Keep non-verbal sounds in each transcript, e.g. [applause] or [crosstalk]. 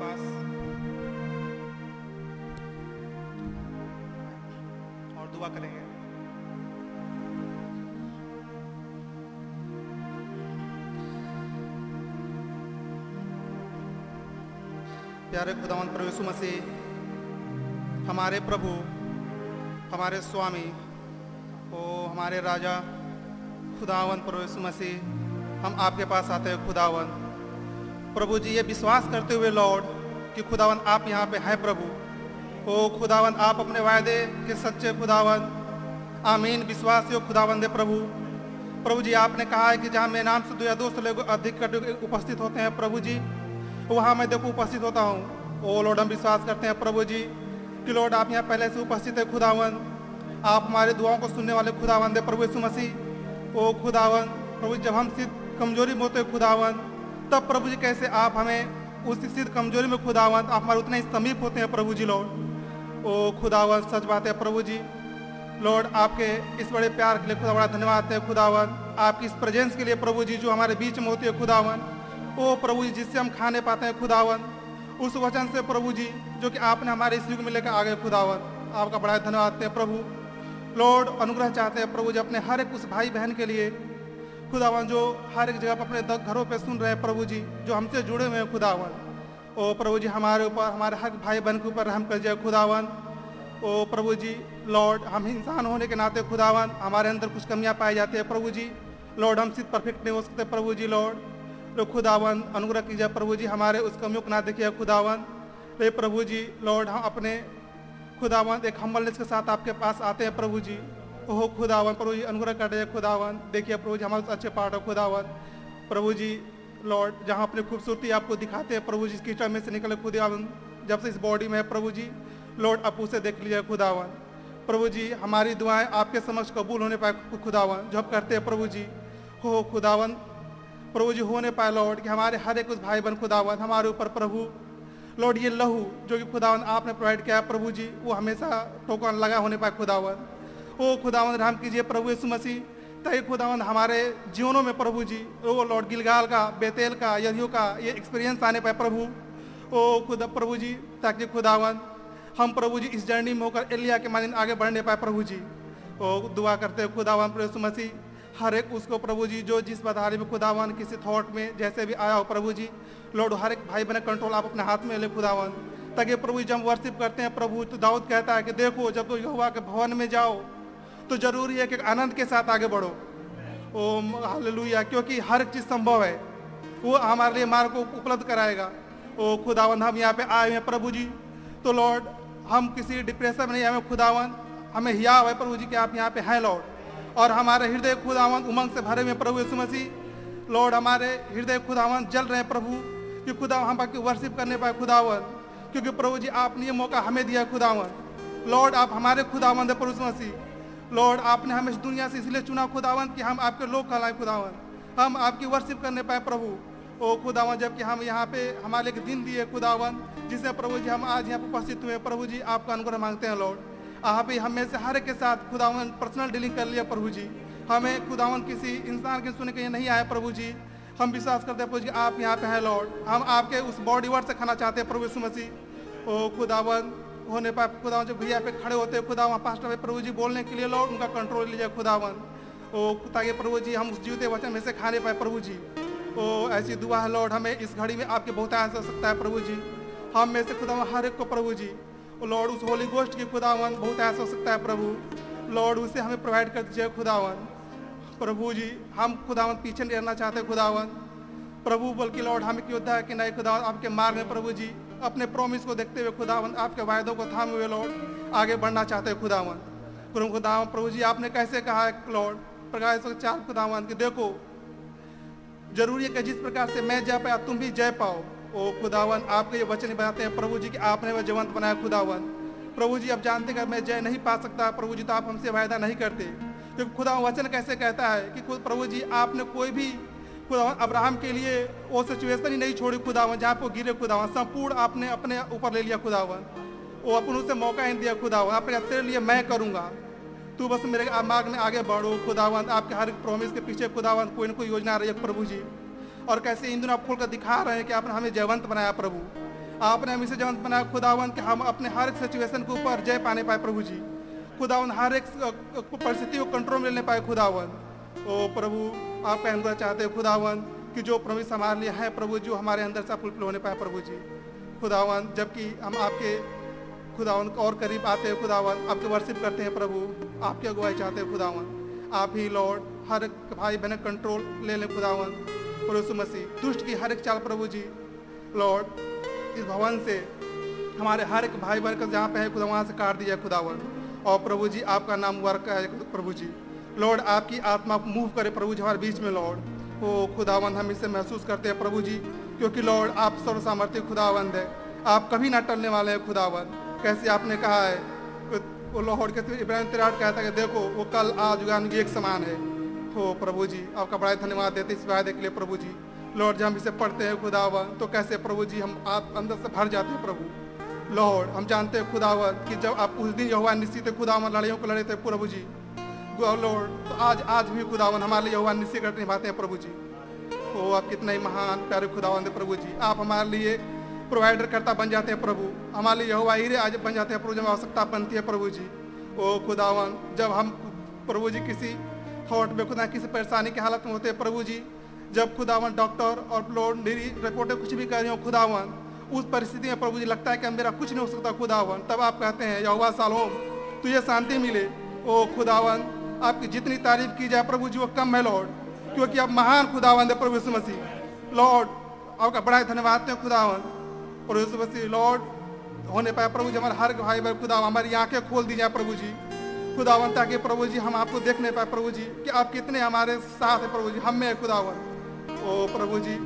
पास और दुआ करेंगे प्यारे खुदावंत प्रभु यीशु मसीह, हमारे प्रभु, हमारे स्वामी ओ हमारे राजा खुदावन प्रभु यीशु मसीह, हम आपके पास आते हैं खुदावन प्रभु जी, ये विश्वास करते हुए, लॉर्ड, कि खुदावन आप यहाँ पे हैं प्रभु। ओ खुदावन आप अपने वायदे के सच्चे खुदावन आमीन विश्वास यो खुदावन दे प्रभु। प्रभु जी, आपने कहा है कि जहाँ मेरे नाम से दो या दो सौ लोग अधिक उपस्थित होते हैं प्रभु जी, वहाँ मैं देखो उपस्थित होता हूँ। ओ लॉर्ड, हम विश्वास करते हैं प्रभु जी, कि लॉर्ड, आप यहाँ पहले से उपस्थित है खुदावन आप हमारे दुआओं को सुनने वाले खुदावन दे प्रभु यीशु मसीह। ओ खुदावन प्रभु जब हम सिद्ध कमज़ोरी में होते खुदावन तब प्रभु जी कैसे आप हमें उस सिद्ध कमज़ोरी में खुदावन आप हमारे उतने समीप होते हैं प्रभु जी लॉर्ड ओ खुदावन सच बात है प्रभु जी। लॉर्ड आपके इस बड़े प्यार के लिए खुदा बड़ा धन्यवाद है खुदावन आपकी इस प्रेजेंस के लिए प्रभु जी, जो हमारे बीच में होती है खुदावन ओ प्रभु जी, जिससे हम खाने पाते हैं खुदावन उस वचन से प्रभु जी, जो कि आपने हमारे इस युग में लेकर आ गए खुदावन आपका बड़ा धन्यवाद है प्रभु। लॉर्ड अनुग्रह चाहते हैं प्रभु जी, अपने हर एक उस भाई बहन के लिए खुदावन जो हर एक जगह पर अपने घरों पे सुन रहे हैं प्रभु जी, जो हमसे जुड़े हुए हैं खुदावन। ओ प्रभु जी, हमारे ऊपर हमारे हर भाई बहन के ऊपर रहम कर जाए खुदावन। ओ प्रभु जी, लॉर्ड, हम इंसान होने के नाते खुदावन, हमारे अंदर कुछ कमियाँ पाई जाती है प्रभु जी। लॉर्ड, हम सिर्फ़ परफेक्ट नहीं हो सकते प्रभु जी, लॉर्ड। तो खुदावन, अनुग्रह कीजिए प्रभु जी, हमारे उस कमियों को ना देखिए खुदावन। रे प्रभु जी, लॉर्ड, हम अपने खुदावन, एक हम्बलनेस के साथ आपके पास आते हैं प्रभु जी। ओह, खुदावन प्रभु जी अनुग्रह कर दे खुदावन। देखिए प्रभु जी हमारे अच्छे पार्ट हो, खुदावन। प्रभु जी लॉर्ड, जहाँ अपनी खूबसूरती आपको दिखाते हैं प्रभु जी कीचड़ में से निकले खुदावन। जब से इस बॉडी में है प्रभु जी लॉर्ड, आप उसे देख लीजिए, खुदावन। प्रभु जी हमारी दुआएँ आपके समक्ष कबूल होने पाए खुदावन। जो हम करते हैं प्रभु जी हो, खुदावन। प्रभु जी होने पाए, लॉर्ड, कि हमारे हर एक उस भाई बहन खुदावन, हमारे ऊपर प्रभु। लॉर्ड, ये लहू जो कि खुदावन आपने प्रोवाइड किया है प्रभु जी वो हमेशा टोकन लगा होने पाए, खुदावन। ओ खुदावन राम कीजिए, प्रभु यीशु मसीह। ताकि खुदावन हमारे जीवनों में प्रभु जी, ओ लॉर्ड गिलगाल का, बेतेल का यदियों का ये एक्सपीरियंस आने पाए प्रभु। ओ खुदा, प्रभु जी, ताकि खुदावन हम प्रभु जी इस जर्नी में होकर एलिया के मानिंद आगे बढ़ने पाए प्रभु जी। ओ दुआ करते हैं खुदावन प्रभु मसीह। हर एक उसको प्रभु जी, जो जिस बधारी में खुदावन किसी थॉट में जैसे भी आया हो प्रभु जी, लॉर्ड हर एक भाई बहन कंट्रोल आप अपने हाथ में ले खुदावन ताकि प्रभु जी जब वर्शिप करते हैं, प्रभु तो दाऊद कहता है कि देखो, जब तो यहोवा के भवन में जाओ तो ज़रूरी है कि आनंद के साथ आगे बढ़ो। ओ हालेलुया, क्योंकि हर चीज़ संभव है। वो हमारे लिए मार्ग को उपलब्ध कराएगा। ओ खुदावन हम यहाँ पे आए हैं प्रभु जी। तो लॉर्ड, हम किसी डिप्रेशन में नहीं, हमें खुदावन हमें हिया है प्रभु जी कि आप यहाँ पे हैं लॉर्ड। और हमारे हृदय खुदावन उमंग से भरे हुए प्रभु यीशु मसीह। लॉर्ड, हमारे हृदय खुदावन जल रहे हैं प्रभु, कि खुदा हम बाकी वर्शिप करने पाए खुदावन क्योंकि प्रभु जी, आपने ये मौका हमें दिया खुदावन लॉर्ड, आप हमारे खुदावन है प्रभु मसीह। लॉर्ड आपने हमें इस दुनिया से इसलिए चुना खुदावन कि हम आपके लोग कहलाए खुदावन हम आपकी वर्शिप करने पाए प्रभु। ओ खुदावन जबकि हम यहाँ पे हमारे एक दिन दिए खुदावन जिसे प्रभु जी हम आज यहाँ पर उपस्थित हुए। प्रभु जी, आपका अनुग्रह मांगते हैं लॉर्ड आप ही हमें से हर एक के साथ खुदावन पर्सनल डीलिंग कर लिया, प्रभु जी। हमें खुदावन किसी इंसान के सुने के लिए नहीं आया प्रभु जी। हम विश्वास करते हैं, प्रभु जी, आप यहाँ पे हैं लॉर्ड हम आपके उस बॉडी वर्ड से खाना चाहते हैं, प्रभु यीशु मसीह। ओ खुदावन होने पर खुदावन जब भैया पे खड़े होते हैं, खुदावन, पास्टर पे प्रभु जी बोलने के लिए लॉर्ड उनका कंट्रोल लीजिए खुदावन। ओ, ताकि प्रभु जी, हम उस जीवते वचन में से खाने पाए प्रभु जी। ओ, ऐसी दुआ है लॉर्ड हमें इस घड़ी में आपके बहुत आया सकता है प्रभु जी। हम में से खुदावन हर एक को प्रभु जी। लॉर्ड उस होली गोष्ट की खुदावन, बहुत ऐसा हो सकता है प्रभु। लॉर्ड उसे हमें प्रोवाइड कर दीजिए खुदावन। प्रभु जी, हम खुदावन पीछे नहीं रहना चाहते खुदावन। प्रभु बल्कि लॉर्ड हमें क्यों होता है कि नहीं खुदावन? आपके मार्ग में प्रभु जी। अपने प्रोमिस को देखते हुए खुदावन आपके वायदों को थामे हुए लॉर्ड आगे बढ़ना चाहते हैं खुदावन प्रभु खुदावन प्रभु जी, आपने कैसे कहा है, लॉर्ड? प्रकाश चार खुदावन कि देखो, ज़रूरी है कि जिस प्रकार से मैं जा पाया, तुम भी जय पाओ। ओ खुदावन आपके ये वचन बताते हैं, प्रभु जी कि आपने वह जवंत बनाया खुदावन प्रभु जी अब जानते हैं मैं जय नहीं पा सकता, प्रभु जी तो आप हमसे वायदा नहीं करते। क्योंकि खुदा वचन कैसे कहता है कि प्रभु जी, आपने कोई भी खुदावन, अब्राहम के लिए वो सिचुएशन ही नहीं छोड़ी खुदावन, जहाँ पे गिरे खुदावन। संपूर्ण आपने अपने ऊपर ले लिया खुदावन। वो अपन उसे मौका ही दिया खुदावन। आपने तेरे लिए मैं करूँगा। तू बस मेरे मार्ग में आगे बढ़ो खुदावन। आपके हर प्रॉमिस के पीछे खुदावन, कोई ना कोई योजना रही है प्रभु जी। और कैसे इन दिनों आप खोल कर दिखा रहे हैं कि आपने हमें जयवंत बनाया प्रभु। आपने हमें से जयवंत बनाया खुदावन कि हम अपने हर एक सिचुएशन के ऊपर जय पाने पाए प्रभु जी। खुदावन हर एक परिस्थिति को कंट्रोल में लेने पाए खुदावन। ओ प्रभु आप कहना चाहते हैं, खुदावन, कि जो प्रमिस हमारे लिए है प्रभु जो हमारे अंदर से फुलफिल होने पाए प्रभु जी। खुदावन, जबकि हम आपके, खुदावन, और करीब आते हैं, खुदावन, आपके वर्शिप करते हैं प्रभु, आपकी अगुवाई चाहते हैं, खुदावन। आप ही लॉर्ड, हर भाई बहन कंट्रोल ले लें, खुदावन। प्रभु मसीह, दुष्ट की हर एक चाल प्रभु जी। लॉर्ड, इस भवन से हमारे हर एक भाई का जहाँ पे है खुदा वहाँ से काट दिया खुदावन। और प्रभु जी, आपका नाम वर्क है, प्रभु जी। लॉर्ड आपकी आत्मा मूव करे प्रभु जी हमारे बीच में लॉर्ड ओ, खुदावंद, हम इसे महसूस करते हैं प्रभु जी, क्योंकि लॉर्ड आप सर्व सामर्थ्य खुदावंद है। आप कभी ना टलने वाले हैं खुदावन कैसे आपने कहा है, वो लॉर्ड के इब्राहिम तिराट कहता है देखो, वो कल, आज, उगान एक समान है। हो प्रभु जी, आपका बड़ा धन्यवाद देते इस वायदे के लिए प्रभु जी। लॉर्ड जब हम इसे पढ़ते हैं खुदावन तो कैसे प्रभु जी, हम आप अंदर से भर जाते हैं प्रभु। लॉर्ड हम जानते हैं खुदावन कि जब आप उस दिन यहोवा निश्चित खुदावन लड़ाइयों को लड़े थे, प्रभु जी लॉर्ड तो आज आज भी खुदावन हमारे लिए यहोवा निश्चित करके निभाते हैं प्रभु जी। ओ, आप कितने ही महान, प्यारे खुदावन है, प्रभु जी। आप हमारे लिए प्रोवाइडर करता बन जाते हैं, प्रभु। हमारे लिए यहोवा हीरे आज बन जाते हैं, प्रभु जब आवश्यकता बनती है, प्रभु जी। ओ, खुदावन, जब हम प्रभु जी किसी थॉट में, खुदा किसी परेशानी की हालत में होते हैं, प्रभु जी, जब खुदावन डॉक्टर और लोड मेरी रिपोर्टें कुछ भी कर रही हो, खुदावन, उस परिस्थिति में प्रभु जी लगता है कि मेरा कुछ नहीं हो सकता, खुदावन। तब आप कहते हैं, यहोवा सालोम तुझे शांति मिले। ओ, खुदावन आपकी जितनी तारीफ़ की जाए प्रभु जी, वो कम है लॉर्ड क्योंकि आप महान खुदावंद है प्रभु मसीह। लॉर्ड आपका बड़ा धन्यवाद है खुदावन प्रभु मसीह लॉर्ड होने पाए प्रभु जी, हमारे हर भाई बहन खुदा हमारी आँखें खोल दी जाए प्रभु जी। खुदावन ताकि प्रभु जी, हम आपको देख नहीं पाए प्रभु जी, कि आप कितने हमारे साथ है प्रभु जी, हम में खुदावन ओ प्रभु जी,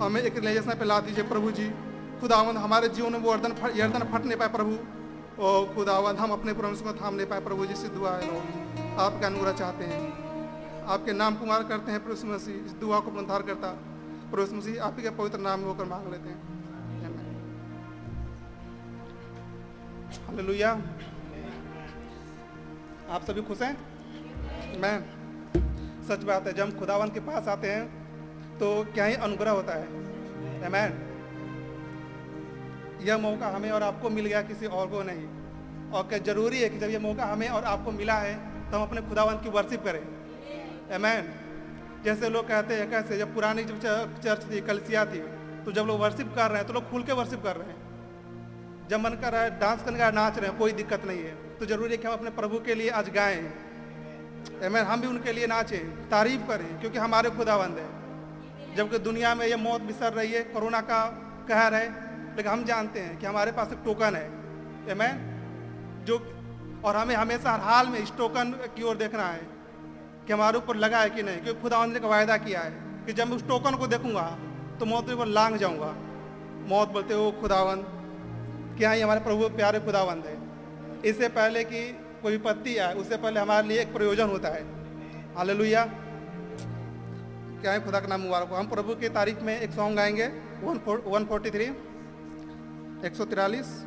हमें एक रिलेशन पे ला दीजिए प्रभु जी। खुदावन हमारे जीवन में वो अर्दन फट नहीं पाए प्रभु। ओ खुदावन हम अपने प्रभु को थाम नहीं पाए प्रभु जी से दुआ है आपका अनुग्रह चाहते हैं। आपके नाम कुमार करते हैं प्रभु मसीह। इस दुआ को पुनधार करता, प्रभु मसीह आप ही के पवित्र नाम में होकर मांग लेते हैं। हालेलुया। आप सभी खुश हैं? मैं सच बात है, जब हम खुदावन के पास आते हैं तो क्या ही अनुग्रह होता है? मैन यह मौका हमें और आपको मिल गया, किसी और को नहीं। और क्या ज़रूरी है कि जब यह मौका हमें और आपको मिला है तो हम अपने खुदावन की वर्शिप करें। मैन जैसे लोग कहते हैं, कैसे? जब पुरानी जब चर्च थी, कलसिया थी तो जब लोग वर्शिप कर रहे हैं तो लोग खुल के वर्शिप कर रहे हैं। जब मन कर रहा है डांस करने का नाच रहे हैं, कोई दिक्कत नहीं है। तो ज़रूरी है कि हम अपने प्रभु के लिए आज गाएँ। एमेन हम भी उनके लिए नाचें, तारीफ़ करें, क्योंकि हमारे खुदाबंद है। जबकि दुनिया में ये मौत बिसर रही है, कोरोना का कहर है, लेकिन हम जानते हैं कि हमारे पास एक टोकन है। एमेन जो और हमें हमेशा हर हाल में इस टोकन की ओर देखना है कि हमारे ऊपर लगा है कि नहीं, क्योंकि खुदावंद ने वायदा किया है कि जब मैं उस टोकन को देखूँगा तो मौत के ऊपर लांग जाऊँगा। मौत बोलते हो खुदावंद, क्या ही हमारे प्रभु प्यारे खुदावंद है? इससे पहले कि कोई विपत्ति आए, उससे पहले हमारे लिए एक प्रयोजन होता है। हाल क्या है खुदा का नाम मुबारक हो। हम प्रभु की तारीफ़ में एक सॉन्ग गाएँगे वन फोर्टी थ्री, एक सौ तिरालीस।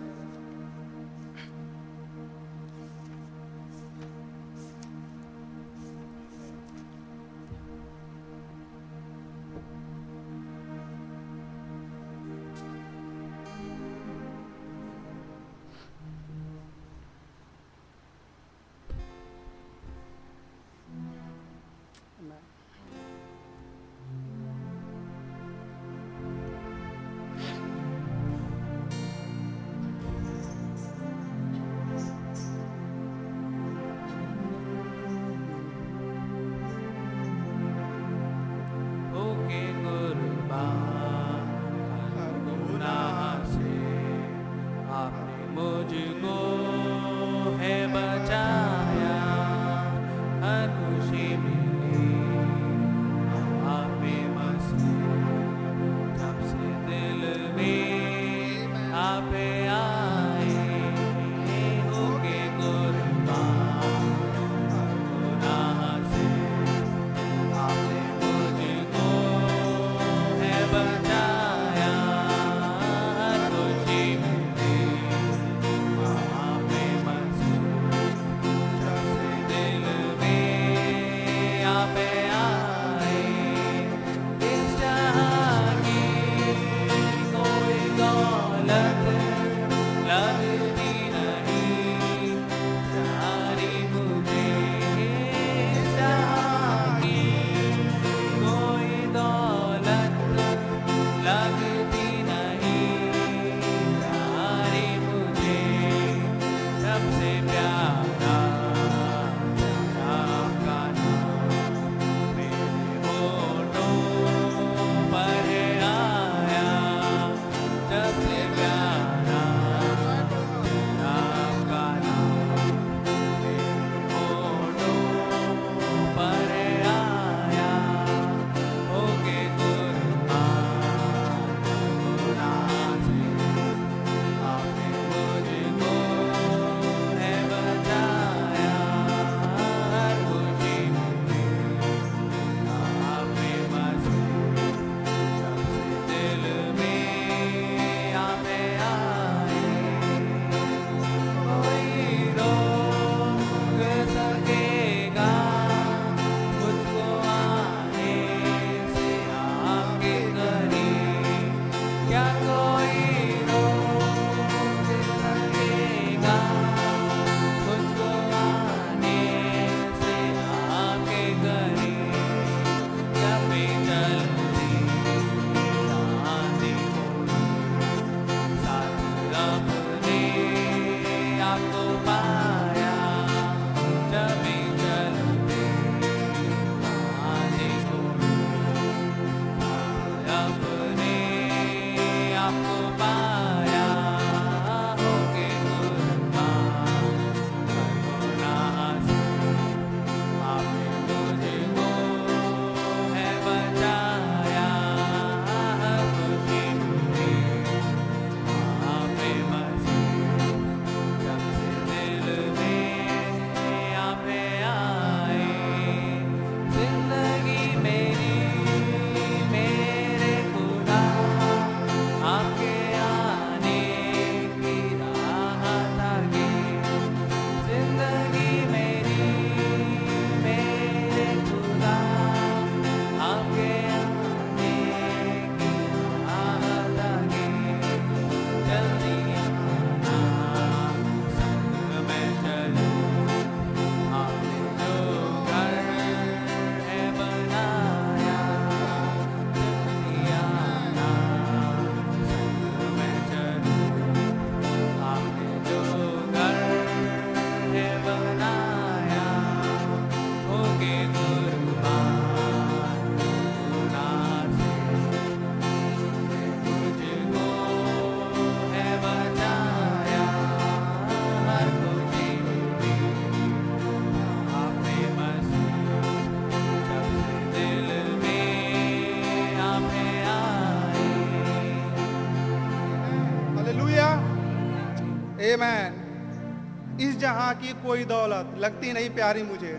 की कोई दौलत लगती नहीं प्यारी मुझे।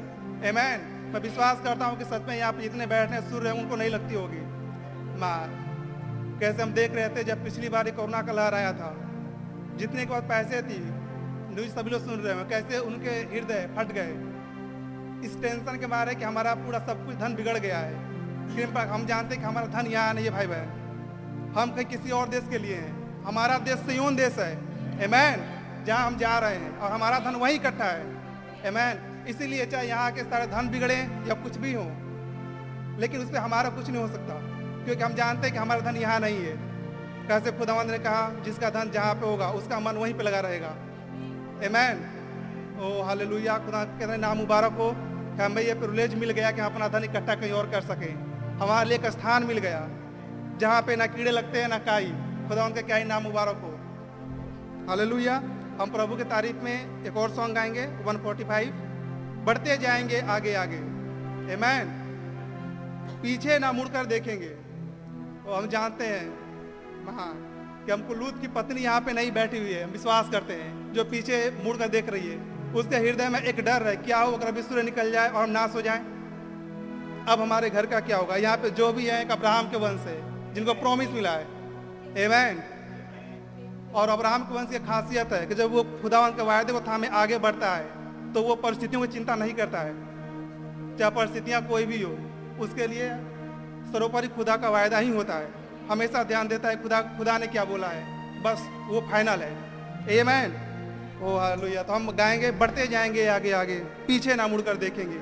एमैन मैं विश्वास करता हूँ कि सच में यहाँ पे जितने बैठने सूर्य उनको नहीं लगती होगी। माँ, कैसे हम देख रहे थे जब पिछली बार कोरोना का लहर आया था। जितने के पास पैसे थी, न्यूज़ सभी लोग सुन रहे हैं, कैसे उनके हृदय फट गए। इस टेंशन के मारे कि हमारा पूरा सब कुछ धन बिगड़ गया है। लेकिन हम जानते हैं कि हमारा धन यहाँ नहीं है भाई बहन हम कहीं किसी और देश के लिए हैं। हमारा देश संयोन देश है। एमैन जहाँ हम जा रहे हैं और हमारा धन वहीं इकट्ठा है। एमैन इसीलिए चाहे यहाँ के सारे धन बिगड़े या कुछ भी हो, लेकिन उस पर हमारा कुछ नहीं हो सकता, क्योंकि हम जानते हैं कि हमारा धन यहाँ नहीं है। कैसे खुदावंद ने कहा, जिसका धन जहाँ पे होगा, उसका मन वहीं पे लगा रहेगा। एमैन ओ हालेलुया खुदा के नाम मुबारक हो कि हमें ये प्रिविलेज मिल गया कि हम अपना धन इकट्ठा कहीं और कर सकें। हमारे लिए एक स्थान मिल गया, जहाँ पे ना कीड़े लगते हैं, ना काई। खुदा उनके क्या ही नाम मुबारक हो। हालेलुया हम प्रभु की तारीफ़ में एक और सॉन्ग गाएँगे 145 बढ़ते जाएँगे आगे आगे। एमैन पीछे ना मुड़कर देखेंगे। वो हम जानते हैं हाँ कि हमको लूत की पत्नी यहाँ पे नहीं बैठी हुई है। हम विश्वास करते हैं, जो पीछे मुड़ कर देख रही है। उसके हृदय में एक डर है, क्या हो अगर सूर्य निकल जाए और हम नाश हो जाए? अब हमारे घर का क्या होगा? यहाँ पे जो भी है एक अब्राहम के वंश है, जिनको प्रॉमिस मिला है। एमैन और अब्राहम के वंश की खासियत है कि जब वो खुदावन के वायदे को थामे आगे बढ़ता है तो वो परिस्थितियों की चिंता नहीं करता है। चाहे परिस्थितियाँ कोई भी हो, उसके लिए सर्वोपरि खुदा का वायदा ही होता है। हमेशा ध्यान देता है खुदा खुदा ने क्या बोला है। बस वो फाइनल है। Amen oh hallelujah. तो हम गाएँगे, बढ़ते जाएँगे आगे आगे। पीछे ना मुड़कर देखेंगे।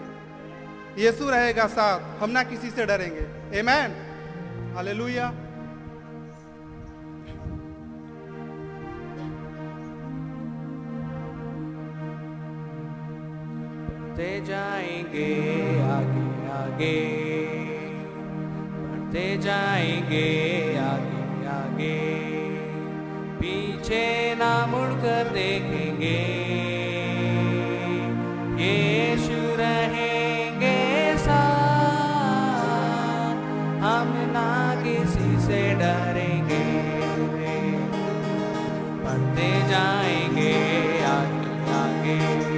यीशु रहेगा साथ, हम ना किसी से डरेंगे। Amen hallelujah. बढ़ते जाएँगे, आगे आगे। बढ़ते जाएँगे, आगे आगे। पीछे ना मुड़कर देखेंगे। यीशु रहेंगे साथ, हम ना किसी से डरेंगे। बढ़ते जाएँगे, आगे आगे।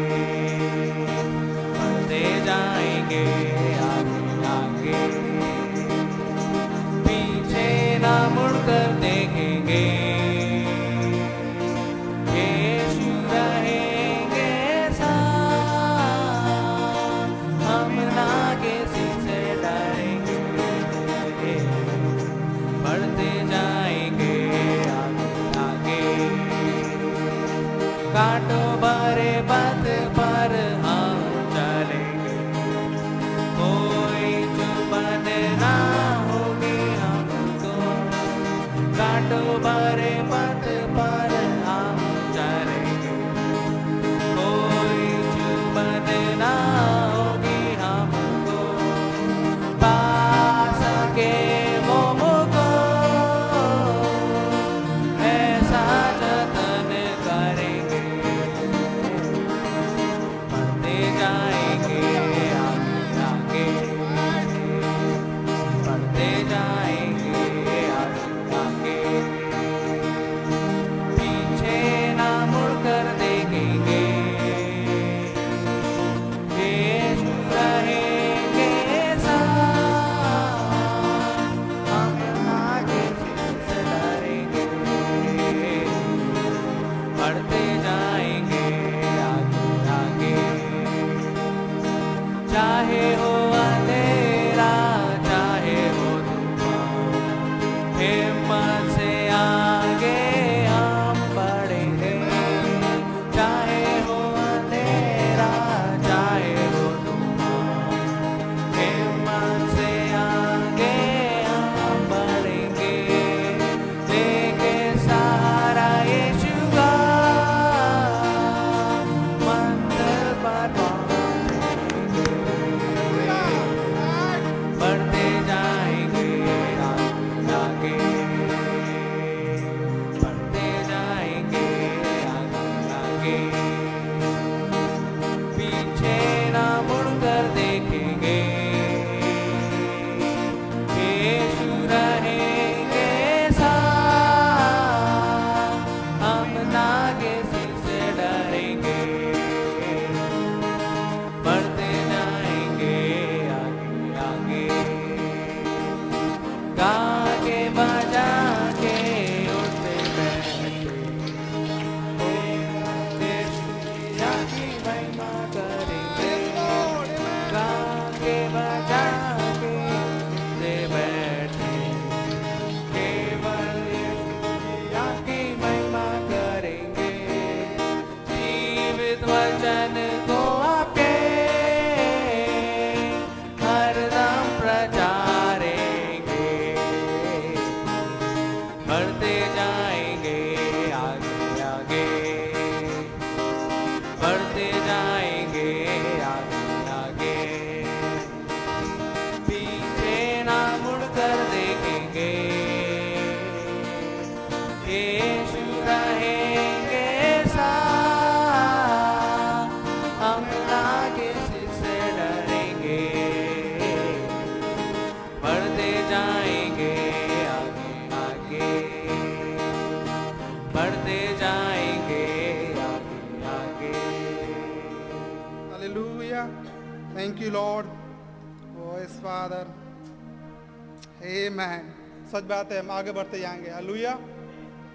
आगे बढ़ते जाएँगे हालेलुया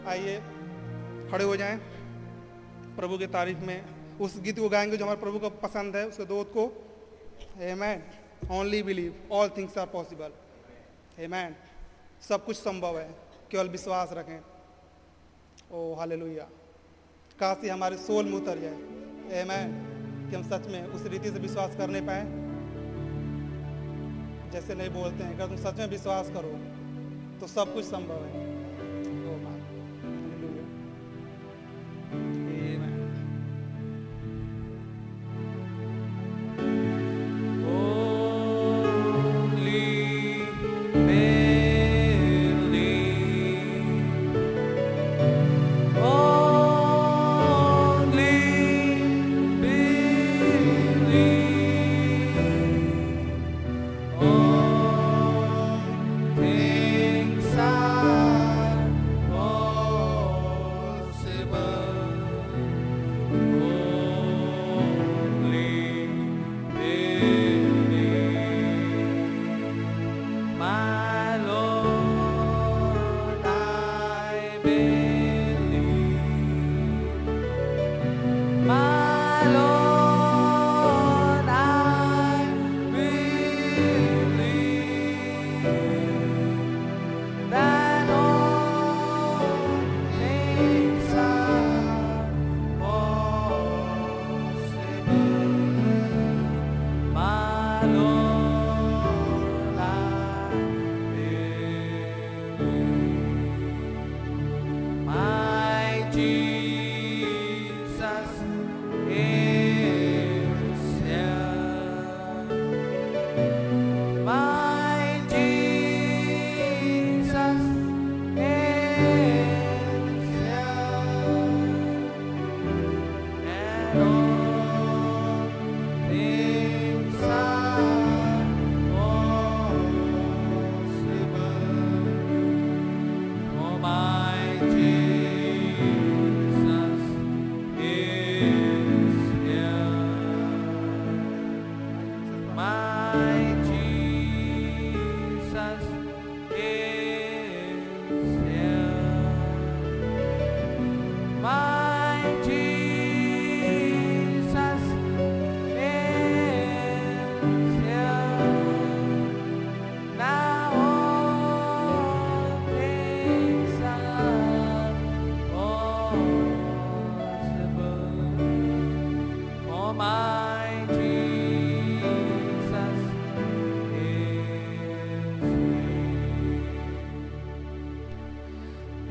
आइए, खड़े हो जाएँ प्रभु की तारीफ़ में उस गीत को गाएँगे जो हमारे प्रभु को पसंद है, उसके दोस्त को Amen. Only believe. All things are possible. Amen. सब कुछ संभव है, केवल विश्वास रखें ओ, हालेलुया काश ये हमारे सोल में उतर जाए Amen. कि हम सच में उस रीति से विश्वास करने पाए जैसे नहीं बोलते हैं, अगर तुम सच में विश्वास करो तो सब कुछ संभव है।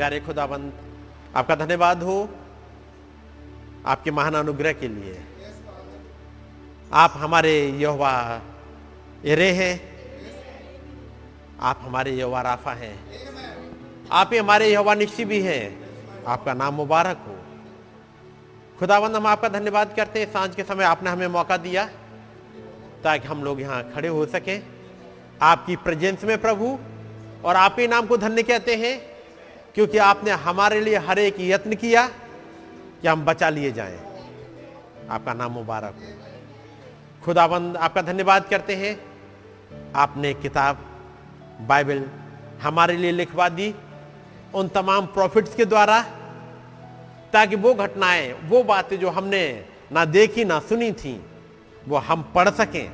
प्यारे खुदाबंद आपका धन्यवाद हो आपके महान अनुग्रह के लिए। आप हमारे यहोवा एरे हैं। आप हमारे यहोवा राफा हैं। आप ही हमारे यहोवा निश्ची भी हैं। आपका नाम मुबारक हो। खुदाबंद हम आपका धन्यवाद करते हैं। साँझ के समय आपने हमें मौका दिया ताकि हम लोग यहाँ खड़े हो सकें। आपकी प्रेजेंस में प्रभु, और आप ही नाम को धन्य कहते हैं। क्योंकि आपने हमारे लिए हर एक यत्न किया कि हम बचा लिए जाएँ। आपका नाम मुबारक हो। खुदाबंद, आपका धन्यवाद करते हैं। आपने किताब, बाइबल हमारे लिए लिखवा दी उन तमाम प्रॉफिट्स के द्वारा, ताकि वो घटनाएँ, वो बातें जो हमने ना देखी, ना सुनी थी, वो हम पढ़ सकें।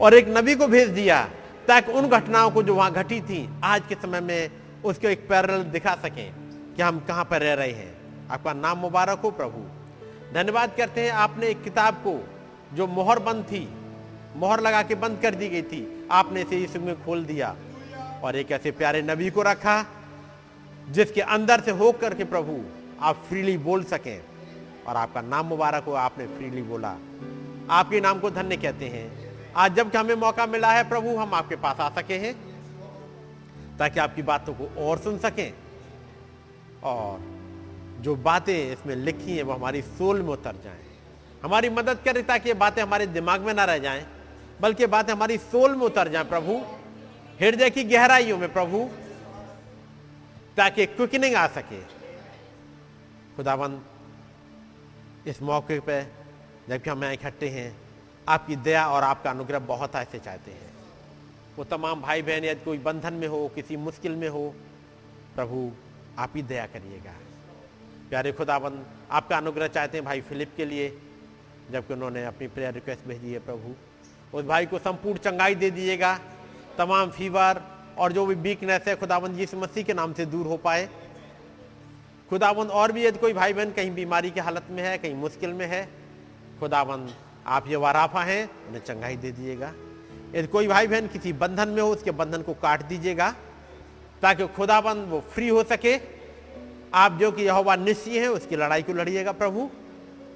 और एक नबी को भेज दिया ताकि उन घटनाओं को जो वहाँ घटी थी, आज के समय में उसको एक पैरल दिखा सकें कि हम कहाँ पर रह रहे हैं। आपका नाम मुबारक हो प्रभु। धन्यवाद करते हैं आपने एक किताब को, जो मोहर बंद थी, मोहर लगा के बंद कर दी गई थी, आपने इसे यीशु में खोल दिया और एक ऐसे प्यारे नबी को रखा, जिसके अंदर से होकर के प्रभु आप फ्रीली बोल सकें और आपका नाम मुबारक हो, आपने फ्रीली बोला। आपके नाम को धन्य कहते हैं। आज जब हमें मौका मिला है प्रभु, हम आपके पास आ सके हैं। ताकि आपकी बातों को और सुन सकें। और जो बातें इसमें लिखी हैं, वो हमारी सोल में उतर जाएँ। हमारी मदद करें ताकि ये बातें हमारे दिमाग में ना रह जाएँ, बल्कि बातें हमारी सोल में उतर जाएँ, प्रभु। हृदय की गहराइयों में, प्रभु, ताकि क्विकनिंग आ सके। खुदाबंद इस मौके पे जबकि हम यहाँ इकट्ठे हैं, आपकी दया और आपका अनुग्रह बहुत ऐसे चाहते हैं। वो तमाम भाई बहन यदि कोई बंधन में हो, किसी मुश्किल में हो, प्रभु आप ही दया करिएगा। प्यारे खुदाबंद आपका अनुग्रह चाहते हैं भाई फिलिप के लिए, जबकि उन्होंने अपनी प्रेयर रिक्वेस्ट भेजी है प्रभु। उस भाई को संपूर्ण चंगाई दे दीजिएगा, तमाम फीवर और जो भी वीकनेस है खुदाबंद यीशु मसीह के नाम से दूर हो पाए। खुदाबंद और भी यदि कोई भाई बहन कहीं बीमारी की हालत में है, कहीं मुश्किल में है खुदाबंद आप ये वाराफा हैं, उन्हें चंगाई दे दीजिएगा। यदि कोई भाई बहन किसी बंधन में हो, उसके बंधन को काट दीजिएगा, ताकि खुदाबंद वो फ्री हो सके। आप जो कि यहोवा निश्चय है, उसकी लड़ाई को लड़िएगा प्रभु,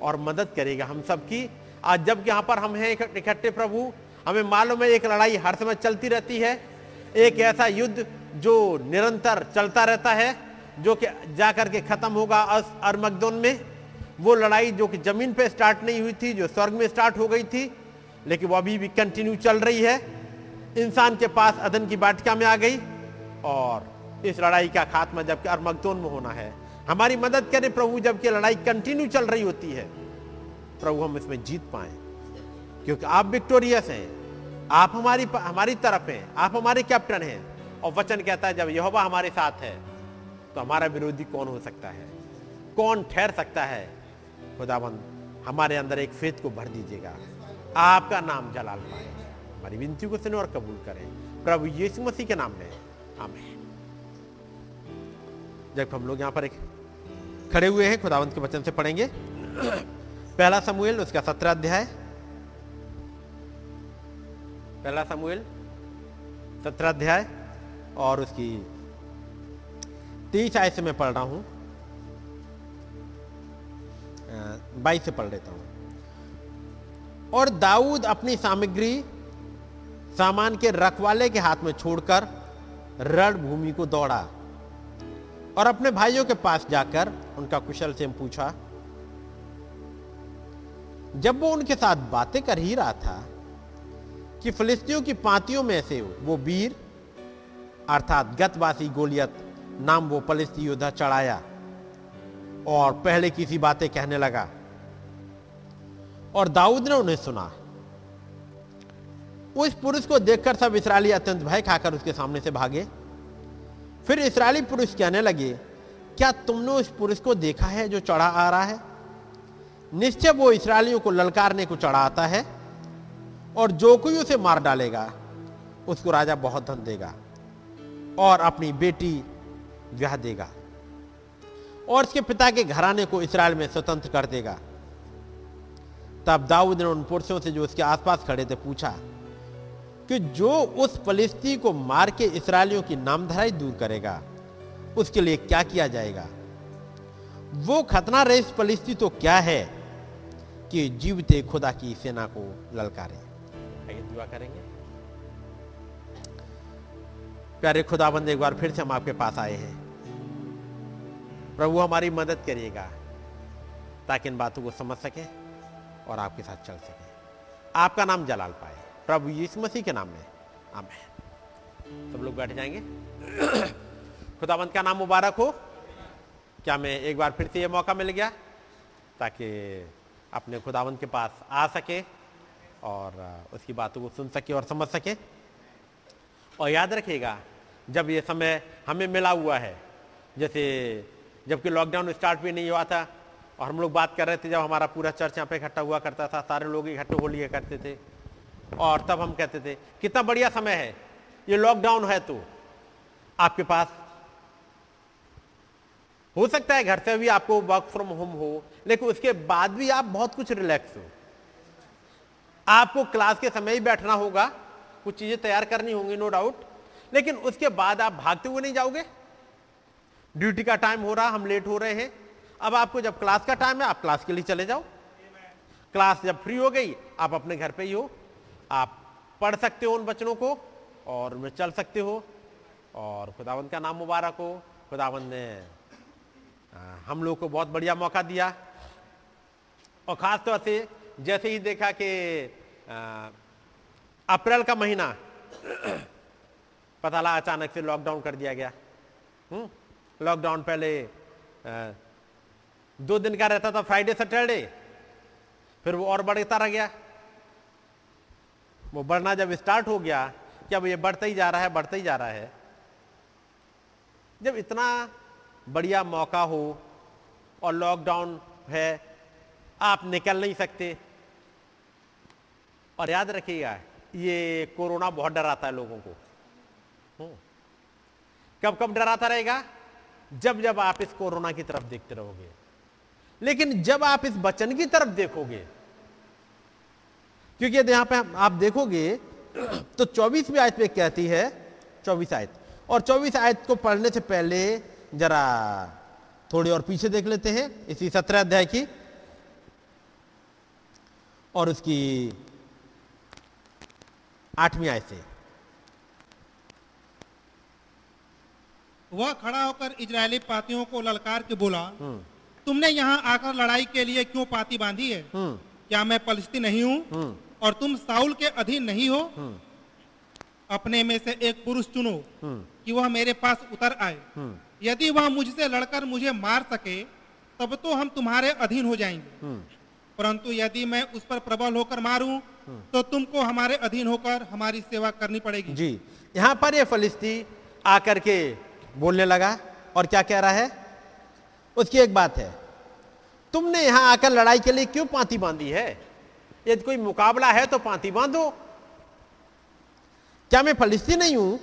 और मदद करेगा हम सबकी। आज जब यहाँ पर हम हैं इकट्ठे प्रभु, हमें मालूम है एक लड़ाई हर समय चलती रहती है। एक ऐसा युद्ध जो निरंतर चलता रहता है, जो कि जाकर के खत्म होगा अरमगदोन में। वो लड़ाई जो कि ज़मीन पे स्टार्ट नहीं हुई थी, जो स्वर्ग में स्टार्ट हो गई थी लेकिन वो अभी भी कंटिन्यू चल रही है। इंसान के पास अदन की बाटिका में आ गई और इस लड़ाई का खात्मा जबकि अरमगदोन में होना है। हमारी मदद करें प्रभु, जबकि लड़ाई कंटिन्यू चल रही होती है। प्रभु, हम इसमें जीत पाए, क्योंकि आप विक्टोरियस हैं। आप हमारी हमारी तरफ़ हैं। आप हमारे कैप्टन हैं। और वचन कहता है, जब यहोवा हमारे साथ है तो हमारा विरोधी कौन हो सकता है? कौन ठहर सकता है? खुदाबंद हमारे अंदर एक फेत को भर दीजिएगा। आपका नाम जलाल पाए। हमारी विनती को सुने और कबूल करें। प्रभु यीशु मसीह के नाम में। आमीन। जब हम लोग यहाँ पर एक खड़े हुए हैं, खुदावंत के वचन से पढ़ेंगे। पहला समूएल, उसका सत्रह अध्याय। पहला समूएल, सत्रह अध्याय, और उसकी तीस आय से मैं पढ़ रहा हूँ। बाईस से पढ़ लेता हूँ। और दाऊद अपनी सामग्री सामान के रखवाले के हाथ में छोड़कर रण भूमि को दौड़ा और अपने भाइयों के पास जाकर उनका कुशल से पूछा, जब वो उनके साथ बातें कर ही रहा था कि फिलिस्तियों की पांतियों में से वो वीर, अर्थात गतवासी गोलियत नाम वो फलिस्ती योद्धा चढ़ाया और पहले किसी बातें कहने लगा और दाऊद ने उन्हें सुना। उस पुरुष को देखकर सब इसराइली अत्यंत भय खाकर उसके सामने से भागे। फिर इसराइली पुरुष कहने लगे, क्या तुमने उस पुरुष को देखा है जो चढ़ा आ रहा है? निश्चय वो इसराइलियों को ललकारने को चढ़ा आता है और जो कोई उसे मार डालेगा, उसको राजा बहुत धन देगा और अपनी बेटी ब्याह देगा और उसके पिता के घराने को इसराइल में स्वतंत्र कर देगा। तब दाऊद ने उन पुरुषों से जो उसके आसपास खड़े थे पूछा कि जो उस फलिस्ती को मार के इसराइलियों की नामधराई दूर करेगा उसके लिए क्या किया जाएगा? वो खतना रहित फलिस्ती तो क्या है कि जीवते खुदा की सेना को ललकारे? आइए दुआ करेंगे। प्यारे खुदाबंद एक बार फिर से हम आपके पास आए हैं। प्रभु हमारी मदद करिएगा ताकि इन बातों को समझ सके। और आपके साथ चल सके। आपका नाम जलाल पाए। प्रभु यीशु मसीह के नाम में। आमेन। सब लोग बैठ जाएँगे। [coughs] खुदाबंद का नाम मुबारक हो? क्या मैं एक बार फिर से ये मौका मिल गया? ताकि अपने खुदावंत के पास आ सके और उसकी बातों को सुन सके और समझ सके। और याद रखिएगा, जब ये समय हमें मिला हुआ है, जैसे जबकि लॉकडाउन स्टार्ट भी नहीं हुआ था और हम लोग बात कर रहे थे जब हमारा पूरा चर्च यहाँ पे इकट्ठा हुआ करता था, सारे लोग इकट्ठे हो लिया करते थे। और तब हम कहते थे, कितना बढ़िया समय है, ये लॉकडाउन है तो। आपके पास हो सकता है घर से भी आपको वर्क फ्रॉम होम हो, लेकिन उसके बाद भी आप बहुत कुछ रिलैक्स हो। आपको क्लास के समय ही बैठना होगा, कुछ चीज़ें तैयार करनी होंगी नो डाउट लेकिन उसके बाद आप भागते हुए नहीं जाओगे। ड्यूटी का टाइम हो रहा, हम लेट हो रहे हैं। अब आपको जब क्लास का टाइम है आप क्लास के लिए चले जाओ। क्लास जब फ्री हो गई आप अपने घर पे ही हो। आप पढ़ सकते हो उन बच्चों को और उनमें चल सकते हो। और खुदावंत का नाम मुबारक हो। खुदावंत ने हम लोग को बहुत बढ़िया मौका दिया। और ख़ास तौर से जैसे ही देखा कि अप्रैल का महीना पता लगा अचानक से लॉकडाउन कर दिया गया। लॉकडाउन पहले आ, दो दिन का रहता था फ्राइडे सैटरडे फिर वो और बढ़ता रह गया। वो बढ़ना जब स्टार्ट हो गया कि अब ये बढ़ता ही जा रहा है, बढ़ता ही जा रहा है। जब इतना बढ़िया मौका हो और लॉकडाउन है, आप निकल नहीं सकते। और याद रखिएगा, ये कोरोना बहुत डराता है लोगों को। हम्म। कब कब डराता रहेगा? जब जब आप इस कोरोना की तरफ़ देखते रहोगे। लेकिन जब आप इस बचन की तरफ़ देखोगे क्योंकि यदि यहाँ पे आप देखोगे तो चौबीसवीं आयत पे कहती है चौबीस आयत और चौबीस आयत को पढ़ने से पहले जरा थोड़ी और पीछे देख लेते हैं इसी सत्रह अध्याय की और उसकी आठवीं आयत से। वह खड़ा होकर इजरायली पातियों को ललकार के बोला तुमने यहाँ आकर लड़ाई के लिए क्यों पाती बांधी है? हम्म। क्या मैं पलिस्ती नहीं हूँ? हम्म। और तुम साउल के अधीन नहीं हो? अपने में से एक पुरुष चुनो हम्म। कि वह मेरे पास उतर आए। हम्म। यदि वह मुझसे लड़कर मुझे मार सके तब तो हम तुम्हारे अधीन हो जाएँगे। हम्म। परंतु यदि मैं उस पर प्रबल होकर मारूं तो तुमको हमारे अधीन होकर हमारी सेवा करनी पड़ेगी। जी। यहाँ पर ये फलिस्ती आकर के बोलने लगा। और क्या कह रहा है? उसकी एक बात है। तुमने यहाँ आकर लड़ाई के लिए क्यों पांति बांधी है? यदि कोई मुकाबला है तो पांति बांधो। क्या मैं फलिस्ती नहीं हूँ?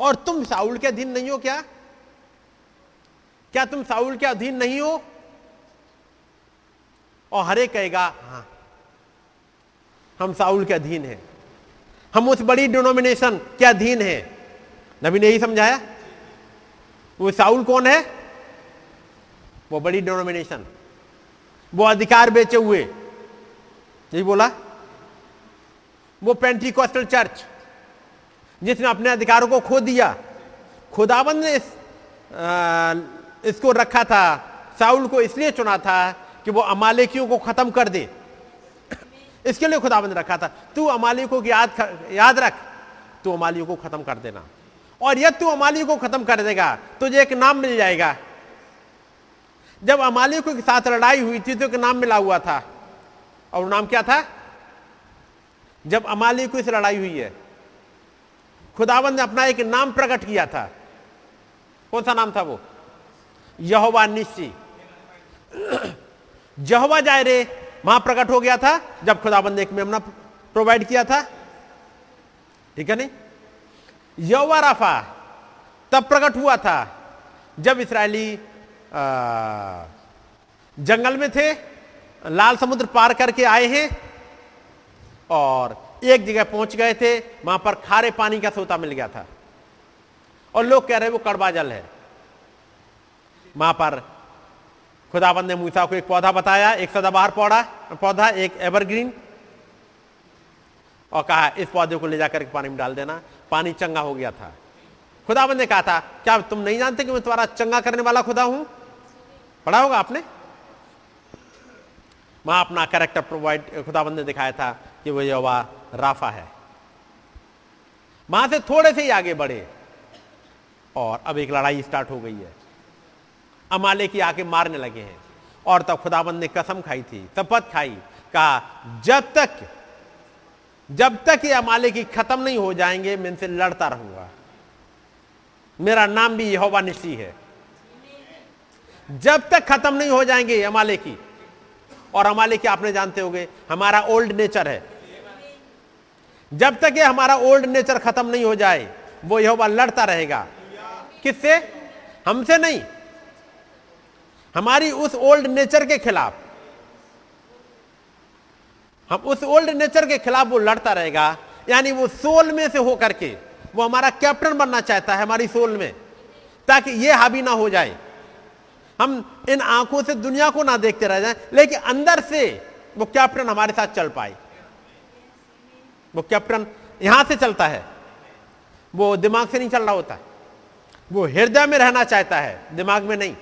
और तुम साउल के अधीन नहीं हो क्या? क्या तुम साउल के अधीन नहीं हो? और हरे कहेगा हाँ हम साउल के अधीन हैं। हम उस बड़ी डिनोमिनेशन के अधीन हैं। नबी ने यही समझाया? वो साउल कौन है? वो बड़ी डिनोमिनेशन वो अधिकार बेचे हुए। यही बोला? वो पेंटिकॉस्टल चर्च जिसने अपने अधिकारों को खो दिया। खुदाबंद ने इस, आ, इसको रखा था साउल को इसलिए चुना था कि वो अमालेकियों को खत्म कर दे। इसके लिए खुदाबंद रखा था तू अमालिकों की याद याद रख तू अमालियों को खत्म कर देना। और यदि तू अमालियों को खत्म कर देगा तुझे एक नाम मिल जाएगा। जब अमालिकों के साथ लड़ाई हुई थी तो एक नाम मिला हुआ था। और नाम क्या था? जब अमालिकों से लड़ाई हुई है। खुदाबंद ने अपना एक नाम प्रकट किया था। कौन सा नाम था वो? यहोवा निश्ची जहवा जायरे वहाँ प्रकट हो गया था, जब खुदाबंद ने एक मेमना प्रोवाइड किया था। ठीक है नहीं? यहोवा राफा, तब प्रकट हुआ था, जब इसराइली जंगल में थे, लाल समुद्र पार करके आए हैं और एक जगह पहुँच गए थे, वहाँ पर खारे पानी का सोता मिल गया था। और लोग कह रहे वो कड़वा जल है। वहाँ पर खुदाबंद ने मूसा को एक पौधा बताया, एक सदाबहार पौधा पौधा, एक एवरग्रीन, और कहा, इस पौधे को ले जाकर के पानी में डाल देना। पानी चंगा हो गया था। खुदाबंद ने कहा था, क्या तुम नहीं जानते कि मैं तुम्हारा चंगा करने वाला खुदा हूँ? पढ़ा होगा आपने? वहाँ अपना कैरेक्टर प्रोवाइड खुदाबंद ने दिखाया था कि वो यवा राफा है। वहाँ से थोड़े से ही आगे बढ़े और अब एक लड़ाई स्टार्ट हो गई है। अमाले की आके मारने लगे हैं और तब खुदाबंद ने कसम खाई थी, शपथ खाई, कहा, जब तक जब तक ये अमाले की खत्म नहीं हो जाएँगे, मैं इनसे लड़ता रहूँगा। मेरा नाम भी यहोवा निशी है। जब तक खत्म नहीं हो जाएँगे हमाले की। और हमाले की आपने जानते होंगे, हमारा ओल्ड नेचर है। जब तक ये हमारा ओल्ड नेचर खत्म नहीं हो जाए, वो यहोवा लड़ता रहेगा। किससे? हमसे नहीं। हमारी उस ओल्ड नेचर के खिलाफ। हम उस ओल्ड नेचर के खिलाफ वो लड़ता रहेगा। यानी वो सोल में से होकर के वो हमारा कैप्टन बनना चाहता है हमारी सोल में, ताकि ये हावी ना हो जाए। हम इन आँखों से दुनिया को ना देखते रह जाएँ, लेकिन अंदर से वो कैप्टन हमारे साथ चल पाए? वो कैप्टन यहाँ से चलता है? वो दिमाग से नहीं चल रहा होता। वो हृदय में रहना चाहता है, दिमाग में नहीं।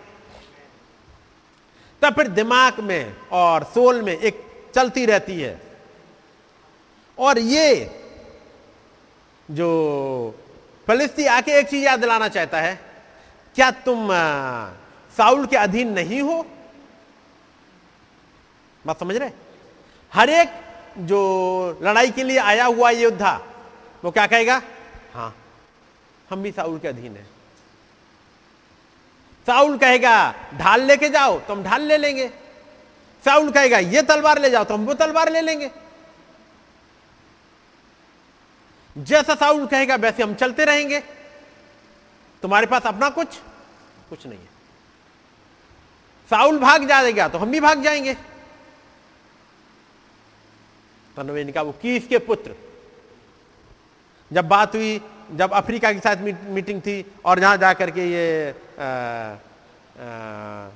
तब फिर दिमाग में और सोल में एक चलती रहती है। और ये जो फलिस्ती आके एक चीज़ याद दिलाना चाहता है, क्या तुम साउल के अधीन नहीं हो। बात समझ रहे? हर एक जो लड़ाई के लिए आया हुआ योद्धा, वो क्या कहेगा? हाँ हम भी साउल के अधीन है। साउल कहेगा, ढाल लेके जाओ तो हम ढाल ले लेंगे। साउल कहेगा, ये तलवार ले जाओ तो हम वो तलवार ले लेंगे। जैसा साउल कहेगा, वैसे हम चलते रहेंगे। तुम्हारे पास अपना कुछ कुछ नहीं है। साउल भाग जाएगा तो हम भी भाग जाएँगे। तनवे ने कहा वो कीस के पुत्र। जब बात हुई जब अफ्रीका के साथ मीटिंग थी और जहाँ जाकर के ये आ, आ,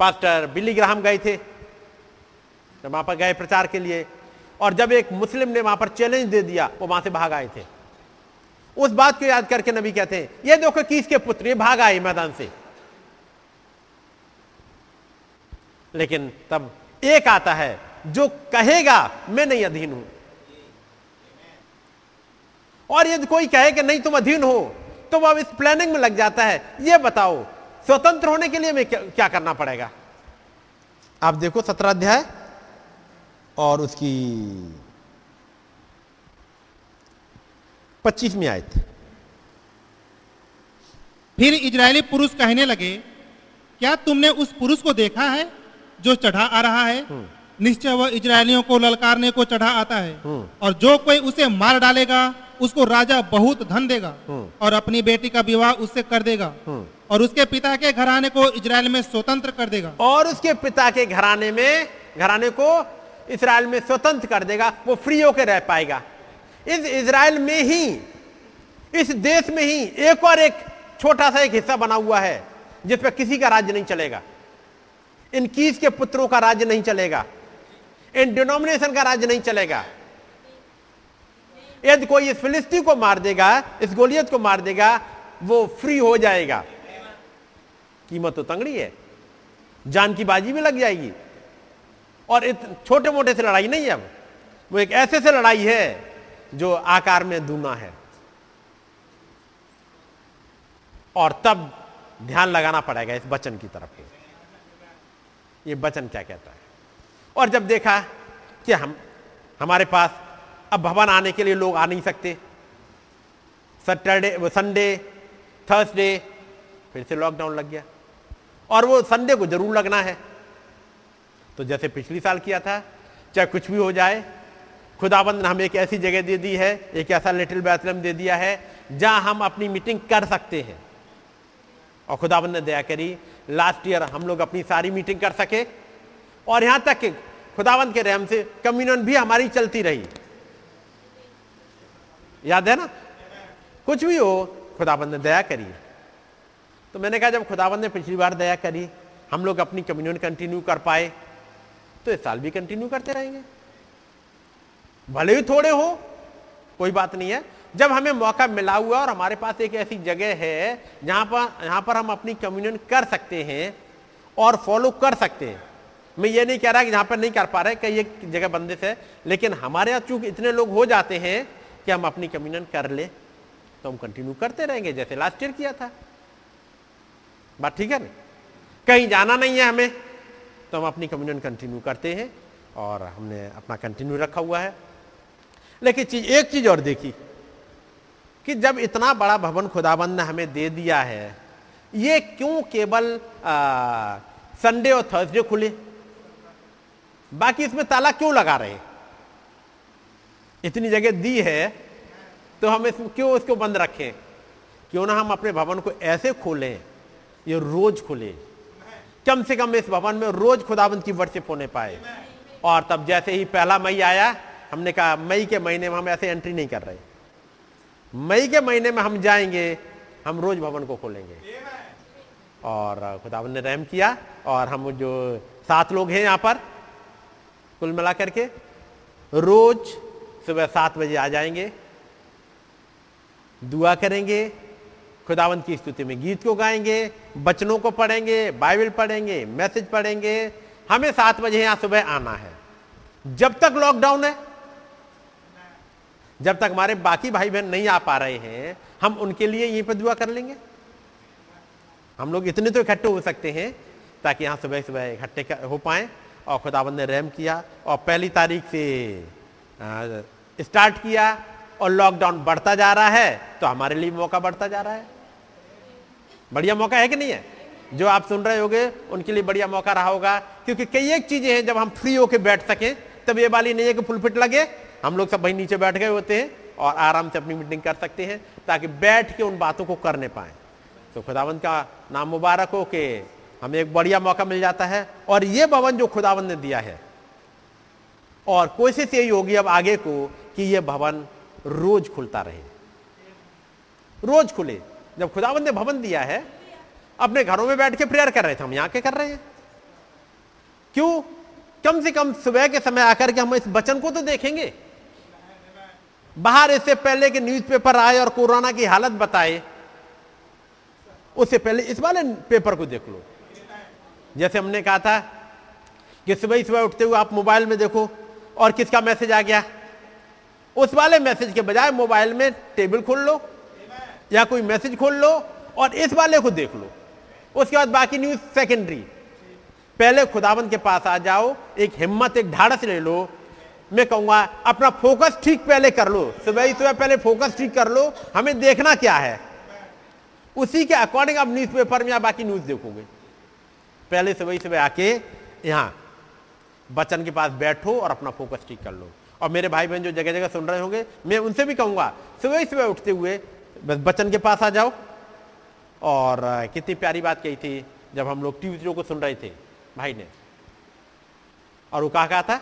पास्टर बिल्ली ग्राहम गए थे जब वहाँ पर गए प्रचार के लिए और जब एक मुस्लिम ने वहाँ पर चैलेंज दे दिया वो वहाँ से भाग आए थे। उस बात को याद करके नबी कहते हैं ये देखो किसके पुत्र ये भाग आए मैदान से। लेकिन तब एक आता है जो कहेगा मैं नहीं अधीन हूँ। और यदि कोई कहे कि नहीं तुम अधीन हो तो वह इस प्लानिंग में लग जाता है यह बताओ स्वतंत्र होने के लिए मैं क्या, क्या करना पड़ेगा? आप देखो सत्रह अध्याय और उसकी पच्चीसवीं आयत। फिर इजरायली पुरुष कहने लगे क्या तुमने उस पुरुष को देखा है? जो चढ़ा आ रहा है निश्चय वह इजरायलियों को ललकारने को चढ़ा आता है। और जो कोई उसे मार डालेगा उसको राजा बहुत धन देगा। और अपनी बेटी का विवाह उससे कर देगा। और उसके पिता के घराने को इजराइल में स्वतंत्र कर देगा। और उसके पिता के घराने में घराने को इसराइल में स्वतंत्र कर देगा वो फ्री होकर रह पाएगा। इस इसराइल में ही इस देश में ही एक और एक छोटा सा एक हिस्सा बना हुआ है जिस पर किसी का राज्य नहीं चलेगा। इन कीस के पुत्रों का राज्य नहीं चलेगा। इन डिनोमिनेशन का राज्य नहीं चलेगा। यदि कोई इस फिलिस्ती को मार देगा, इस गोलियत को मार देगा, वो फ्री हो जाएगा। कीमत तो तंगड़ी है। जान की बाजी भी लग जाएगी। और इत छोटे मोटे से लड़ाई नहीं है अब। वो एक ऐसे से लड़ाई है, जो आकार में दूना है। और तब ध्यान लगाना पड़ेगा इस वचन की तरफ़। ये वचन क्या कहता है? और जब देखा कि हम, हमारे पास अब भवन आने के लिए लोग आ नहीं सकते, सैटरडे संडे, थर्सडे, फिर से लॉकडाउन लग गया। और वो संडे को ज़रूर लगना है। तो जैसे पिछली साल किया था, चाहे कुछ भी हो जाए, खुदाबंद ने हमें एक ऐसी जगह दे दी है, एक ऐसा लिटिल बैथलम दे दिया है, जहाँ हम अपनी मीटिंग कर सकते हैं। और खुदाबंद ने दया करी लास्ट ईयर हम लोग अपनी सारी मीटिंग कर सके। और यहाँ तक खुदावंत के रहम से कम्युनियन भी हमारी चलती रही। याद है ना? कुछ भी हो खुदाबंद ने दया करी। तो मैंने कहा, जब खुदाबंद ने पिछली बार दया करी, हम लोग अपनी कम्युनियन कंटिन्यू कर पाए तो इस साल भी कंटिन्यू करते रहेंगे। भले ही थोड़े हो, कोई बात नहीं है। जब हमें मौका मिला हुआ और हमारे पास एक ऐसी जगह है जहाँ पर यहाँ पर हम अपनी कम्युनियन कर सकते हैं और फॉलो कर सकते हैं। मैं ये नहीं कह रहा कि यहाँ पर नहीं कर पा रहे, कई एक जगह बंदिश है लेकिन हमारे यहाँ चूँकि इतने लोग हो जाते हैं कि हम अपनी कम्युनियन कर ले तो हम कंटिन्यू करते रहेंगे, जैसे लास्ट ईयर किया था। बात ठीक है ना? कहीं जाना नहीं है हमें तो हम अपनी कम्युनियन कंटिन्यू करते हैं और हमने अपना कंटिन्यू रखा हुआ है। लेकिन चीज़, एक चीज़ और देखी कि जब इतना बड़ा भवन खुदाबंद ने हमें दे दिया है, ये क्यों केवल संडे और थर्सडे खुले? बाकी इसमें ताला क्यों लगा रहे? इतनी जगह दी है तो हम इसमें क्यों इसको बंद रखें? क्यों ना हम अपने भवन को ऐसे खोलें, ये रोज खुले। कम से कम इस भवन में रोज खुदाबंद की वर्षिप होने पाए। और तब जैसे ही पहला मई आया, हमने कहा, मई के महीने में हम ऐसे एंट्री नहीं कर रहे। मई के महीने में हम जाएँगे, हम रोज भवन को खोलेंगे। और खुदाबंद ने रहम किया, और हम जो सात लोग हैं यहाँ पर, कुल मिला करके रोज सुबह सात बजे आ जाएँगे, दुआ करेंगे खुदावंत की स्तुति में गीत को गाएँगे बचनों को पढ़ेंगे, बाइबल पढ़ेंगे, मैसेज पढ़ेंगे। हमें सात बजे यहाँ सुबह आना है। जब तक लॉकडाउन है जब तक हमारे बाकी भाई बहन नहीं आ पा रहे हैं, हम उनके लिए यहीं पर दुआ कर लेंगे। हम लोग इतने तो इकट्ठे हो सकते हैं ताकि यहाँ सुबह सुबह इकट्ठे हो पाए और खुदाबंद ने रहम किया और पहली तारीख से स्टार्ट किया और लॉकडाउन बढ़ता जा रहा है तो हमारे लिए मौका बढ़ता जा रहा है। बढ़िया मौका है कि नहीं है? जो आप सुन रहे होगे, उनके लिए बढ़िया मौका रहा होगा, क्योंकि कई एक चीज़ें हैं जब हम फ्री होके बैठ सकें, तब ये वाली नहीं है कि फुलफिट लगे हम लोग सब वहीं नीचे बैठ गए होते हैं और आराम से अपनी मीटिंग कर सकते हैं ताकि बैठ के उन बातों को करने पाए। तो खुदावंत का नाम मुबारक हो कि हमें एक बढ़िया मौका मिल जाता है और ये भवन जो खुदावंत ने दिया है, और कोशिश यही होगी अब आगे को कि यह भवन रोज खुलता रहे। रोज खुले। जब खुदावंत ने भवन दिया है, अपने घरों में बैठ के प्रेयर कर रहे थे, हम यहाँ के कर रहे हैं। क्यों? कम से कम सुबह के समय आकर के हम इस वचन को तो देखेंगे। बाहर इससे पहले कि न्यूज़पेपर आए और कोरोना की हालत बताए, उससे पहले इस वाले पेपर को देख लो। जैसे हमने कहा था कि सुबह सुबह उठते हुए आप मोबाइल में देखो और किसका मैसेज आ गया? उस वाले मैसेज के बजाय मोबाइल में टेबल खोल लो या कोई मैसेज खोल लो और इस वाले को देख लो। उसके बाद बाकी न्यूज़ सेकेंडरी। पहले खुदावन के पास आ जाओ, एक हिम्मत, एक ढाड़स ले लो मैं कहूँगा, अपना फोकस ठीक पहले कर लो। सुबह ही सुबह पहले फोकस ठीक कर लो, हमें देखना क्या है। उसी के अकॉर्डिंग आप न्यूज़ पेपर में या बाकी न्यूज़ देखोगे। पहले सुबह ही सुबह आके यहाँ बचन के पास बैठो और अपना फोकस ठीक कर लो। और मेरे भाई बहन जो जगह जगह सुन रहे होंगे, मैं उनसे भी कहूँगा सुबह ही सुबह उठते हुए बस बचन के पास आ जाओ। और कितनी प्यारी बात कही थी, जब हम लोग ट्यूजडे को सुन रहे थे, भाई ने। और वो कहा था?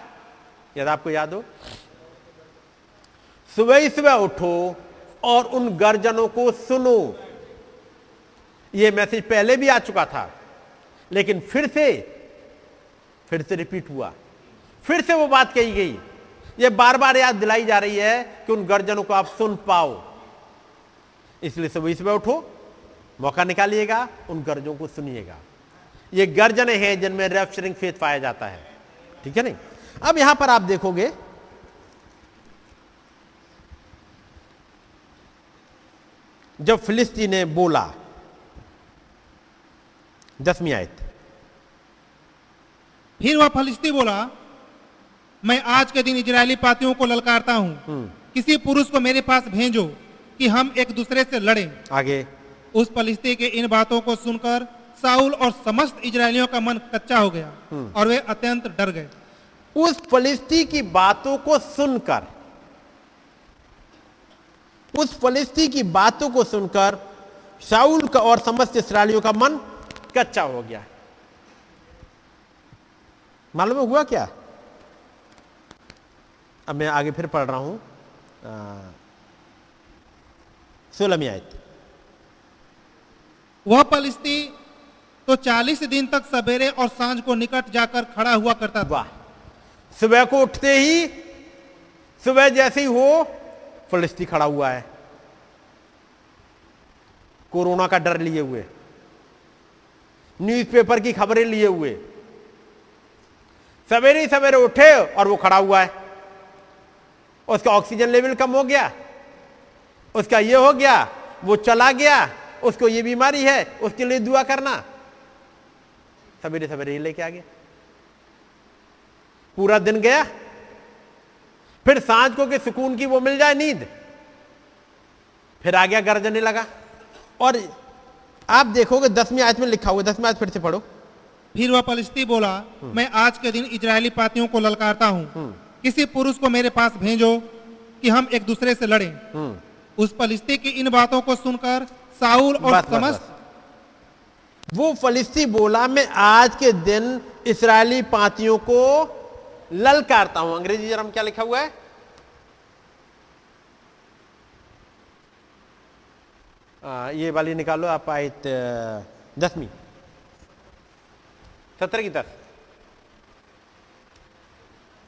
यदि आपको याद हो? सुबह ही सुबह उठो और उन गर्जनों को सुनो। यह मैसेज पहले भी आ चुका था, लेकिन फिर से फिर से रिपीट हुआ। फिर से वो बात कही गई। ये बार बार याद दिलाई जा रही है कि उन गर्जनों को आप सुन पाओ। इसलिए सुबह सुबह उठो, मौका निकालिएगा, उन गर्जों को सुनिएगा। ये गर्जने हैं जिनमें रेफरिंग फेथ पाया जाता है। ठीक है नहीं? अब यहाँ पर आप देखोगे जब फिलिस्ती ने बोला दसवीं आयत। फिर वह फलिस्ती बोला मैं आज के दिन इजरायली पातियों को ललकारता हूँ। किसी पुरुष को मेरे पास भेजो कि हम एक दूसरे से लड़ें। आगे। उस फलिस्ती के इन बातों को सुनकर साउल और समस्त इजरायलियों का मन कच्चा हो गया और वे अत्यंत डर गए। उस फलिस्ती की बातों को सुनकर उस फलिस्ती की बातों को सुनकर शाउल का और समस्त इसराइलियों का मन कच्चा हो गया। मालूम हुआ क्या? अब मैं आगे फिर पढ़ रहा हूँ। सोलहवीं आयत। वह फलिस्ती तो चालीस दिन तक सवेरे और साँझ को निकट जाकर खड़ा हुआ करता था। वाह। सुबह को उठते ही, सुबह जैसे ही हो, फलिस्ती खड़ा हुआ है। कोरोना का डर लिए हुए। न्यूज़पेपर की खबरें लिए हुए। सवेरे सवेरे उठे और वो खड़ा हुआ है। उसका ऑक्सीजन लेवल कम हो गया। उसका ये हो गया, वो चला गया, उसको ये बीमारी है, उसके लिए दुआ करना। सवेरे सवेरे ही लेके आ गया। पूरा दिन गया। फिर साँझ को कि सुकून की वो मिल जाए नींद। फिर आ गया गरजने लगा। और आप देखोगे दसवीं आयत में लिखा हुआ दसवीं आयत फिर से पढ़ो। फिर वह फलिस्ती बोला मैं आज के दिन इजरायली पातियों को ललकारता हूँ। किसी पुरुष को मेरे पास भेजो कि हम एक दूसरे से लड़ें। उस फलिस्ती की इन बातों को सुनकर साउल और समस्त। वो फलिस्ती बोला मैं आज के दिन इसराइली पातियों को ललकारता हूँ। अंग्रेज़ी जरा क्या लिखा हुआ है? आ, ये वाली निकालो आप आयत दसवीं। सत्रह की दस।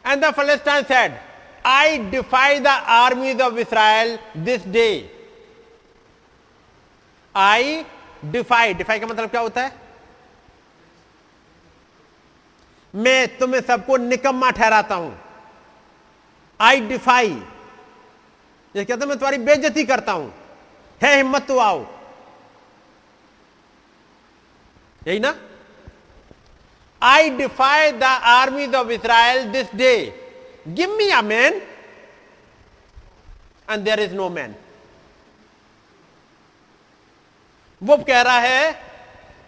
And the Philistine said I defy the armies of Israel this day I defy defy का मतलब क्या होता है? मैं तुम्हें सबको निकम्मा ठहराता हूँ। आई डिफाई ये कहते मैं तुम्हारी बेइज्जती करता हूँ। है हिम्मत तो आओ। यही ना? I defy the armies of Israel this day give me a man and there is no man वो कह रहा है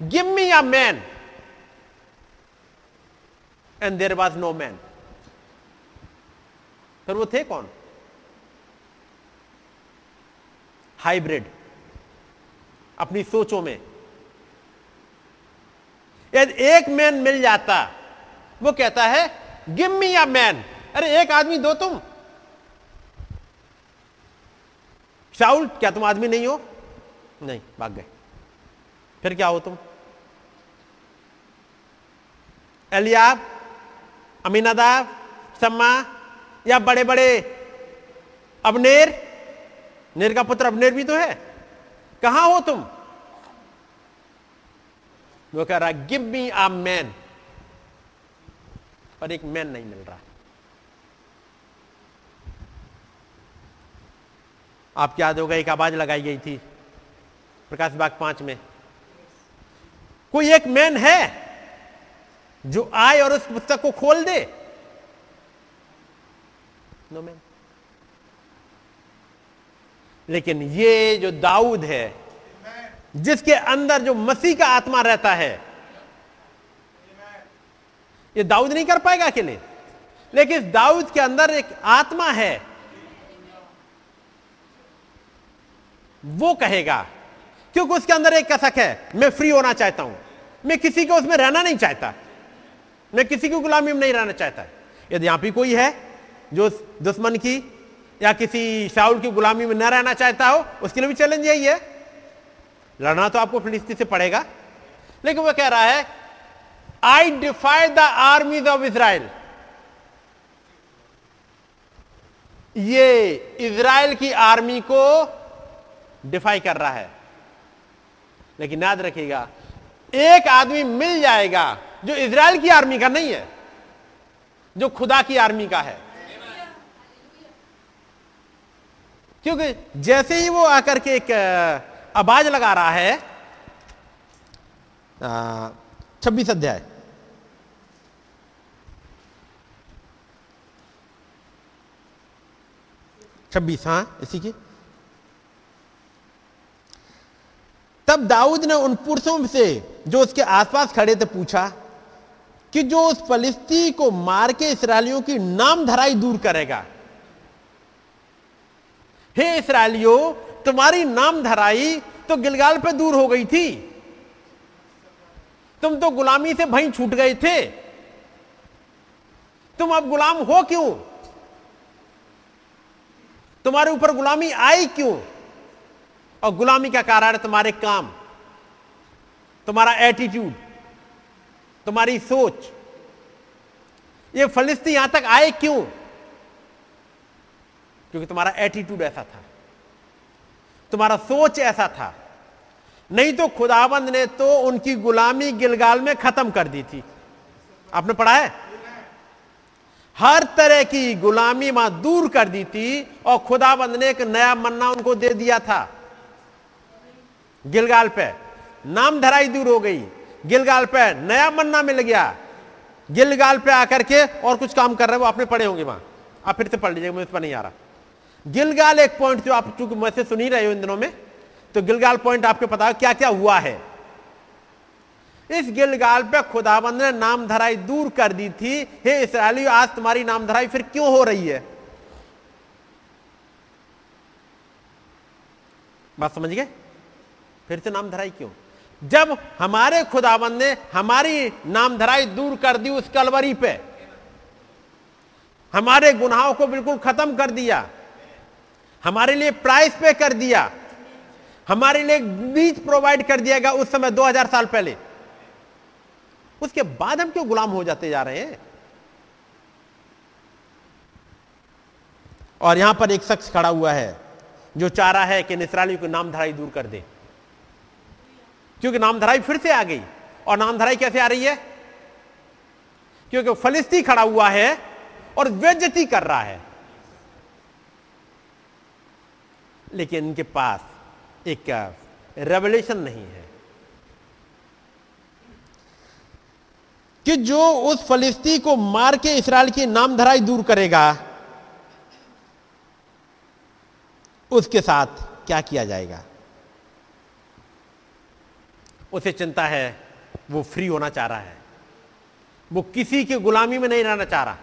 give me a man and there was no man फिर वो थे कौन? हाइब्रिड अपनी सोचों में। यदि एक मैन मिल जाता, वो कहता है गिव मी अ मैन अरे, एक आदमी, दो तुम। शाउल क्या तुम आदमी नहीं हो? नहीं, भाग गए। फिर क्या हो तुम? एलियाब अमीनादाब, सम्मा या बड़े बड़े अबनेर नेर का पुत्र अबनेर भी तो है। कहाँ हो तुम? वो कह रहा गिव मी आ मैन पर एक मैन नहीं मिल रहा। आपकी याद होगा एक आवाज़ लगाई गई थी, प्रकाश बाग पाँच में। कोई एक मैन है? जो आए और उस पुस्तक को खोल दे। नो मैन लेकिन ये जो दाऊद है, जिसके अंदर जो मसीह का आत्मा रहता है, ये दाऊद नहीं कर पाएगा अकेले। लेकिन इस दाऊद के अंदर एक आत्मा है, वो कहेगा, क्योंकि उसके अंदर एक कसक है, मैं फ्री होना चाहता हूँ। मैं किसी को उसमें रहना नहीं चाहता। मैं किसी की गुलामी में नहीं रहना चाहता। यदि यहाँ भी कोई है जो दुश्मन की या किसी शाउल की गुलामी में न रहना चाहता हो, उसके लिए भी चैलेंज यही है। लड़ना तो आपको फिलिस्ती से पड़ेगा। लेकिन वह कह रहा है I defy the armies of Israel ये इसराइल की आर्मी को डिफाई कर रहा है। लेकिन याद रखिएगा, एक आदमी मिल जाएगा। जो इसराइल की आर्मी का नहीं है, जो खुदा की आर्मी का है। क्योंकि जैसे ही वो आकर के एक आवाज़ लगा रहा है छब्बीस अध्याय। छब्बीस हाँ इसी की। तब दाऊद ने उन पुरुषों से, जो उसके आसपास खड़े थे, पूछा कि जो उस फलिस्ती को मार के इसराइलियों की नाम धराई दूर करेगा। हे इसराइलियों, तुम्हारी नाम धराई तो गिलगाल पे दूर हो गई थी। तुम तो गुलामी से भई छूट गए थे। तुम अब गुलाम हो क्यों? तुम्हारे ऊपर गुलामी आई क्यों? और गुलामी का कारण तुम्हारे काम, तुम्हारा एटीट्यूड तुम्हारी सोच। ये फलिस्ती यहाँ तक आए क्यों? क्योंकि तुम्हारा एटीट्यूड ऐसा था। तुम्हारा सोच ऐसा था। नहीं तो खुदाबंद ने तो उनकी गुलामी गिलगाल में खत्म कर दी थी। आपने पढ़ा है? हर तरह की गुलामी माँ दूर कर दी थी और खुदाबंद ने एक नया मन्ना उनको दे दिया था। गिलगाल पे। नाम धराई दूर हो गई। गिलगाल पे नया मन्ना मिल गया। गिलगाल पे आकर के और कुछ काम कर रहे हो आपने पढ़े होंगे वहाँ। आप फिर से पढ़ लीजिएगा, मुझे नहीं आ रहा। गिलगाल एक पॉइंट जो आप चूँकि मुझसे सुन ही रहे हो इन दिनों में तो गिलगाल पॉइंट आपके पता है क्या क्या हुआ है। इस गिलगाल पे खुदाबंद ने नाम धराई दूर कर दी थी। हे इसराइली आज तुम्हारी नाम धराई फिर क्यों हो रही है? बात समझ गए फिर से नाम धराई क्यों? जब हमारे खुदाबंद ने हमारी नामधराई दूर कर दी उस कलवरी पे, हमारे गुनाहों को बिल्कुल खत्म कर दिया, हमारे लिए प्राइस पे कर दिया, हमारे लिए बीज प्रोवाइड कर दिया गया उस समय 2000 साल पहले। उसके बाद हम क्यों गुलाम हो जाते जा रहे हैं? और यहाँ पर एक शख्स खड़ा हुआ है जो चाह रहा है कि निसराली को नाम धराई दूर कर दे। क्योंकि नामधराई फिर से आ गई। और नामधराई कैसे आ रही है? क्योंकि फलिस्ती खड़ा हुआ है और बेजती कर रहा है। लेकिन इनके पास एक रेवलेशन नहीं है कि जो उस फलिस्ती को मार के इसराइल की नामधराई दूर करेगा, उसके साथ क्या किया जाएगा? उसे चिंता है, वो फ्री होना चाह रहा है। वो किसी की गुलामी में नहीं रहना चाह रहा।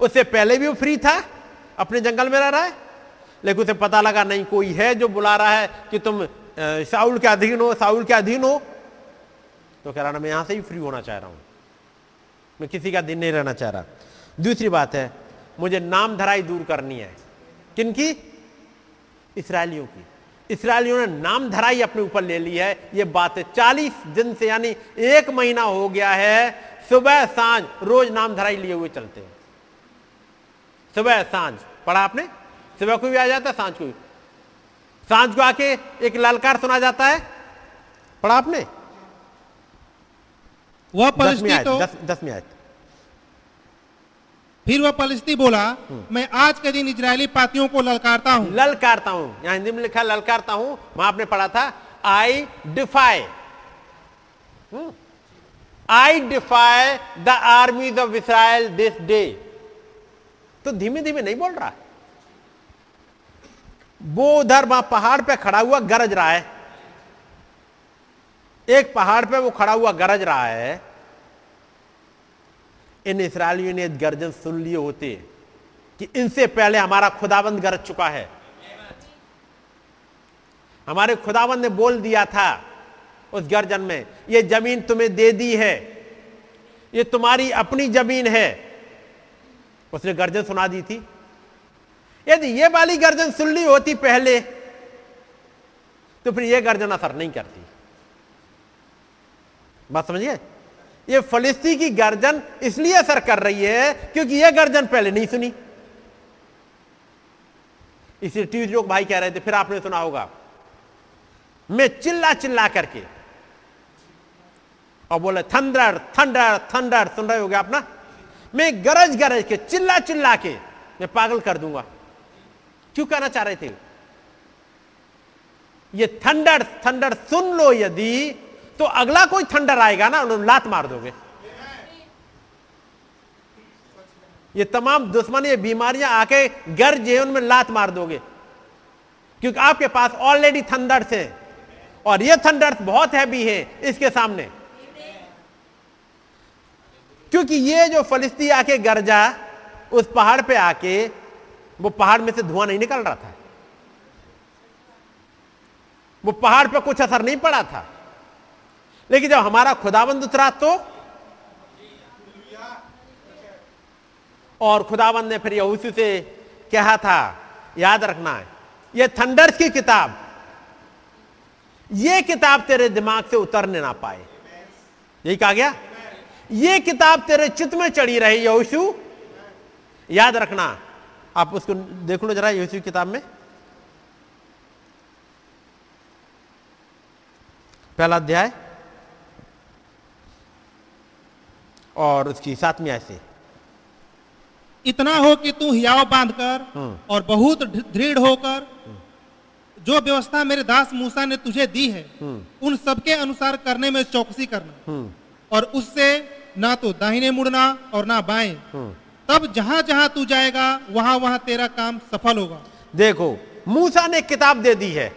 उससे पहले भी वो फ्री था, अपने जंगल में रह रहा है, लेकिन उसे पता लगा, नहीं, कोई है जो बुला रहा है कि तुम साउल के अधीन हो, साउल के अधीन हो। तो कह रहा, ना, मैं यहाँ से ही फ्री होना चाह रहा हूँ। मैं किसी का दिन नहीं रहना चाह रहा। दूसरी बात है, मुझे नाम धराई दूर करनी है। किनकी? इसराइलियों की। इसराइलियों ने नाम धराई अपने ऊपर ले ली है। ये बात है चालीस दिन से यानी एक महीना हो गया है। सुबह साँझ रोज नाम धराई लिए हुए चलते हैं। सुबह साँझ पढ़ा आपने? सुबह को भी आ जाता है साँझ को भी। साँझ को आके एक ललकार सुना जाता है। पढ़ा आपने? वह आयत तो दस, दसवीं आयत। फिर वह फलिस्ती बोला मैं आज के दिन इजरायली पातियों को ललकारता हूँ। ललकारता हूँ। यहाँ हिंदी में लिखा ललकारता हूँ। वहाँ आपने पढ़ा था I defy I defy the armies of Israel this day तो धीमे धीमे नहीं बोल रहा। वो उधर वहाँ पहाड़ पे खड़ा हुआ गरज रहा है। एक पहाड़ पे वो खड़ा हुआ गरज रहा है। इन इसराइलियों ने गर्जन सुन लिए होते कि इनसे पहले हमारा खुदाबंद गरज चुका है। हमारे खुदाबंद ने बोल दिया था उस गर्जन में, ये ज़मीन तुम्हें दे दी है। ये तुम्हारी अपनी ज़मीन है। उसने गर्जन सुना दी थी। यदि ये वाली गर्जन सुन ली होती पहले तो फिर ये गर्जन असर नहीं करती। बात समझिए? ये फलिस्ती की गर्जन इसलिए असर कर रही है क्योंकि यह गर्जन पहले नहीं सुनी। इसी ट्यूज लोग भाई कह रहे थे, फिर आपने सुना होगा। मैं चिल्ला चिल्ला करके, और बोले, थंडर थंडर थंडर, सुन रहे होगे आप ना? मैं गरज गरज के चिल्ला चिल्ला के, मैं पागल कर दूँगा। क्यों कहना चाह रहे थे? ये थंडर थंडर सुन लो यदि तो अगला कोई थंडर आएगा ना, उन्होंने लात मार दोगे। ये तमाम दुश्मन, ये बीमारियाँ आके गर्ज है उनमें लात मार दोगे। क्योंकि आपके पास ऑलरेडी थंडर्स हैं। और ये थंडर्स बहुत हैवी है इसके सामने। क्योंकि ये जो फलिस्ती आके गरजा उस पहाड़ पे आके, वो पहाड़ में से धुआँ नहीं निकल रहा था। वो पहाड़ पे कुछ असर नहीं पड़ा था। लेकिन जब हमारा खुदाबंद उतरा तो? और खुदाबंद ने फिर यहूसू से कहा था, याद रखना है, ये थंडर्स की किताब, ये किताब तेरे दिमाग से उतरने ना पाए। यही कहा गया? ये किताब तेरे चित्त में चढ़ी रही यहोशू याद रखना, आप उसको देख लो जरा यहोशू किताब में। पहला अध्याय। और उसकी सातवीं आय से। इतना हो कि तू हियाव बांधकर और बहुत दृढ़ होकर जो व्यवस्था मेरे दास मूसा ने तुझे दी है उन सबके अनुसार करने में चौकसी करना। और उससे ना तो दाहिने मुड़ना और ना बाएँ। तब जहाँ जहाँ तू जाएगा वहाँ वहाँ तेरा काम सफल होगा। देखो मूसा ने किताब दे दी है।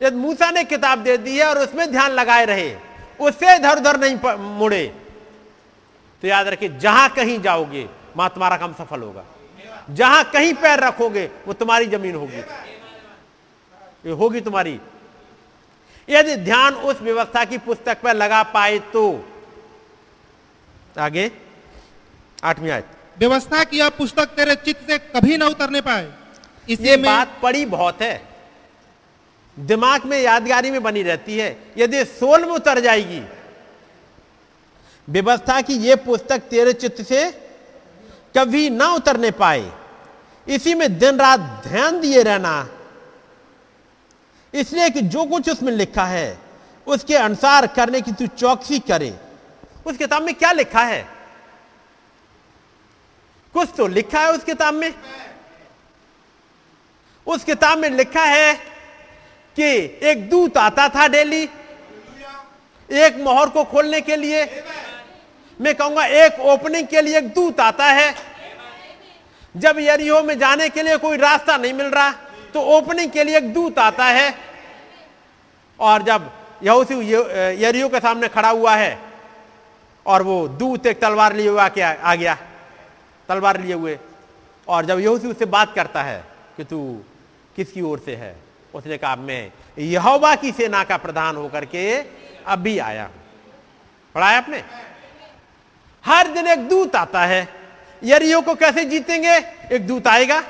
मूसा ने किताब दे दी है और उसमें ध्यान लगाए रहे उससे इधर उधर नहीं मुड़े। तो याद रखिए जहाँ कहीं जाओगे वहाँ तुम्हारा काम सफल होगा। जहाँ कहीं पैर रखोगे वो तुम्हारी ज़मीन होगी। ये होगी तुम्हारी। यदि ध्यान उस व्यवस्था की पुस्तक पर लगा पाए तो आगे आठवीं आयत। व्यवस्था की यह पुस्तक तेरे चित्त से कभी ना उतरने पाए। में बात पड़ी बहुत है। दिमाग में यादगारी में बनी रहती है। यदि सोल में उतर जाएगी व्यवस्था की ये पुस्तक तेरे चित्त से कभी ना उतरने पाए। इसी में दिन रात ध्यान दिए रहना। इसलिए कि जो कुछ उसमें लिखा है, उसके अनुसार करने की तू चौकसी करे। उस किताब में क्या लिखा है? कुछ तो लिखा है उस किताब में। उस किताब में लिखा है कि एक दूत आता था डेली, एक मोहर को खोलने के लिए। मैं कहूँगा, एक ओपनिंग के लिए एक दूत आता है। जब यरियो में जाने के लिए कोई रास्ता नहीं मिल रहा तो ओपनिंग के लिए एक दूत आता है। और जब यहोशू यरियो के सामने खड़ा हुआ है, और वो दूत एक तलवार लिए हुआ के आ गया। तलवार लिए हुए। और जब यहोशू उससे बात करता है कि तू किसकी ओर से है? उसने कहा, मैं यहोवा की सेना का प्रधान होकर के अभी आया हूँ। पढ़ाया आपने? हर दिन एक दूत आता है। यरियो को कैसे जीतेंगे? एक दूत आएगा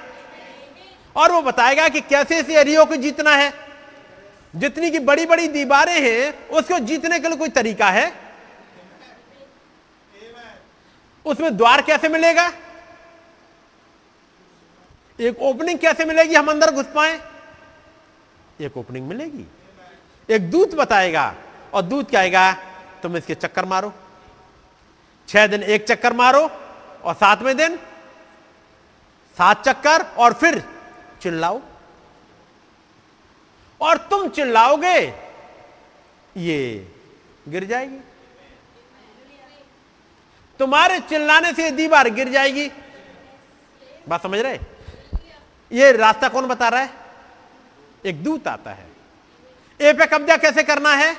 और वो बताएगा कि कैसे इस यरियो को जीतना है। जितनी की बड़ी बड़ी दीवारें हैं, उसको जीतने के लिए कोई तरीका है? उसमें द्वार कैसे मिलेगा? एक ओपनिंग कैसे मिलेगी? हम अंदर घुस पाए। एक ओपनिंग मिलेगी। एक दूत बताएगा और दूत क्या आएगा? तुम इसके चक्कर मारो। छह दिन एक चक्कर मारो और सातवें दिन सात चक्कर और फिर चिल्लाओ। और तुम चिल्लाओगे, ये गिर जाएगी। तुम्हारे चिल्लाने से दीवार गिर जाएगी। बात समझ रहे? ये रास्ता कौन बता रहा है? एक दूत आता है। ए पे कब्जा कैसे करना है?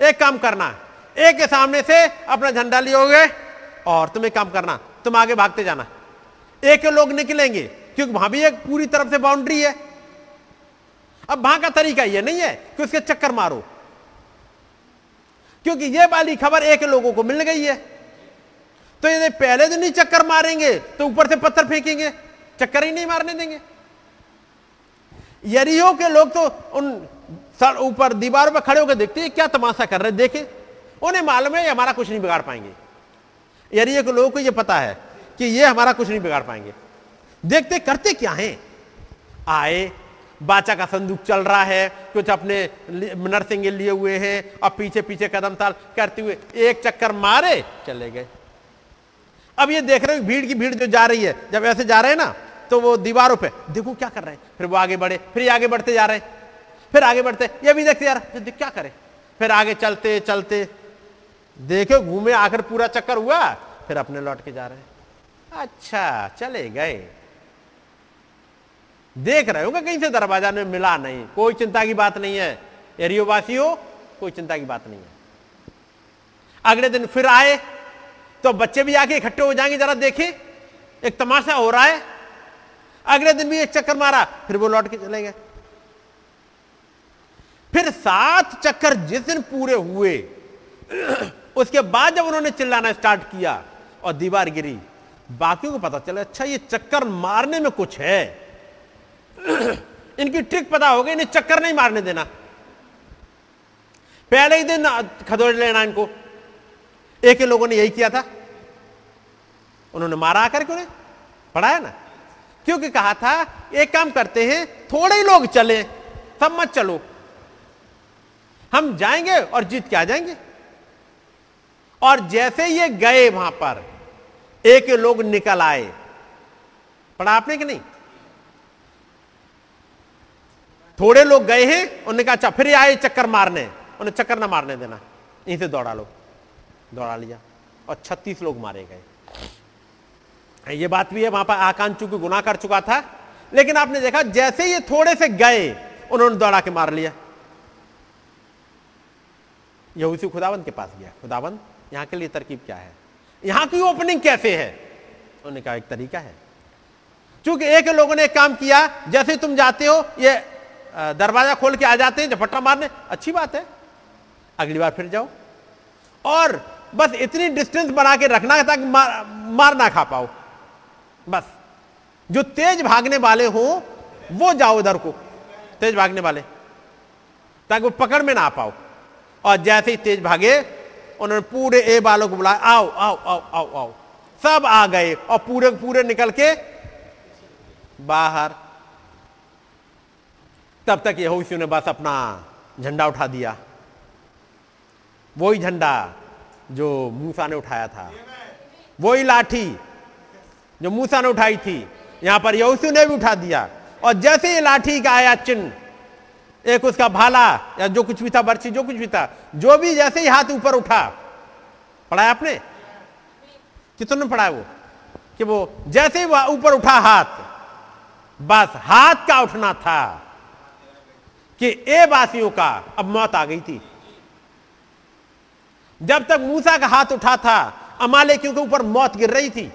एक काम करना ए के सामने से अपना झंडा लियोगे और तुम्हें काम करना, तुम आगे भागते जाना। एक के लोग निकलेंगे, क्योंकि वहाँ भी एक पूरी तरफ़ से बाउंड्री है। अब वहाँ का तरीका यह नहीं है कि उसके चक्कर मारो। क्योंकि यह वाली खबर एक लोगों को मिल गई है। तो यदि पहले दिन ही चक्कर मारेंगे तो ऊपर से पत्थर फेंकेंगे, चक्कर ही नहीं मारने देंगे। यरियो के लोग तो उन ऊपर दीवार पर खड़े होकर देखते हैं, क्या तमाशा कर रहे देखे। उन्हें मालूम है ये हमारा कुछ नहीं बिगाड़ पाएँगे। यरियो के लोगों को यह पता है कि ये हमारा कुछ नहीं बिगाड़ पाएँगे। देखते करते क्या हैं? आए, बाचा का संदूक चल रहा है, कुछ अपने नरसिंगे लिए हुए हैं और पीछे पीछे कदम ताल करते हुए एक चक्कर मारे, चले गए। अब ये देख रहे हो, भीड़ की भीड़ जो जा रही है, जब ऐसे जा रहे हैं ना तो वो दीवारों पे, देखो क्या कर रहे हैं। फिर वो आगे बढ़े, फिर आगे बढ़ते जा रहे हैं। फिर आगे बढ़ते, ये भी देखते जा रहे क्या करे। फिर आगे चलते चलते देखे घूमे आकर पूरा चक्कर हुआ, फिर अपने लौट के जा रहे हैं। अच्छा चले गए। देख रहे होगा, कहीं से दरवाज़ा में मिला नहीं। कोई चिंता की बात नहीं है। एरियोवासी हो कोई चिंता की बात नहीं है। अगले दिन फिर आए तो बच्चे भी आके इकट्ठे हो जाएँगे, जरा देखे। एक तमाशा हो रहा है। अगले दिन भी एक चक्कर मारा, फिर वो लौट के चले गए। फिर सात चक्कर जिस दिन पूरे हुए उसके बाद जब उन्होंने चिल्लाना स्टार्ट किया और दीवार गिरी, बाकियों को पता चला अच्छा ये चक्कर मारने में कुछ है। [clears throat] इनकी ट्रिक पता हो गई इन्हें चक्कर नहीं मारने देना। पहले ही दिन खदोड़ लेना इनको। एक ही लोगों ने यही किया था। उन्होंने मारा आकर के उन्हें पढ़ाया ना। क्योंकि कहा था, एक काम करते हैं, थोड़े ही लोग चले, सब मत चलो। हम जाएँगे और जीत के आ जाएँगे। और जैसे ये गए वहाँ पर, एक लोग निकल आए। पढ़ा आपने कि नहीं? थोड़े लोग गए हैं, उन्होंने कहा अच्छा फिर आए चक्कर मारने। उन्हें चक्कर ना मारने देना। यहीं से दौड़ा लो। दौड़ा लिया और छत्तीस लोग मारे गए। ये बात भी है, वहाँ पर आकांत चूँकि गुना कर चुका था। लेकिन आपने देखा, जैसे ये थोड़े से गए, उन्होंने दौड़ा के मार लिया। यह उसी खुदावंत के पास गया। खुदावंत यहाँ के लिए तरकीब क्या है? यहाँ की ओपनिंग कैसे है? उन्होंने कहा एक तरीका है। क्योंकि एक लोगों ने एक काम किया जैसे तुम जाते हो ये दरवाज़ा खोल के आ जाते हैं झपट्टा मारने अच्छी बात है। अगली बार फिर जाओ। और बस इतनी डिस्टेंस बना के रखना ताकि मार, मार ना खा पाओ। बस। जो तेज भागने वाले हो वो जाओ उधर को। तेज भागने वाले। ताकि वो पकड़ में ना आ पाओ। और जैसे ही तेज भागे उन्होंने पूरे ए बालों को बुलाया, आओ आओ आओ आओ आओ। सब आ गए और पूरे पूरे निकल के बाहर। तब तक यहोशू ने बस अपना झंडा उठा दिया। वही झंडा जो मूसा ने उठाया था। वही लाठी जो मूसा ने उठाई थी। यहाँ पर यहोशू ने भी उठा दिया। और जैसे ये लाठी का आया चिन्ह एक उसका भाला या जो कुछ भी था बर्ची जो कुछ भी था, जो भी जैसे ही हाथ ऊपर उठा, पढ़ाया आपने? कितने पढ़ाया वो? कि वो जैसे ही ऊपर उठा हाथ, बस हाथ का उठना था कि ए वासियों का अब मौत आ गई थी। जब तक मूसा का हाथ उठा था अमालेकियों के ऊपर मौत गिर रही थी।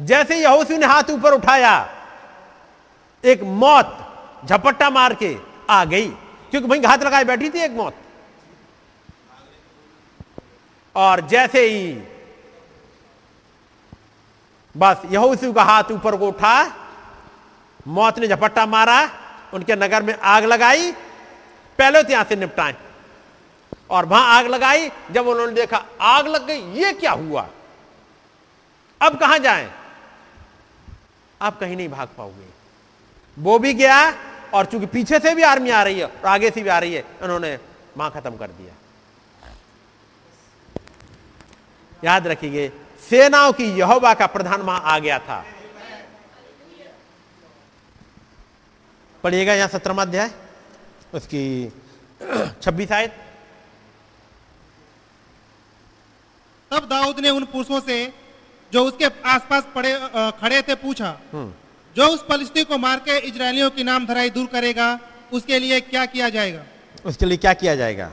जैसे यहोशू ने हाथ ऊपर उठाया, एक मौत झपट्टा मार के आ गई, क्योंकि वहीं घात लगाए बैठी थी एक मौत। और जैसे ही बस यहोशू का हाथ ऊपर को उठा, मौत ने झपट्टा मारा, उनके नगर में आग लगाई, पहले तो यहाँ से निपटाएँ। और वहाँ आग लगाई, जब उन्होंने देखा आग लग गई, ये क्या हुआ? अब कहाँ जाएँ? आप कहीं नहीं भाग पाओगे। वो भी गया और चूँकि पीछे से भी आर्मी आ रही है और आगे से भी आ रही है उन्होंने माँ खत्म कर दिया। याद रखिए सेनाओं की यहोवा का प्रधान माँ आ गया था। पढ़िएगा यहाँ सत्रह अध्याय उसकी छब्बीस आयत। तब दाऊद ने उन पुरुषों से जो उसके आसपास पड़े खड़े थे पूछा जो उस फलिस्ती को मार के इजरायलियों की नाम धराई दूर करेगा उसके लिए क्या किया जाएगा? उसके लिए क्या किया जाएगा?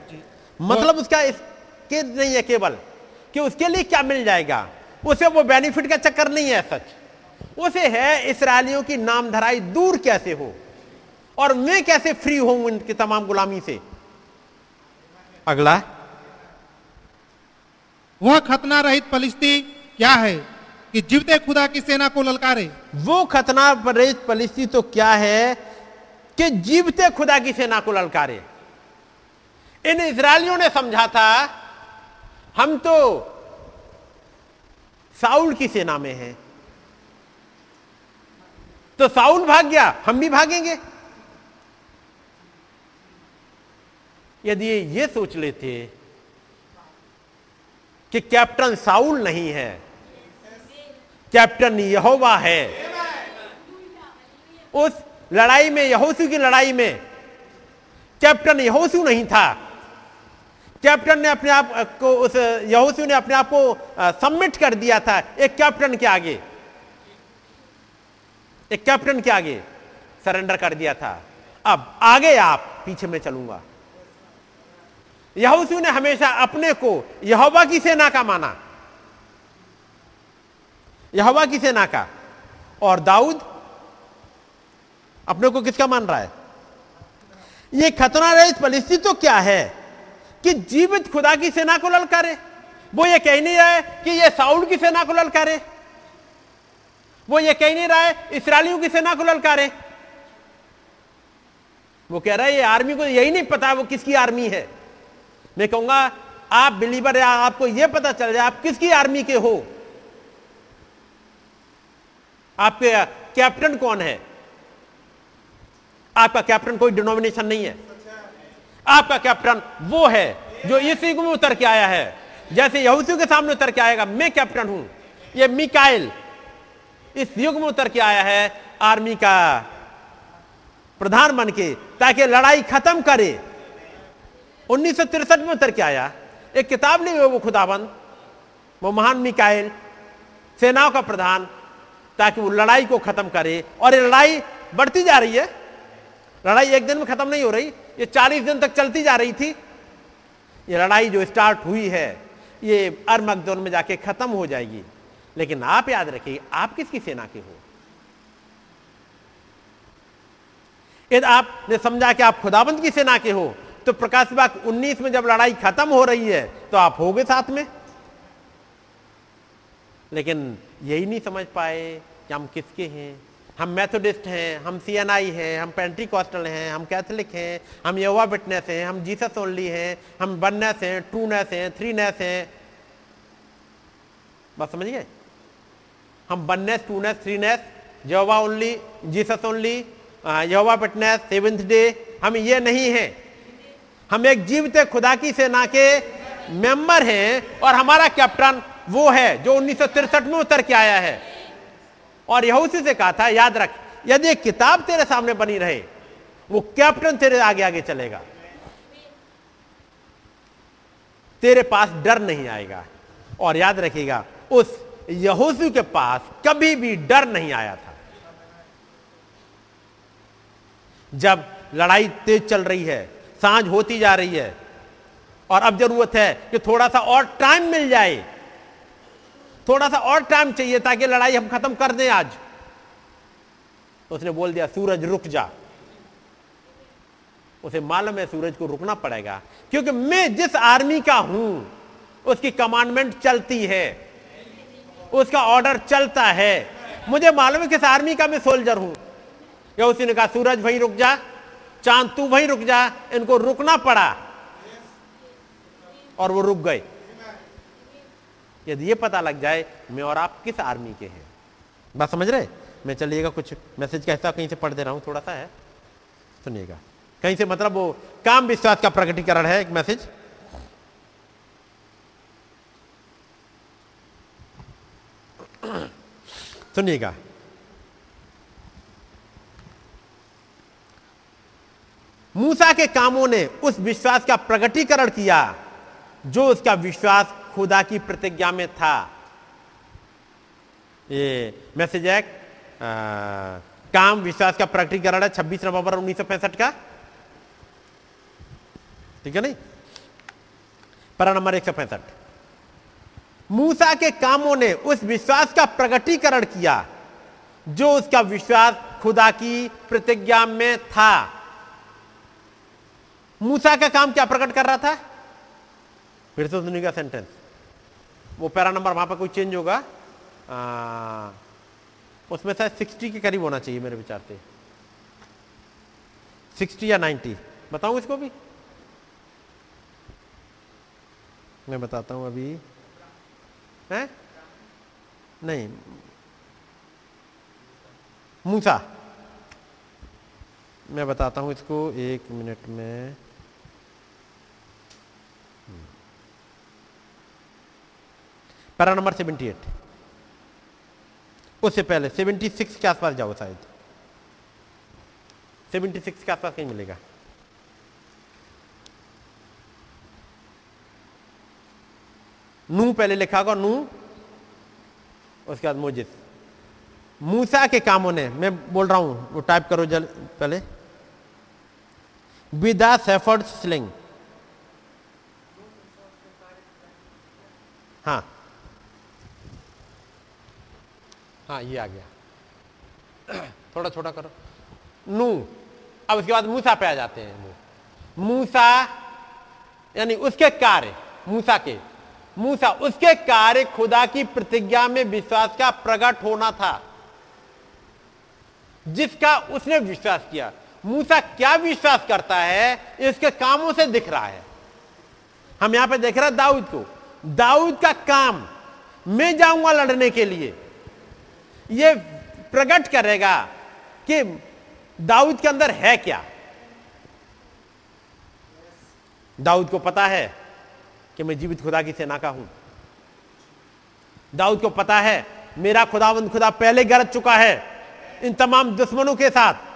मतलब उसका इसके नहीं है केवल कि उसके लिए क्या मिल जाएगा? उसे वो बेनिफिट का चक्कर नहीं है सच। उसे है इसराइलियों की नाम धराई दूर कैसे हो? और मैं कैसे फ्री हूँ उनकी तमाम गुलामी से? अगला। वह खतना रहित फलिस्ती क्या है? कि जीवते खुदा की सेना को ललकारे। वो खतना परेज पलिस्ती तो क्या है कि जीवते खुदा की सेना को ललकारे। इन इसराइलियों ने समझा था, हम तो साउल की सेना में हैं। तो साउल भाग गया, हम भी भागेंगे। यदि ये ये सोच लेते कि कैप्टन साउल नहीं है कैप्टन यहोवा है। उस लड़ाई में यहोसू की लड़ाई में कैप्टन यहोसू नहीं था। कैप्टन ने अपने आप को उस यहोसू ने अपने आप को सबमिट कर दिया था एक कैप्टन के आगे। एक कैप्टन के आगे सरेंडर कर दिया था। अब आगे आप, पीछे में चलूँगा। यहोसू ने हमेशा अपने को, यहोवा की सेना का माना। यहोवा की सेना का। और दाऊद अपने को किसका मान रहा है? ये खतरा रहित परिस्थिति तो क्या है कि जीवित खुदा की सेना को ललकारे? वो ये कह नहीं रहा है कि ये साउल की सेना को ललकारे? वो ये कह नहीं रहा है इसराइलियों की सेना को ललकारे? वो कह रहा है ये आर्मी को यही नहीं पता वो किसकी आर्मी है। मैं कहूँगा, आप बिलीवर आपको यह पता चल जाए आप किसकी आर्मी के हो? आपके कैप्टन कौन है? आपका कैप्टन कोई डिनोमिनेशन नहीं है। आपका कैप्टन वो है जो युग में उतर के आया है। जैसे यहूसियों के सामने उतर के आएगा, मैं कैप्टन हूँ। ये मिकाइल इस युग में उतर के आया है आर्मी का प्रधान बन के, ताकि लड़ाई खत्म करे। उन्नीस में उतर के आया। एक किताब नहीं वो खुदाबंद, वो महान मिकाइल, सेनाओं का प्रधान। ताकि वो लड़ाई को खत्म करे। और ये लड़ाई बढ़ती जा रही है। लड़ाई एक दिन में खत्म नहीं हो रही, ये चालीस दिन तक चलती जा रही थी। ये लड़ाई जो स्टार्ट हुई है, ये अरमकदोन में जाके खत्म हो जाएगी। लेकिन आप याद रखिए, आप किसकी सेना के हो? यदि आपने समझा कि आप खुदाबंद की सेना के हो तो प्रकाश बाग 19 में जब लड़ाई खत्म हो रही है तो आप हो गए साथ में। लेकिन यही नहीं समझ पाए कि हम किसके हैं? हम मैथोडिस्ट हैं, हम सीएनआई हैं, हम पेंट्री कॉस्टल हैं, हम कैथलिक हैं, हम योवा विटनेस हैं, हम जीसस ओनली हैं, हम बननेस हैं ट्रूनेस हैं थ्रीनेस हैं। बस समझिए हम oneness twoness threeness Jehovah only Jesus only Jehovah witness seventh day हम ये नहीं हैं। हम एक जीवित खुदा की सेना के मेंबर हैं और हमारा कैप्टन वो है जो उन्नीस में उतर के आया है। और यहूसी से कहा था, याद रख, यदि एक किताब तेरे सामने बनी रहे, वो कैप्टन तेरे आगे आगे चलेगा। तेरे पास डर नहीं आएगा। और याद रखिएगा, उस यहूसू के पास कभी भी डर नहीं आया था। जब लड़ाई तेज चल रही है, साँझ होती जा रही है, और अब ज़रूरत है कि थोड़ा सा और टाइम मिल जाए थोड़ा सा और टाइम चाहिए ताकि लड़ाई हम खत्म कर दें आज। तो उसने बोल दिया, सूरज, रुक जा। उसे मालूम है सूरज को रुकना पड़ेगा, क्योंकि मैं जिस आर्मी का हूँ, उसकी कमांडमेंट चलती है। उसका ऑर्डर चलता है। मुझे मालूम है किस आर्मी का मैं सोल्जर हूँ। या उसी ने कहा, सूरज भाई रुक जा। चाँद, तू भाई रुक जा। इनको रुकना पड़ा। और वो रुक गए। यदि ये पता लग जाए, मैं और आप किस आर्मी के हैं? बात समझ रहे? मैं चलिएगा कुछ मैसेज का हिस्सा कहीं से पढ़ दे रहा हूँ, थोड़ा सा है। सुनिएगा। कहीं से मतलब वो काम विश्वास का प्रकटीकरण है, एक मैसेज सुनिएगा। मूसा के कामों ने उस विश्वास का प्रकटीकरण किया, जो उसका विश्वास खुदा की प्रतिज्ञा में था। ये मैसेज है काम, विश्वास का प्रकटीकरण है 26 नवंबर उन्नीस सौ पैंसठ का। ठीक है नहीं? पैरा नंबर एक सौ पैंसठ। मूसा के कामों ने उस विश्वास का प्रकटीकरण किया, जो उसका विश्वास खुदा की प्रतिज्ञा में था। मूसा का काम क्या प्रकट कर रहा था? फिर से सुनिएगा सेंटेंस वो पैरा नंबर वहाँ पर कोई चेंज होगा? उसमें शायद सिक्सटी के करीब होना चाहिए मेरे विचार से। सिक्सटी या नाइन्टी बताऊँ इसको भी मैं बताता हूँ अभी। है? नहीं। मूसा। मैं बताता हूँ इसको एक मिनट में। Para number seventy eight. उससे पहले, सेवेंटी सिक्स के आसपास जाओ शायद। सेवेंटी सिक्स के आसपास कहीं मिलेगा। नू पहले लिखा होगा, नू, उसके बाद मोजिस। मूसा के कामों ने, मैं बोल रहा हूँ, वो टाइप करो जल, पहले। विदा सेफर्ड स्लिंग हाँ। हाँ ये आ गया। थोड़ा छोटा करो। नू। अब उसके बाद मूसा पे आ जाते हैं मूसा, यानी उसके कार्य, मूसा के। मूसा, उसके कार्य खुदा की प्रतिज्ञा में विश्वास का प्रकट होना था। जिसका उसने विश्वास किया। मूसा क्या विश्वास करता है इसके कामों से दिख रहा है। हम यहाँ पे देख रहे हैं दाऊद को। दाऊद का काम, मैं जाऊँगा लड़ने के लिए। यह प्रकट करेगा कि दाऊद के अंदर है क्या? दाऊद को पता है कि मैं जीवित खुदा की सेना का हूँ। दाऊद को पता है, मेरा खुदावंद खुदा पहले गरज चुका है इन तमाम दुश्मनों के साथ।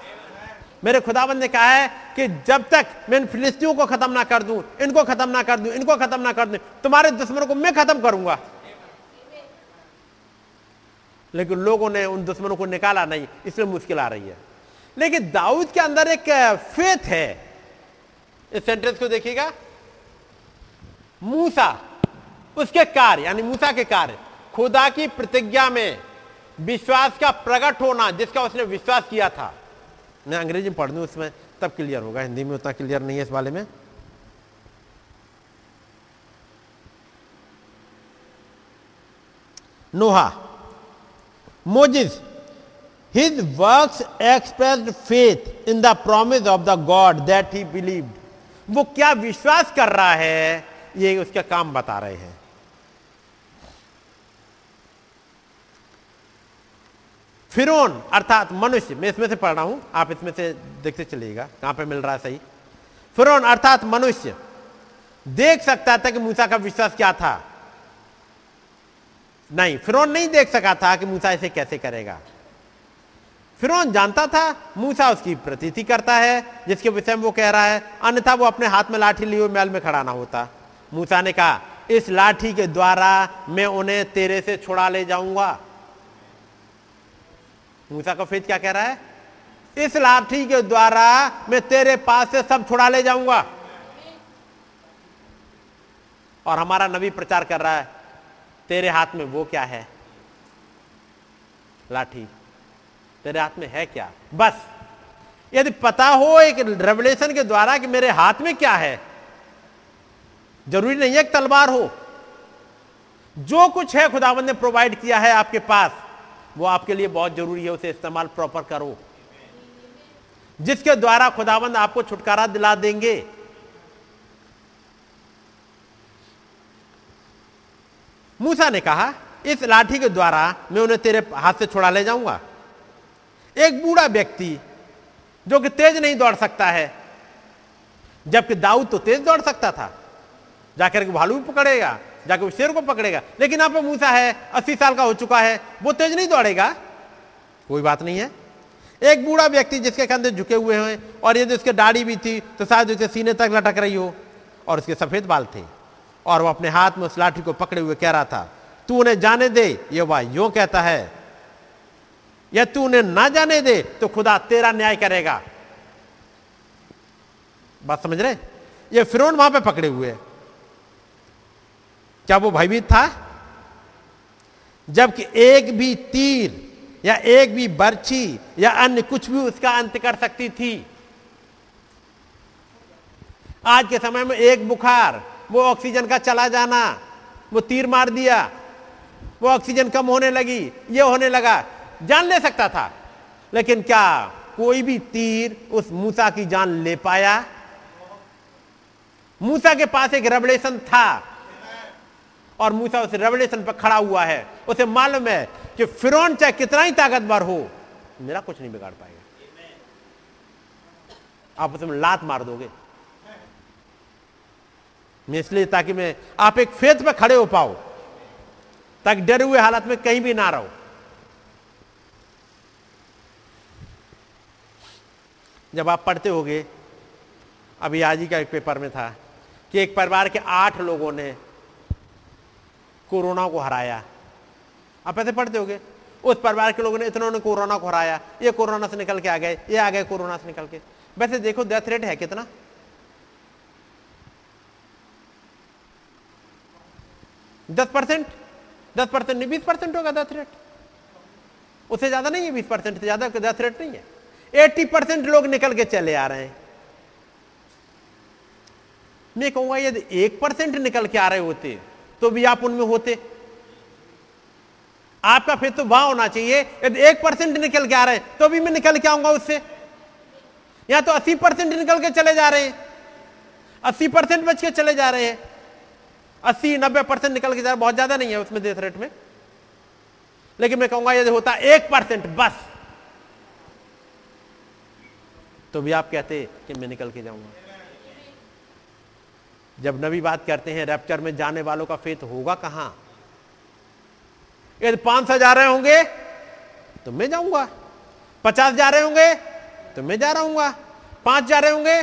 मेरे खुदावंद ने कहा है कि जब तक मैं इन फिलिस्तियों को खत्म ना कर दूँ, इनको खत्म ना कर दूँ, इनको खत्म ना कर दूँ, तुम्हारे दुश्मनों को मैं खत्म करूँगा। लेकिन लोगों ने, उन दुश्मनों को निकाला नहीं, इसलिए मुश्किल आ रही है। लेकिन दाऊद के अंदर एक फेथ है। इस सेंटेंस को देखिएगा। मूसा, उसके कार्य, यानी मूसा के कार्य, खुदा की प्रतिज्ञा में विश्वास का प्रकट होना, जिसका उसने विश्वास किया था। मैं अंग्रेज़ी में पढ़ दू उसमें तब क्लियर होगा। हिंदी में उतना क्लियर नहीं है इस बारे में। Noah Moses his works expressed faith in the promise of the God that he believed वो क्या विश्वास कर रहा है? ये उसका काम बता रहे हैं। फिरौन, अर्थात मनुष्य, मैं इसमें से पढ़ रहा हूँ, आप इसमें से देखते चलिएगा, कहाँ पे मिल रहा है सही? फिरौन, अर्थात मनुष्य, देख सकता था कि मूसा का विश्वास क्या था? नहीं, फिरौन नहीं देख सका था कि मूसा इसे कैसे करेगा। फिरौन जानता था, मूसा उसकी प्रतीति करता है, जिसके विषय में वो कह रहा है, अन्यथा वो अपने हाथ में लाठी लिए मैल में खड़ा ना होता। मूसा ने कहा, इस लाठी के द्वारा मैं उन्हें तेरे से छुड़ा ले जाऊँगा। मूसा का फेत क्या कह रहा है? इस लाठी के द्वारा मैं तेरे पास से सब छुड़ा ले जाऊँगा। और हमारा नबी प्रचार कर रहा है तेरे हाथ में वो क्या है? लाठी। तेरे हाथ में है क्या? बस। यदि पता हो एक रेवलेशन के द्वारा कि मेरे हाथ में क्या है, ज़रूरी नहीं है कि तलवार हो। जो कुछ है खुदावंद ने प्रोवाइड किया है आपके पास, वो आपके लिए बहुत ज़रूरी है, उसे इस्तेमाल प्रॉपर करो। जिसके द्वारा खुदावंद आपको छुटकारा दिला देंगे। मूसा ने कहा, इस लाठी के द्वारा मैं उन्हें तेरे हाथ से छुड़ा ले जाऊँगा। एक बूढ़ा व्यक्ति, जो कि तेज नहीं दौड़ सकता है, जबकि दाऊद तो तेज दौड़ सकता था, जाकर के भालू पकड़ेगा, जाकर शेर को पकड़ेगा। लेकिन यहाँ पे मूसा है, अस्सी साल का हो चुका है, वो तेज नहीं दौड़ेगा। कोई बात नहीं है। एक बूढ़ा व्यक्ति जिसके कंधे झुके हुए हैं, और यदि उसके दाढ़ी भी थी तो शायद उसके सीने तक लटक रही हो, और उसके सफ़ेद बाल थे। और वो अपने हाथ में उस लाठी को पकड़े हुए कह रहा था तू उन्हें जाने दे, ये वह यो कहता है। या तू उन्हें ना जाने दे तो खुदा तेरा न्याय करेगा। बात समझ रहे? ये फिर वहाँ पे पकड़े हुए क्या वो भयभीत था? जबकि एक भी तीर, या एक भी बर्छी, या अन्य कुछ भी उसका अंत कर सकती थी। आज के समय में एक बुखार वो ऑक्सीजन का चला जाना, वो तीर मार दिया, वो ऑक्सीजन कम होने लगी, ये होने लगा। जान ले सकता था, लेकिन क्या कोई भी तीर उस मूसा की जान ले पाया? मूसा के पास एक रेवलेशन था, और मूसा उस रेवलेशन पर खड़ा हुआ है। उसे मालूम है कि फिरौन चाहे कितना ही ताकतवर हो, मेरा कुछ नहीं बिगाड़ पाएगा। आप उसमें लात मार दोगे। मैं इसलिए ताकि मैं, आप एक फेत पर खड़े हो पाओ, ताकि डरे हुए हालत में कहीं भी ना रहो। जब आप पढ़ते होगे, अभी आज ही का एक पेपर में था कि एक परिवार के आठ लोगों ने कोरोना को हराया। आप ऐसे पढ़ते होगे? उस परिवार के लोगों ने इतनों ने कोरोना को हराया, ये कोरोना से निकल के आ गए, ये आ गए कोरोना से निकल के। वैसे देखो, डेथ रेट है कितना? दस परसेंट दस परसेंट नहीं, बीस परसेंट होगा डेथ रेट। उससे ज़्यादा नहीं है बीस परसेंट, से ज़्यादा डेथ रेट नहीं है। एट्टी परसेंट लोग निकल के चले आ रहे हैं। मैं कहूँगा, यदि एक परसेंट निकल के आ रहे होते तो भी आप उनमें होते। आपका फिर तो वहाँ होना चाहिए, यदि एक परसेंट निकल के आ रहे हैं तो भी मैं निकल के आऊँगा उससे। या तो अस्सी परसेंट निकल के चले जा रहे हैं, अस्सी परसेंट बच के चले जा रहे हैं। अस्सी नब्बे परसेंट निकल के जा बहुत ज़्यादा नहीं है उसमें डेथ रेट में। लेकिन मैं कहूँगा, यदि होता एक परसेंट बस। तो भी आप कहते कि मैं निकल के जाऊँगा। जब नबी बात करते हैं रैप्चर में जाने वालों का फेत होगा कहाँ? यदि पाँच सौ जा रहे होंगे तो मैं जाऊँगा। पचास जा रहे होंगे तो मैं जा रहा हूँगा। पाँच जा रहे होंगे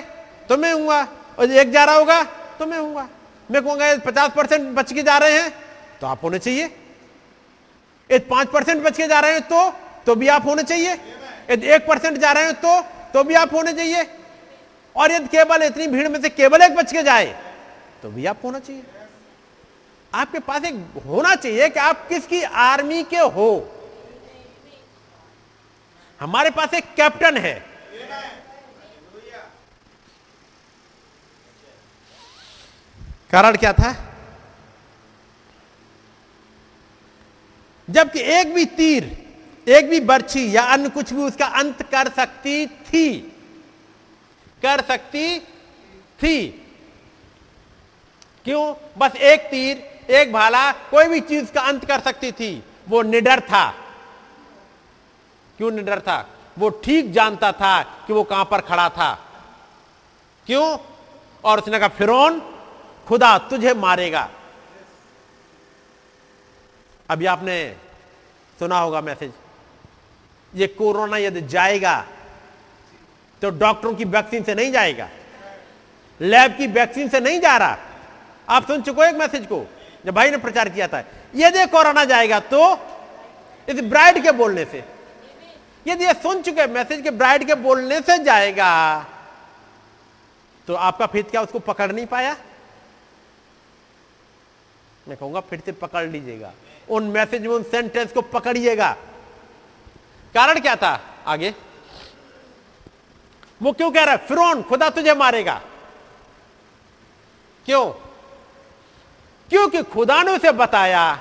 तो मैं हूँगा। और एक जा रहा होगा तो मैं हूँगा। मैं कहूँगा पचास परसेंट बच के जा रहे हैं तो आप होने चाहिए। यदि पाँच परसेंट बच के जा रहे हैं तो तो भी आप होने चाहिए। यदि एक परसेंट जा रहे हैं तो तो भी आप होने चाहिए। और यदि केवल इतनी भीड़ में से केवल एक बच के जाए तो भी आप होना चाहिए। आपके पास एक होना चाहिए कि आप किसकी आर्मी के हो। हमारे पास एक कैप्टन है। कारण क्या था? जबकि एक भी तीर, एक भी बर्छी या अन्य कुछ भी उसका अंत कर सकती थी। कर सकती थी। क्यों? बस एक तीर, एक भाला, कोई भी चीज़ का अंत कर सकती थी। वो निडर था। क्यों निडर था? वो ठीक जानता था कि वो कहाँ पर खड़ा था। क्यों? और उसने कहा, फिरौन खुदा तुझे मारेगा। अभी आपने सुना होगा मैसेज, ये कोरोना यदि जाएगा तो डॉक्टरों की वैक्सीन से नहीं जाएगा, लैब की वैक्सीन से नहीं जा रहा। आप सुन चुको एक मैसेज को, जब भाई ने प्रचार किया था, यदि कोरोना जाएगा तो इस ब्राइड के बोलने से, यदि सुन चुके मैसेज के ब्राइड के बोलने से जाएगा तो आपका फेथ क्या उसको पकड़ नहीं पाया? मैं कहूँगा, फिर से पकड़ लीजिएगा। उन मैसेज में, उन सेंटेंस को पकड़िएगा। कारण क्या था आगे? वो क्यों कह रहा है, फिरौन, खुदा तुझे मारेगा। क्यों? क्योंकि खुदा ने उसे बताया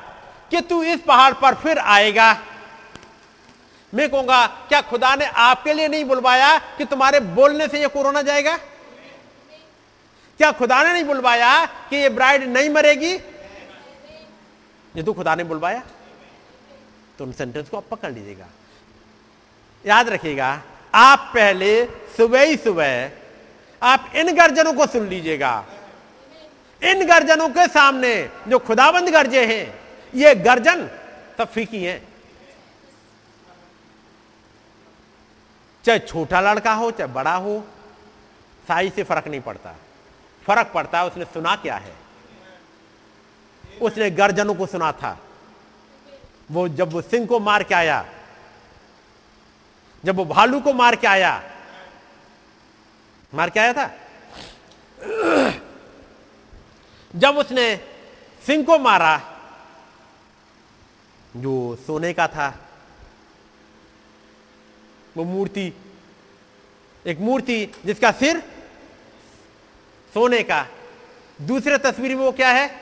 कि तू इस पहाड़ पर फिर आएगा। मैं कहूँगा, क्या खुदा ने आपके लिए नहीं बुलवाया कि तुम्हारे बोलने से ये कोरोना जाएगा? क्या खुदा ने नहीं बुलवाया कि ये ब्राइड नहीं मरेगी? ये तो खुदा ने बुलवाया। तो उन सेंटेंस को आप पकड़ लीजिएगा। याद रखिएगा, आप पहले सुबह ही सुबह आप इन गर्जनों को सुन लीजिएगा। इन गर्जनों के सामने जो खुदाबंद गर्जे हैं, ये गर्जन सब फीकी हैं। चाहे छोटा लड़का हो, चाहे बड़ा हो साइज़ से फ़र्क नहीं पड़ता। फ़र्क पड़ता है उसने सुना क्या है। उसने गर्जनों को सुना था। वो जब वो सिंह को मार के आया, जब वो भालू को मार के आया, मार के आया था? जब उसने सिंह को मारा, जो सोने का था, वो मूर्ति, एक मूर्ति जिसका सिर सोने का, दूसरे तस्वीर में वो क्या है?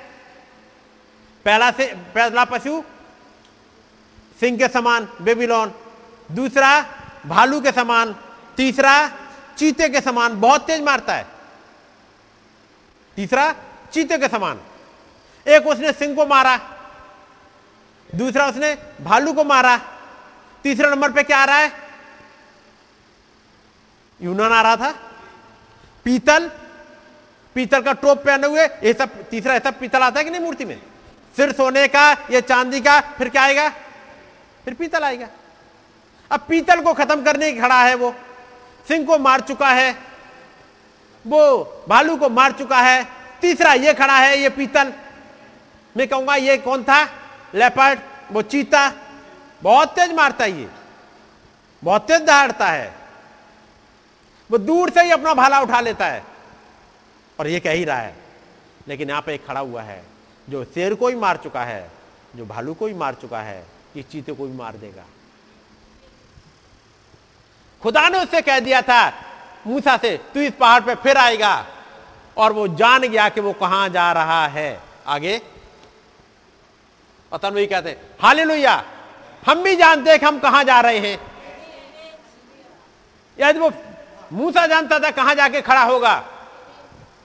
पहला से, पहला पशु सिंह के समान, बेबीलोन। दूसरा भालू के समान, तीसरा चीते के समान, बहुत तेज मारता है। तीसरा चीते के समान। एक उसने सिंह को मारा, दूसरा उसने भालू को मारा। तीसरे नंबर पे क्या आ रहा है? यूनान आ रहा था। पीतल पीतल का टोप पहने हुए, ये सब, तीसरा, ऐसा पीतल आता है कि नहीं मूर्ति में? सिर सोने का, या चांदी का, फिर क्या आएगा? फिर पीतल आएगा। अब पीतल को खत्म करने खड़ा है वो। सिंह को मार चुका है। वो भालू को मार चुका है। तीसरा ये खड़ा है, ये पीतल। मैं कहूँगा, ये कौन था? लेपर्ड, वो चीता। बहुत तेज मारता है ये। बहुत तेज दहाड़ता है। वो दूर से ही अपना भाला उठा लेता है। और ये कह ही रहा है। लेकिन यहाँ पे एक खड़ा हुआ है। जो शेर को ही मार चुका है, जो भालू को ही मार चुका है, इस चीते को भी मार देगा। खुदा ने उससे कह दिया था, मूसा से, तू इस पहाड़ पे फिर आएगा। और वो जान गया कि वो कहाँ जा रहा है। आगे और वही कहते हाले लोहिया हम भी जानते हैं कि हम कहाँ जा रहे हैं। यदि वो मूसा जानता था कहाँ जाके खड़ा होगा।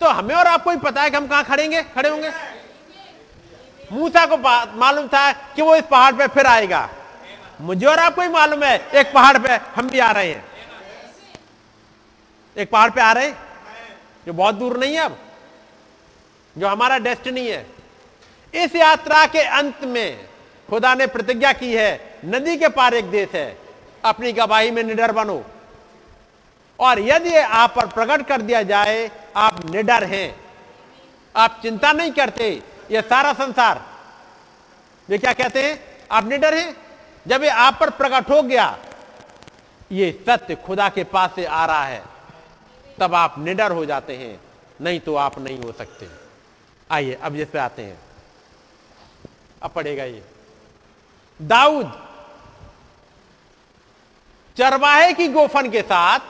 तो हमें और आपको ही पता है कि हम कहाँ खड़ेंगे, खड़े होंगे। मूसा को मालूम था कि वो इस पहाड़ पे फिर आएगा। मुझे और आपको ही मालूम है, एक पहाड़ पे हम भी आ रहे हैं। एक पहाड़ पे आ रहे हैं? जो बहुत दूर नहीं है अब, जो हमारा डेस्टिनी है। इस यात्रा के अंत में खुदा ने प्रतिज्ञा की है, नदी के पार एक देश है, अपनी गवाही में निडर बनो। और यदि आप पर प्रकट कर दिया जाए, आप निडर हैं। आप चिंता नहीं करते ये सारा संसार। ये क्या कहते हैं? आप निडर हैं? जब ये आप पर प्रकट हो गया, ये सत्य खुदा के पास से आ रहा है, तब आप निडर हो जाते हैं, नहीं तो आप नहीं हो सकते। आइए, अब जिस आते हैं। अब पड़ेगा ये। दाऊद चरवाहे की गोफन के साथ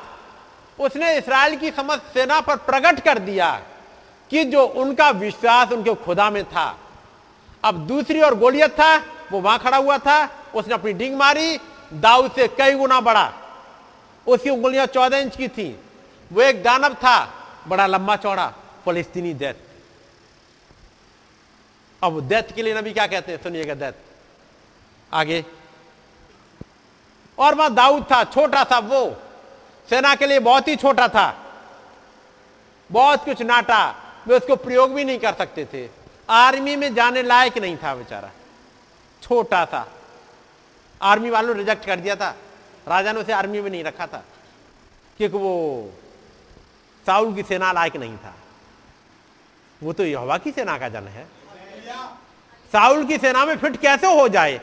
उसने इसराइल की समस्त सेना पर प्रकट कर दिया। कि जो उनका विश्वास उनके खुदा में था। अब दूसरी और गोलियत था, वो वहाँ खड़ा हुआ था, उसने अपनी डिंग मारी, दाऊद से कई गुना बड़ा। उसकी उंगलियाँ चौदह इंच की थी। वो एक दानव था, बड़ा लंबा चौड़ा, फलस्तीनी दैत। अब दैत के लिए नबी क्या कहते हैं? सुनिएगा दैत। आगे। और वहाँ दाऊद था, छोटा सा वो। सेना के लिए बहुत ही छोटा था। बहुत कुछ नाटा। वे उसको प्रयोग भी नहीं कर सकते थे। आर्मी में जाने लायक नहीं था बेचारा। छोटा सा आर्मी वालों ने रिजेक्ट कर दिया था। राजा ने उसे आर्मी में नहीं रखा था। क्योंकि वो साउल की सेना लायक नहीं था। वो तो यहोवा की सेना का जन है। साउल की सेना में फिट कैसे हो जाए?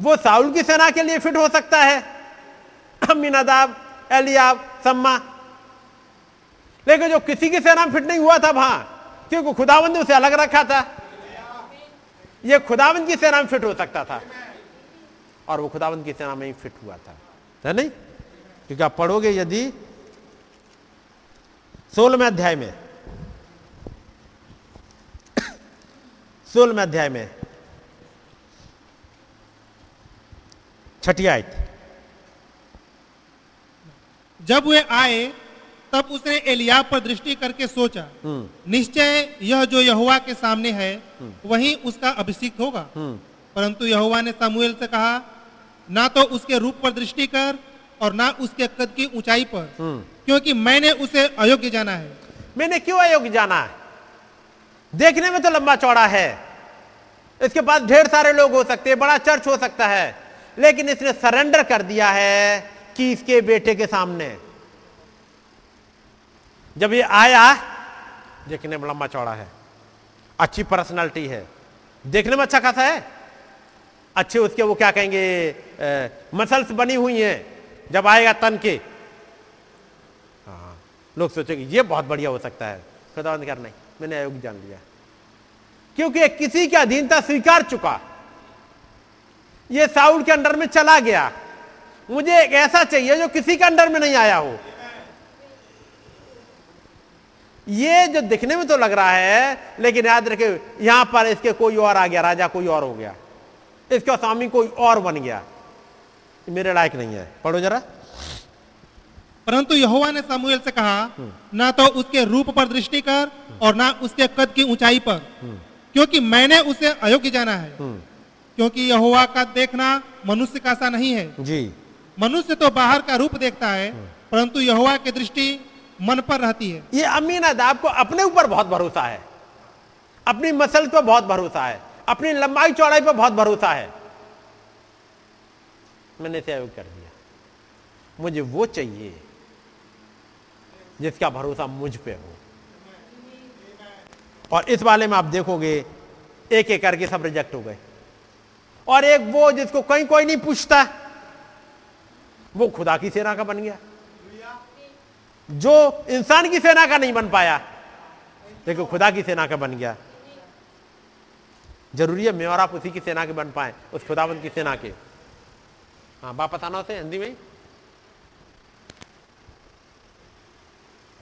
वो साउल की सेना के लिए फिट हो सकता है। अमीनादाब एलियाब, सम्मा लेकिन जो किसी की सेना में फिट नहीं हुआ था वहाँ, क्योंकि खुदावंद ने उसे अलग रखा था। ये खुदावंद की सेना में फिट हो सकता था। और वो खुदावंद की सेना में ही फिट हुआ था। है नहीं? क्योंकि आप पढ़ोगे यदि सोलहवें अध्याय में, सोलहवें अध्याय में, छठी आयत। जब वे आए तब उसने एलिया पर दृष्टि करके सोचा निश्चय यह जो यहुआ के सामने है वही उसका अभिषेक होगा। परंतु यहुआ ने सामुएल से कहा ना तो उसके रूप पर दृष्टि कर और ना उसके कद की ऊंचाई पर क्योंकि मैंने उसे अयोग्य जाना है। मैंने क्यों अयोग्य जाना है? देखने में तो लंबा चौड़ा है। इसके पास ढेर सारे लोग हो सकते हैं बड़ा चर्च हो सकता है लेकिन इसने सरेंडर कर दिया है कि इसके बेटे के सामने। जब ये आया, देखने में लंबा चौड़ा है, अच्छी पर्सनालिटी है। देखने में अच्छा खासा है? अच्छे, उसके वो क्या कहेंगे मसल्स बनी हुई हैं, जब आएगा तन के। हाँ लोग सोचेंगे, ये बहुत बढ़िया हो सकता है। खुदावंद कर नहीं, मैंने अयोग्य जान लिया। क्योंकि किसी की अधीनता स्वीकार चुका। ये साउल के अंडर में चला गया। मुझे एक ऐसा चाहिए, जो किसी के अंडर में नहीं आया हो। ये जो दिखने में तो लग रहा है लेकिन याद रखे यहाँ पर इसके कोई और आ गया राजा कोई और हो गया। इसका स्वामी कोई और बन गया। मेरे लायक नहीं है। पढ़ो जरा। परंतु यहोवा ने सामुएल से कहा ना तो उसके रूप पर दृष्टि कर और ना उसके कद की ऊंचाई पर। क्योंकि मैंने उसे अयोग्य जाना है। क्योंकि यहोवा का देखना मनुष्य का सा नहीं है। जी। मनुष्य तो बाहर का रूप देखता है परंतु यहोवा की दृष्टि मन पर रहती है। ये अमीन अदाब को अपने ऊपर बहुत भरोसा है। अपनी मसल पर बहुत भरोसा है। अपनी लंबाई चौड़ाई पर बहुत भरोसा है। मैंने अयोग कर दिया। मुझे वो चाहिए जिसका भरोसा मुझ पे हो। और इस वाले में आप देखोगे, एक एक करके सब रिजेक्ट हो गए। और एक वो जिसको कहीं कोई नहीं पूछता, वो खुदा की सेना का बन गया। जो इंसान की सेना का नहीं बन पाया। देखो खुदा की सेना का बन गया। ज़रूरी है मैं और आप उसी की सेना के बन पाए उस खुदाबंद की सेना के। हाँ वापस आना होते हिंदी में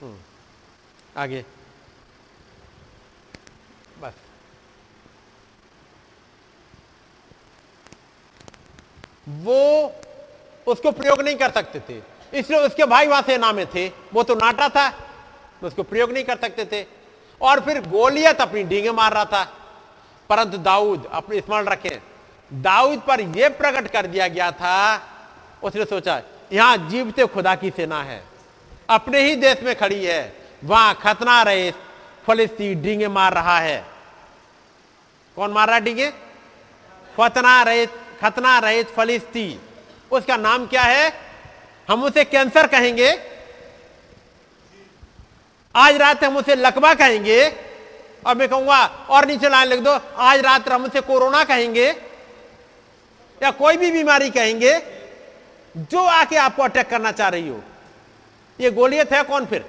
हम्म, आगे। बस। वो उसको प्रयोग नहीं कर सकते थे। इसलिए उसके भाई वहाँ सेना में थे। वो तो नाटा था तो उसको प्रयोग नहीं कर सकते थे। और फिर गोलियत अपनी डींगे मार रहा था। परंतु दाऊद अपने स्मरण रखें, दाऊद पर यह प्रकट कर दिया गया था, उसने सोचा, यहाँ जीवते खुदा की सेना है, अपने ही देश में खड़ी है, वहाँ खतना रहे फलिस्ती डींगे मार रहा है। कौन मार रहा डींगे? फतना रहे खतना रहे फलिस्ती। उसका नाम क्या है? हम उसे कैंसर कहेंगे। आज रात हम उसे लकवा कहेंगे। और मैं कहूँगा, और नीचे लाइन लिख दो, आज रात हम उसे कोरोना कहेंगे। या कोई भी बीमारी कहेंगे, जो आके आपको अटैक करना चाह रही हो। ये गोलियत है कौन फिर?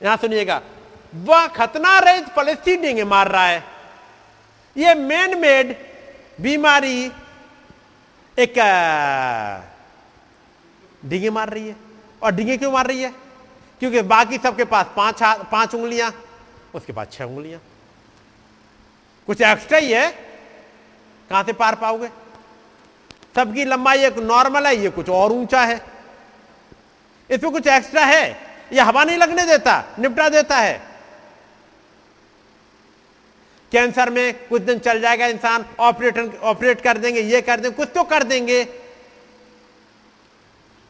यहाँ सुनिएगा, वह खतना रहित फलस्तीन मार रहा है। ये मैन मेड बीमारी एक डिगे मार रही है। और डिगे क्यों मार रही है? क्योंकि बाकी सबके पास पाँच पाँच उंगलियाँ, उसके पास छह उंगलियाँ। कुछ एक्स्ट्रा ही है। कहाँ से पार पाओगे? सबकी लंबाई एक नॉर्मल है, ये कुछ और ऊँचा है। इसमें कुछ एक्स्ट्रा है। ये हवा नहीं लगने देता, निपटा देता है। कैंसर में कुछ दिन चल जाएगा इंसान, ऑपरेटर, ऑपरेट कर देंगे, ये कर देंगे, कुछ तो कर देंगे।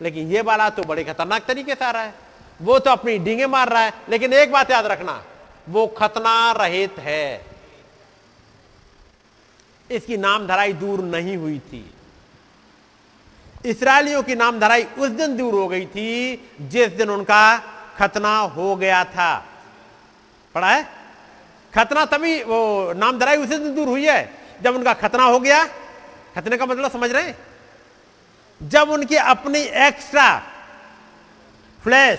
लेकिन ये वाला तो बड़े खतरनाक तरीके से आ रहा है। वो तो अपनी डींगे मार रहा है, लेकिन एक बात याद रखना, वो खतना रहित है। इसकी नाम धराई दूर नहीं हुई थी। इसराइलियों की नाम धराई उस दिन दूर हो गई थी, जिस दिन उनका खतना हो गया था। पढ़ा है? खतना तभी, वो नाम धराई उसी दिन दूर हुई है, जब उनका खतना हो गया। खतने का मतलब समझ रहे हैं? जब उनकी अपनी एक्स्ट्रा फ्लैश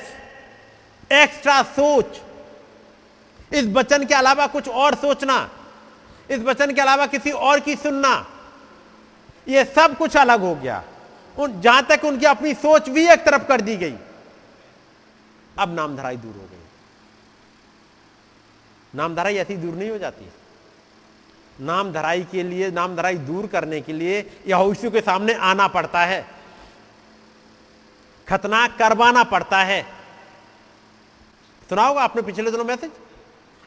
एक्स्ट्रा सोच, इस वचन के अलावा कुछ और सोचना, इस वचन के अलावा किसी और की सुनना यह सब कुछ अलग हो गया। उन, जहाँ तक उनकी अपनी सोच भी एक तरफ़ कर दी गई, अब नामधराई दूर हो गई। नामधराई ऐसी दूर नहीं हो जाती। नामधराई के लिए नाम धराई दूर करने के लिए यहोशू के सामने आना पड़ता है। खतना करवाना पड़ता है। सुना होगा आपने पिछले दिनों मैसेज?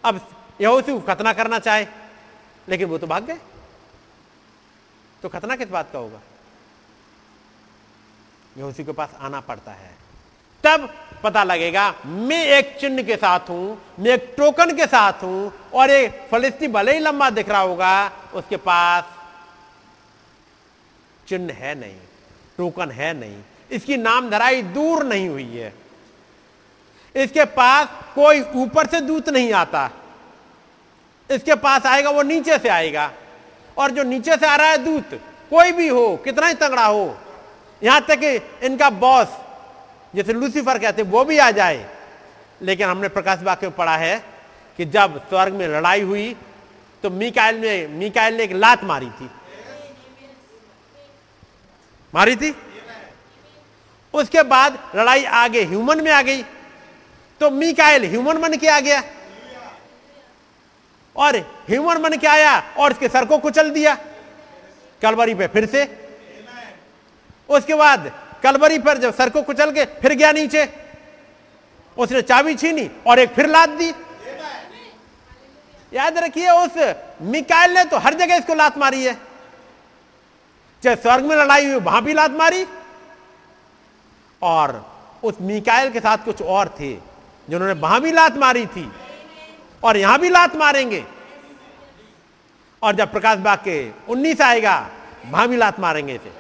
अब यहोशू खतना करना चाहे, लेकिन वो तो भाग गए। तो खतना किस बात का होगा? यहोशू के पास आना पड़ता है। तब पता लगेगा, मैं एक चिन्ह के साथ हूँ, मैं एक टोकन के साथ हूँ, और एक फलिस्ती भले ही लंबा दिख रहा होगा, उसके पास चिन्ह है नहीं टोकन है नहीं, इसकी नाम धराई दूर नहीं हुई है। इसके पास कोई ऊपर से दूत नहीं आता। इसके पास आएगा, वो नीचे से आएगा, और जो नीचे से आ रहा है दूत, कोई भी हो, कितना ही तगड़ा हो, यहाँ तक कि इनका बॉस जैसे लूसीफर कहते वो भी आ जाए। लेकिन हमने प्रकाश वाक्य में पढ़ा है कि जब स्वर्ग में लड़ाई हुई तो मीकाइल ने मीकाइल ने एक लात मारी थी। मारी थी? उसके बाद लड़ाई आगे ह्यूमन में आ गई। तो मीकाइल ह्यूमन बन के आ गया। और ह्यूमन बन के आया और उसके सर को कुचल दिया। कलवरी पे फिर से। उसके बाद कलवरी पर जब सर को कुचल के फिर गया नीचे। उसने चाबी छीनी और एक फिर लात दी। याद रखिए, उस मिकाइल ने तो हर जगह इसको लात मारी है। चाहे स्वर्ग में लड़ाई हुई, वहाँ भी लात मारी। और उस मिकाइल के साथ कुछ और थे, जिन्होंने वहाँ भी लात मारी थी और यहाँ भी लात मारेंगे। और जब प्रकाश बाग के उन्नीस आएगा, वहाँ भी लात मारेंगे इसे।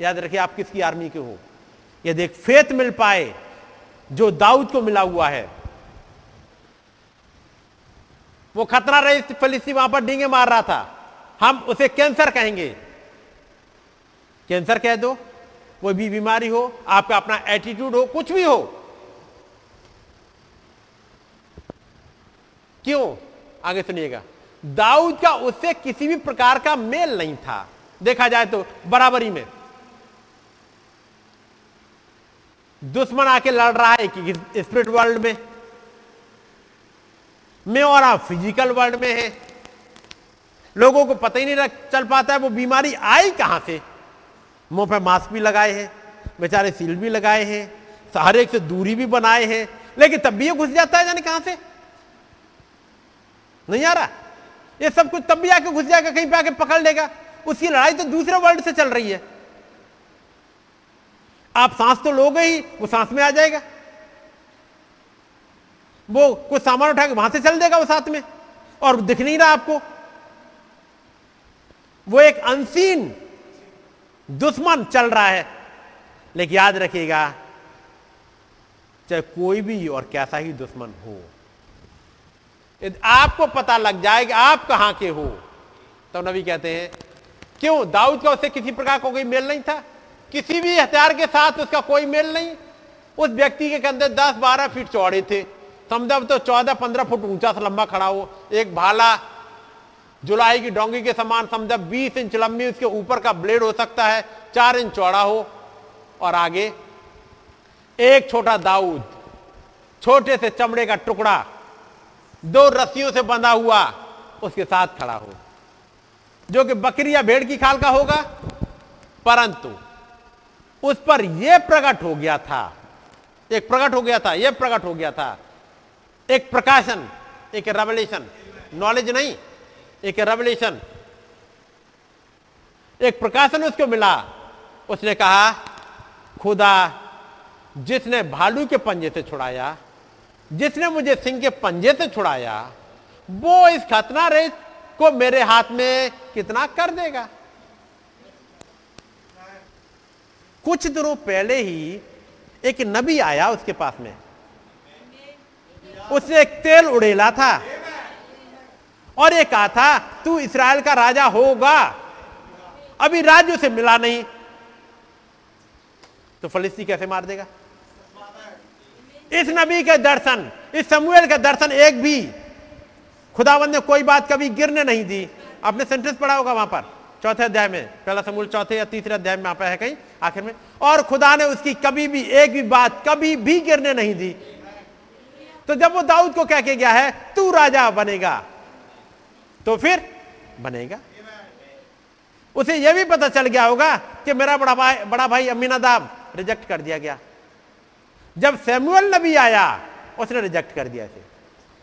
याद रखिए, आप किसकी आर्मी के हो? यदि एक फेत मिल पाए जो दाऊद को मिला हुआ है। वो खतरा रही फलिस्ती वहाँ पर डींगे मार रहा था। हम उसे कैंसर कहेंगे। कैंसर कह दो कोई भी बीमारी हो, आपका अपना एटीट्यूड हो, कुछ भी हो। क्यों? आगे सुनिएगा। दाऊद का उससे किसी भी प्रकार का मेल नहीं था। देखा जाए तो बराबरी में। दुश्मन आके लड़ रहा है कि स्पिरिट वर्ल्ड में? मैं और आप फ़िज़िकल वर्ल्ड में है। लोगों को पता ही नहीं रख, चल पाता है वो बीमारी आई कहाँ से? मुँह पे मास्क भी लगाए हैं, बेचारे सील भी लगाए हैं, हर एक से दूरी भी बनाए हैं, लेकिन तब भी ये घुस जाता है जाने कहाँ से? नहीं आ रहा। ये सब कुछ तब भी आके घुस जाएगा, कहीं पे आके पकड़ लेगा। उसकी लड़ाई तो दूसरे वर्ल्ड से चल रही है। आप सांस तो लोगे ही, वो सांस में आ जाएगा। वो कुछ सामान उठा के वहाँ से चल देगा वो साथ में, और दिख नहीं रहा आपको। वो एक अनसीन दुश्मन चल रहा है। लेकिन याद रखिएगा, चाहे कोई भी और कैसा ही दुश्मन हो, यदि आपको पता लग जाए कि आप कहाँ के हो तो नबी कहते हैं, क्यों, दाऊद का उससे किसी प्रकार का कोई मेल नहीं था? किसी भी हथियार के साथ उसका कोई मेल नहीं। उस व्यक्ति के कंधे 10-12 फीट चौड़े थे। समझा तो 14-15 फुट ऊँचा से लंबा खड़ा हो। एक भाला जुलाई की डोंगी के समान समझा 20 इंच लंबी, उसके ऊपर का ब्लेड हो सकता है, चार इंच चौड़ा हो। और आगे, एक छोटा दाऊद, छोटे से चमड़े का टुकड़ा, दो रस्सियों से बंधा हुआ, उसके साथ खड़ा हो। जो कि बकरी या भेड़ की खाल का होगा, परंतु उस पर यह प्रकट हो गया था। एक प्रकट हो गया था, यह प्रकट हो गया था। एक प्रकाशन, एक रेवलेशन नॉलेज नहीं, एक रेवलेशन एक प्रकाशन उसको मिला। उसने कहा, खुदा, जिसने भालू के पंजे से छुड़ाया, जिसने मुझे सिंह के पंजे से छुड़ाया, वो इस खतना रेत को मेरे हाथ में कितना कर देगा? कुछ दिनों पहले ही एक नबी आया उसके पास में। उसने एक तेल उड़ेला था। और ये कहा था, तू इसराइल का राजा होगा। अभी राज्य से मिला नहीं। तो फलिस्ती कैसे मार देगा? इस नबी के दर्शन, इस समूएल के दर्शन एक भी खुदावंद ने कोई बात कभी गिरने नहीं दी। आपने सेंटेंस पढ़ा होगा वहाँ पर। चौथे अध्याय में, पहला समूल चौथे या तीसरे अध्याय में वहाँ है कहीं आखिर में। और खुदा ने उसकी कभी भी एक भी बात कभी भी गिरने नहीं दी। तो जब वो दाऊद को कह के गया है, तू राजा बनेगा। तो फिर बनेगा। उसे यह भी पता चल गया होगा कि मेरा बड़ा भाई बड़ा भाई अमीनादाब रिजेक्ट कर दिया गया। जब सैमुअल नबी आया, उसने रिजेक्ट कर दिया इसे।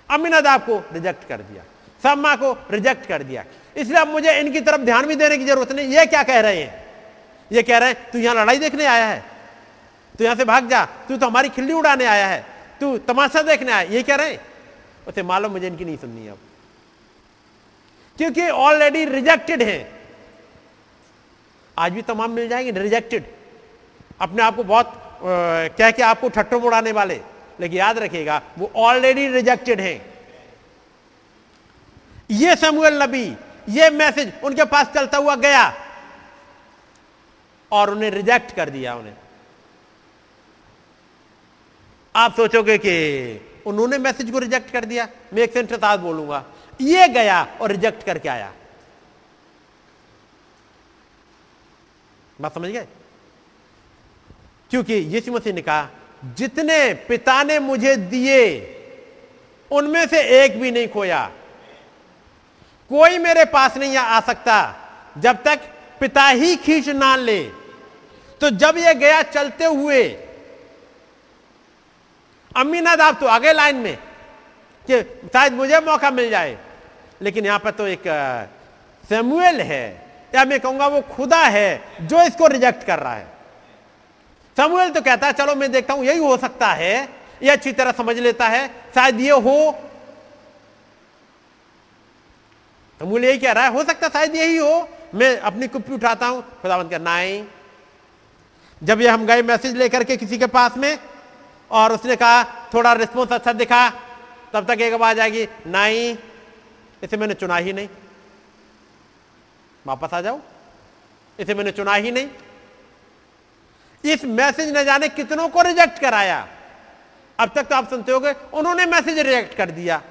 अमीनादाब को रिजेक्ट कर दिया। सम्मा को रिजेक्ट कर दिया। इसलिए अब मुझे इनकी तरफ़ ध्यान भी देने की ज़रूरत नहीं। ये क्या कह रहे हैं? ये कह रहे हैं, तू यहाँ लड़ाई देखने आया है। तू यहाँ से भाग जा। तू तो हमारी खिल्ली उड़ाने आया है। तू तमाशा देखने आया ये कह रहे हैं। उसे मालूम मुझे इनकी नहीं सुननी अब। क्योंकि ऑलरेडी रिजेक्टेड है। आज भी तमाम मिल जाएँगे रिजेक्टेड अपने आप को बहुत कह के आपको ठट्टो उड़ाने वाले। लेकिन याद रखिएगा, वो ऑलरेडी रिजेक्टेड हैं। ये समुएल नबी ये मैसेज उनके पास चलता हुआ गया और उन्हें रिजेक्ट कर दिया उन्हें। आप सोचोगे कि उन्होंने मैसेज को रिजेक्ट कर दिया, मैं एक सेंटेंस आज बोलूँगा। ये गया और रिजेक्ट करके आया। बात समझ गए? क्योंकि यीशु मसीह ने कहा, जितने पिता ने मुझे दिए, उनमें से एक भी नहीं खोया। कोई मेरे पास नहीं आ सकता, जब तक पिता ही खींच ना ले। तो जब ये गया चलते हुए, अमीनादाब तो आगे लाइन में, कि शायद मुझे मौका मिल जाए। लेकिन यहाँ पर तो एक सेमुएल है। या मैं कहूँगा वो खुदा है जो इसको रिजेक्ट कर रहा है। समुएल तो कहता है, चलो मैं देखता हूँ, यही हो सकता है। ये अच्छी तरह समझ लेता है, शायद ये हो मूल यही कह रहा है, हो सकता शायद यही हो। मैं अपनी कुप्पी उठाता हूँ, खुदावंत का नाई जब ये हम गए मैसेज लेकर के किसी के पास में, और उसने कहा, थोड़ा रिस्पॉन्स अच्छा दिखा। तब तक एक आवाज़ आएगी नाई इसे मैंने चुना ही नहीं। वापस आ जाओ। इसे मैंने चुना ही नहीं। इस मैसेज ने जाने कितनों को रिजेक्ट कराया। अब तक तो आप सुनते हो उन्होंने मैसेज रिजेक्ट कर दिया।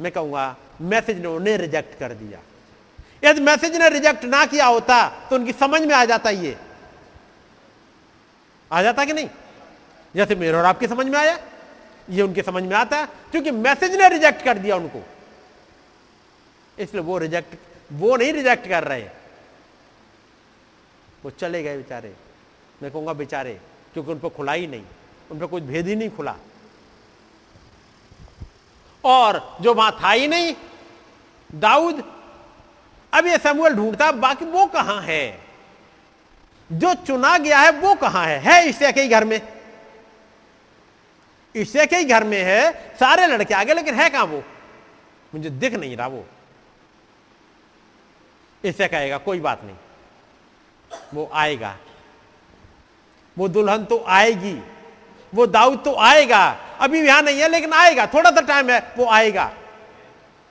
मैं कहूँगा मैसेज ने उन्हें रिजेक्ट कर दिया। यदि मैसेज ने रिजेक्ट ना किया होता तो उनकी समझ में आ जाता ये। आ जाता कि नहीं? जैसे मेरे और आपकी समझ में आया, ये उनकी समझ में आता है क्योंकि मैसेज ने रिजेक्ट कर दिया उनको। इसलिए वो रिजेक्ट, वो नहीं रिजेक्ट कर रहे। वो चले गए बेचारे। मैं कहूँगा बेचारे, क्योंकि उन पर खुला ही नहीं, उन पर कुछ भेद ही नहीं खुला। और जो वहाँ था ही नहीं, दाऊद, अब ये समुअल ढूंढता, बाकी वो कहाँ है? जो चुना गया है, वो कहाँ है? है इससे के घर में। इससे के घर में है, सारे लड़के आगे, लेकिन है कहाँ वो? मुझे दिख नहीं रहा वो। इससे कहेगा, कोई बात नहीं, वो आएगा। वो दुल्हन तो आएगी। वो दाऊद तो आएगा। अभी यहाँ नहीं है, लेकिन आएगा। थोड़ा सा टाइम है, वो आएगा।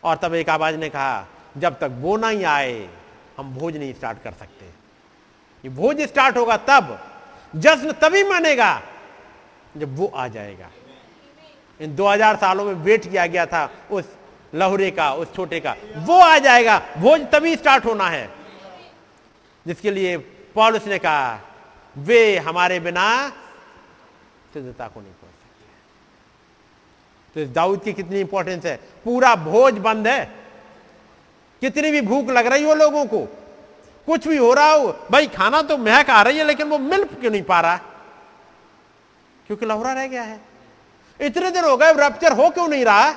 और तब एक आवाज़ ने कहा, जब तक वो नहीं आए, हम भोज नहीं स्टार्ट कर सकते। ये भोज स्टार्ट होगा तब। जश्न तभी मानेगा, जब वो आ जाएगा। इन 2000 सालों में वेट किया गया था उस लहुरे का, उस छोटे का। वो आ जाएगा। भोज तभी स्टार्ट होना है। जिसके लिए पॉलिस ने कहा, वे हमारे बिना सिद्धता को नहीं पहुँच सकते। तो इस दाऊद की कितनी इंपॉर्टेंस है? पूरा भोज बंद है। कितनी भी भूख लग रही हो लोगों को। कुछ भी हो रहा हो, भाई खाना तो महक आ रही है, लेकिन वो मिल क्यों नहीं पा रहा? क्योंकि लहुरा रह गया है। इतने दिन हो गए रैप्चर हो क्यों नहीं रहा?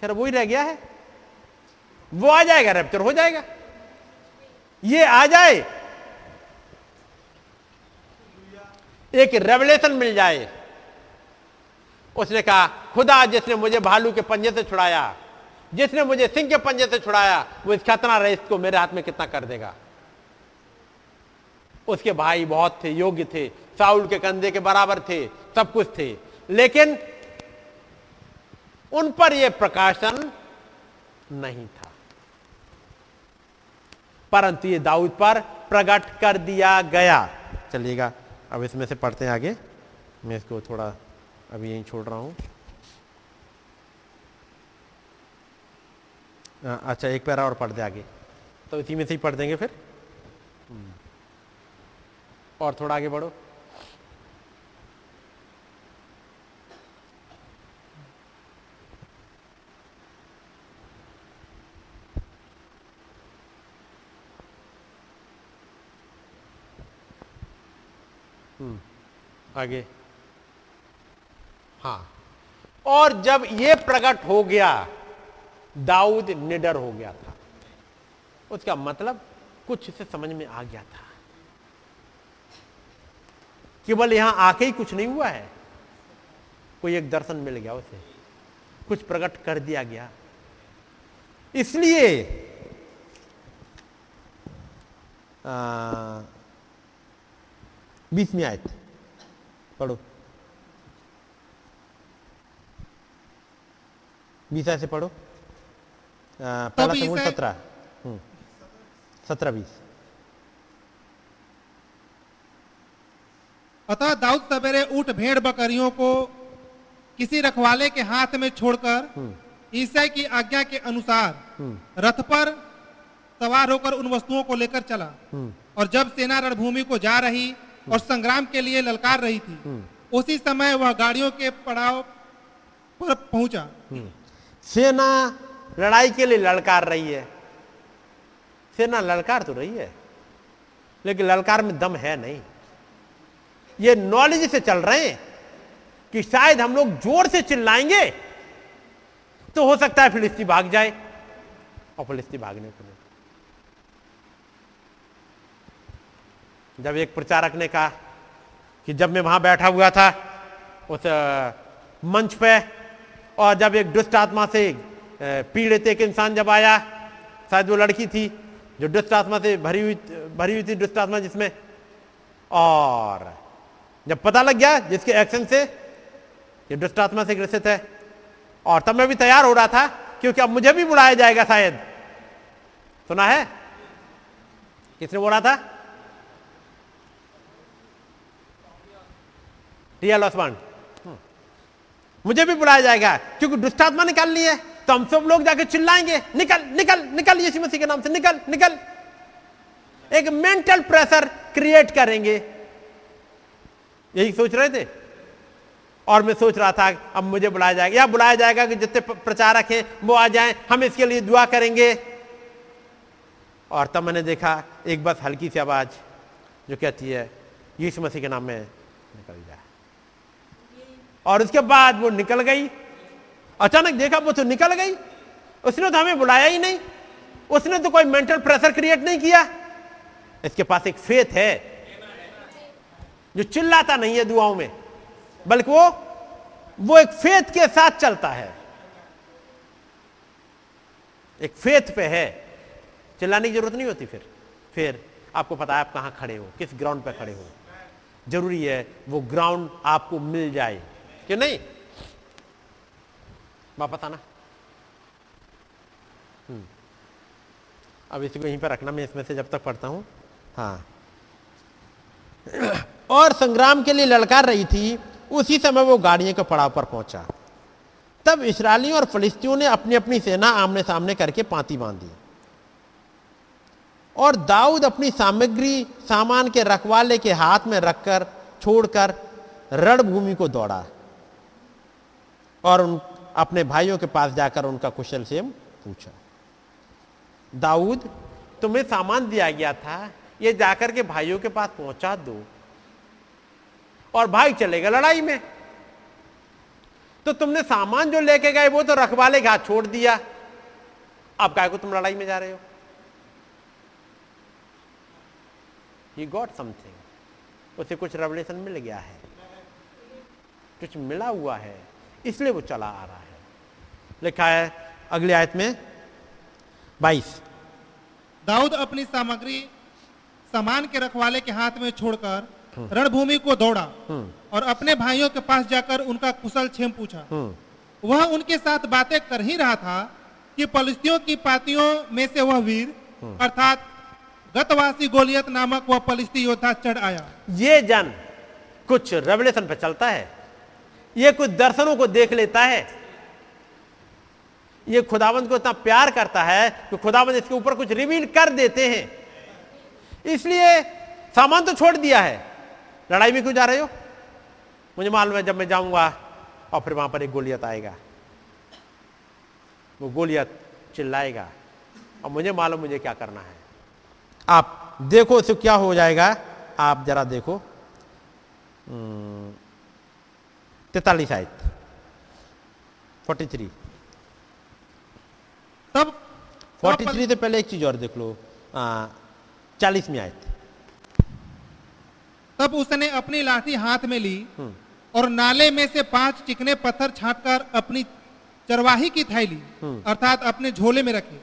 खैर वो ही रह गया है। वो आ जाएगा रैप्चर हो जाएगा। ये आ जाए एक रेवलेशन मिल जाए। उसने कहा, खुदा जिसने मुझे भालू के पंजे से छुड़ाया, जिसने मुझे सिंह के पंजे से छुड़ाया, वो इस खतरा रईस को मेरे हाथ में कितना कर देगा? उसके भाई बहुत थे, योग्य थे, साउल के कंधे के बराबर थे, सब कुछ थे। लेकिन उन पर यह प्रकाशन नहीं था। परंतु ये दाऊद पर प्रकट कर दिया गया। चलिएगा। अब इसमें से पढ़ते हैं आगे। मैं इसको थोड़ा अभी यहीं छोड़ रहा हूँ। अच्छा एक पैरा और पढ़ दे आगे। तो इसी में से ही पढ़ देंगे फिर। हम्म। और थोड़ा आगे बढ़ो। आगे। हाँ। और जब ये प्रकट हो गया, दाऊद निडर हो गया था। उसका मतलब कुछ इसे समझ में आ गया था। केवल यहाँ आके ही कुछ नहीं हुआ है। कोई एक दर्शन मिल गया उसे। कुछ प्रकट कर दिया गया। इसलिए बीस में आए आयत। पढ़ो। बीस से पढ़ो। आ, पहला समूह सत्रह। हम्म, सत्रह बीस। अतः दाऊद सवेरे उठ भेड़ बकरियों को किसी रखवाले के हाथ में छोड़कर ईसाई की आज्ञा के अनुसार रथ पर सवार होकर उन वस्तुओं को लेकर चला। और जब सेना रणभूमि को जा रही और संग्राम के लिए ललकार रही थी। उसी समय वह गाड़ियों के पड़ाव पर पहुँचा। सेना लड़ाई के लिए ललकार रही है। सेना ललकार तो रही है लेकिन ललकार में दम है नहीं। ये नॉलेज से चल रहे हैं कि शायद हम लोग ज़ोर से चिल्लाएँगे तो हो सकता है फिलिस्ती भाग जाए और फिलिस्ती भागने को नहीं जब एक प्रचारक ने कहा कि जब मैं वहाँ बैठा हुआ था उस मंच पे, और जब एक दुष्ट आत्मा से पीड़ित एक इंसान जब आया, शायद वो लड़की थी, जो दुष्ट आत्मा से भरी हुई भरी हुई थी दुष्ट आत्मा जिसमें, और जब पता लग गया जिसके एक्शन से ये दुष्ट आत्मा से ग्रसित है, और तब मैं भी तैयार हो रहा था, क्योंकि अब मुझे भी बुलाया जाएगा शायद। सुना है? किसने बोला था? रियल ओस्मान मुझे भी बुलाया जाएगा, क्योंकि दुष्टात्मा निकाल ली है तो हम सब लोग जाके चिल्लाएँगे, निकल निकल निकल यीशु मसीह के नाम से, निकल निकल। एक मेंटल प्रेशर क्रिएट करेंगे। यही सोच रहे थे? और मैं सोच रहा था, अब मुझे बुलाया जाएगा, या बुलाया जाएगा कि जितने प्रचारक हैं, वो आ जाएँ, हम इसके लिए दुआ करेंगे। और तब मैंने देखा, एक बस हल्की सी आवाज़, जो कहती है, यीशु मसीह के नाम में निकल जाए। और उसके बाद वो निकल गई। अचानक देखा वो तो निकल गई। उसने तो हमें बुलाया ही नहीं। उसने तो कोई मेंटल प्रेशर क्रिएट नहीं किया। इसके पास एक फेथ है जो चिल्लाता नहीं है दुआओं में, बल्कि वो वो एक फेथ के साथ चलता है। एक फेथ पे है। चिल्लाने की ज़रूरत नहीं होती फिर। फिर आपको पता है आप कहाँ खड़े हो, किस ग्राउंड पे खड़े हो। ज़रूरी है वो ग्राउंड आपको मिल जाए। कि नहीं? वापस आना हम्म। अब इसी को यहीं पर रखना, मैं इसमें से जब तक पढ़ता हूँ। हाँ। [coughs] और संग्राम के लिए ललकार रही थी, उसी समय वो गाड़ियों के पड़ाव पर पहुँचा। तब इसराइलियों और फलिस्तियों ने अपनी अपनी सेना आमने सामने करके पांति बांधी और दाऊद अपनी सामग्री सामान के रखवाले के हाथ में रखकर, छोड़कर रणभूमि को दौड़ा। और उन, अपने भाइयों के पास जाकर उनका कुशल से पूछा। दाऊद, तुम्हें सामान दिया गया था, ये जाकर के भाइयों के पास पहुँचा दो। और भाई चलेगा लड़ाई में। तो तुमने सामान जो लेके गए, वो तो रखवाले के हाथ छोड़ दिया। अब काय को तुम लड़ाई में जा रहे हो? ही गॉट समथिंग उसे कुछ रेवलेशन मिल गया है। कुछ मिला हुआ है। इसलिए वो चला आ रहा है। लिखा है अगली आयत में बाईस। दाऊद अपनी सामग्री सामान के रखवाले के हाथ में छोड़कर रणभूमि को दौड़ा और अपने भाइयों के पास जाकर उनका कुशल क्षेम पूछा। वह उनके साथ बातें कर ही रहा था कि पलिस्तियों की पातियों में से वह वीर अर्थात गतवासी गोलियत नामक वह पलिस्ती योद्धा चढ़ आया। ये जन कुछ रेवलेशन पे चलता है। ये कुछ दर्शनों को देख लेता है। ये खुदावंत को इतना प्यार करता है कि खुदावंत इसके ऊपर कुछ रिवील कर देते हैं। इसलिए सामान तो छोड़ दिया है। लड़ाई में क्यों जा रहे हो? मुझे मालूम है जब मैं जाऊँगा और फिर वहाँ पर एक गोलियत आएगा। वो गोलियत चिल्लाएगा और मुझे मालूम मुझे क्या करना है। आप देखो तो क्या हो जाएगा। आप जरा देखो। तैतालीस आयत फोर्टी थ्री तब फोर्टी थ्री से पहले एक चीज़ और देख लो। चालीस में आयत। तब उसने अपनी लाठी हाथ में ली और नाले में से पाँच चिकने पत्थर छांटकर अपनी चरवाही की थैली अर्थात अपने झोले में रखी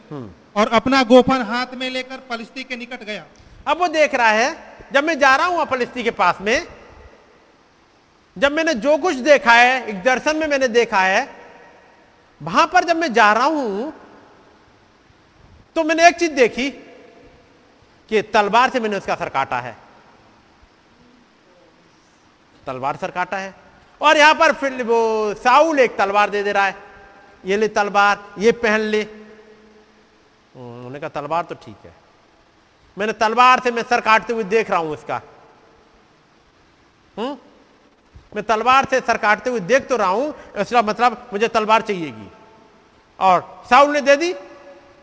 और अपना गोफन हाथ में लेकर पलिस्ती के निकट गया। अब वो देख रहा है जब मैं जा रहा हूँ फलिस्ती के पास में जब मैंने जो कुछ देखा है, एक दर्शन में मैंने देखा है, वहाँ पर जब मैं जा रहा हूँ तो मैंने एक चीज़ देखी कि तलवार से मैंने उसका सर काटा है। तलवार सर काटा है। और यहाँ पर फिर वो साउल एक तलवार दे दे रहा है। ये ले तलवार, ये पहन ले। उन्होंने कहा, तलवार तो ठीक है। मैंने तलवार से मैं सर काटते हुए देख रहा हूँ उसका। हम्म मैं तलवार से सर काटते हुए देख तो रहा हूँ इसका मतलब मुझे तलवार चाहिएगी। और साउल ने दे दी,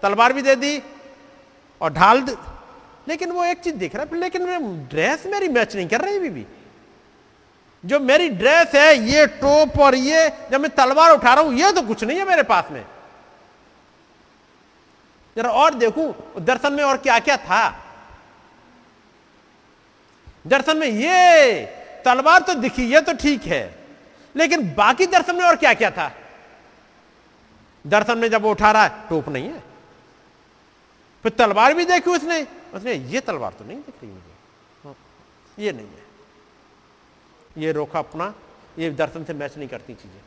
तलवार भी दे दी और ढाल लेकिन वो एक चीज़ देख रहा है, लेकिन ड्रेस मेरी मैच नहीं कर रही भी जो मेरी ड्रेस है, ये टोप और ये, जब मैं तलवार उठा रहा हूँ, ये तो कुछ नहीं है मेरे पास में। जरा और देखूँ, दर्शन में और क्या क्या था? दर्शन में ये तलवार तो दिखी ये तो ठीक है। लेकिन बाकी दर्शन में और क्या क्या था? दर्शन में जब वो उठा रहा है टोप नहीं है। फिर तलवार भी देखी उसने। उसने ये तलवार तो नहीं दिख रही मुझे। हाँ, ये नहीं है। ये रोका अपना ये दर्शन से मैच नहीं करती चीज़ें।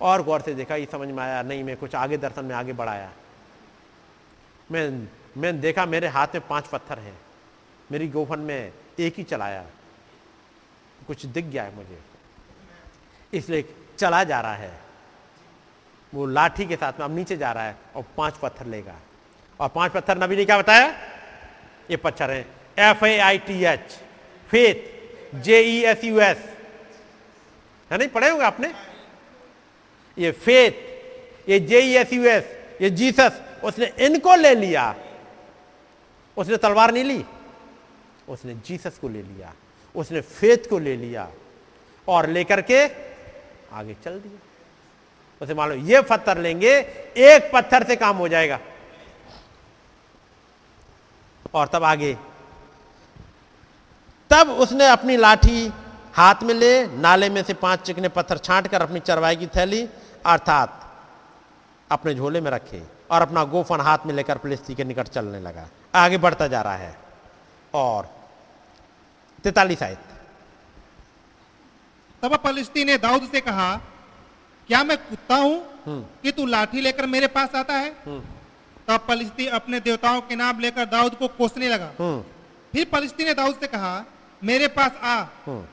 और गौर से देखा ये समझ में आया नहीं मैं कुछ आगे दर्शन में आगे बढ़ाया। मैं मैंने देखा मेरे हाथ में पाँच पत्थर हैं। मेरी गोफन में एक ही चलाया कुछ दिख गया है मुझे। इसलिए चला जा रहा है। वो लाठी के साथ में अब नीचे जा रहा है और पाँच पत्थर लेगा। और पाँच पत्थर नबी ने क्या बताया? ये पत्थर है। F A I T H faith J E S U S है नहीं? पढ़े होंगे आपने? ये फेथ ये J E S U S ये जीसस उसने इनको ले लिया। उसने तलवार नहीं ली। उसने जीसस को ले लिया, उसने फेथ को ले लिया और लेकर के आगे चल दिया। उसे लो, ये पत्थर लेंगे, एक पत्थर से काम हो जाएगा। और तब आगे, तब उसने अपनी लाठी हाथ में ले, नाले में से पाँच चिकने पत्थर छांट कर अपनी चरवाई की थैली, अर्थात अपने झोले में रखे और अपना गोफन हाथ में लेकर फिलिस्ती के निकट चलने लगा। आगे बढ़ता जा रहा है और तैतालीस आयत। तब पलिस्ती ने दाऊद से कहा क्या मैं कुत्ता हूँ कि तू लाठी लेकर मेरे पास आता है? तब पलिस्ती अपने देवताओं के नाम लेकर दाऊद को कोसने लगा। हम्म। फिर पलिस्ती ने दाऊद से कहा मेरे पास आ।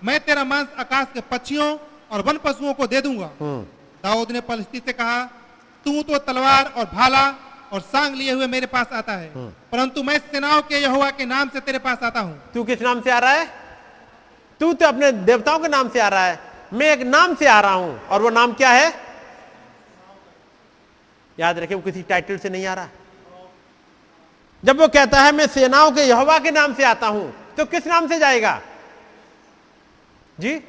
मैं तेरा मांस आकाश के पक्षियों और वन पशुओं को दे दूँगा। हम्म। दाऊद ने पलिस्ती से कहा तू तो तलवार और भाला और सांग लिए हुए मेरे पास आता है। परंतु मैं सेनाओं के यहोवा के नाम से तेरे पास आता हूँ। तू किस नाम से आ रहा है? तू तो अपने देवताओं के नाम से आ रहा है। मैं एक नाम से आ रहा हूँ। और वो नाम क्या है? याद रखे वो किसी टाइटल से नहीं आ रहा। जब वो कहता है, मैं सेनाओं के यहोवा के नाम से आता हूँ तो किस नाम से जाएगा? जी?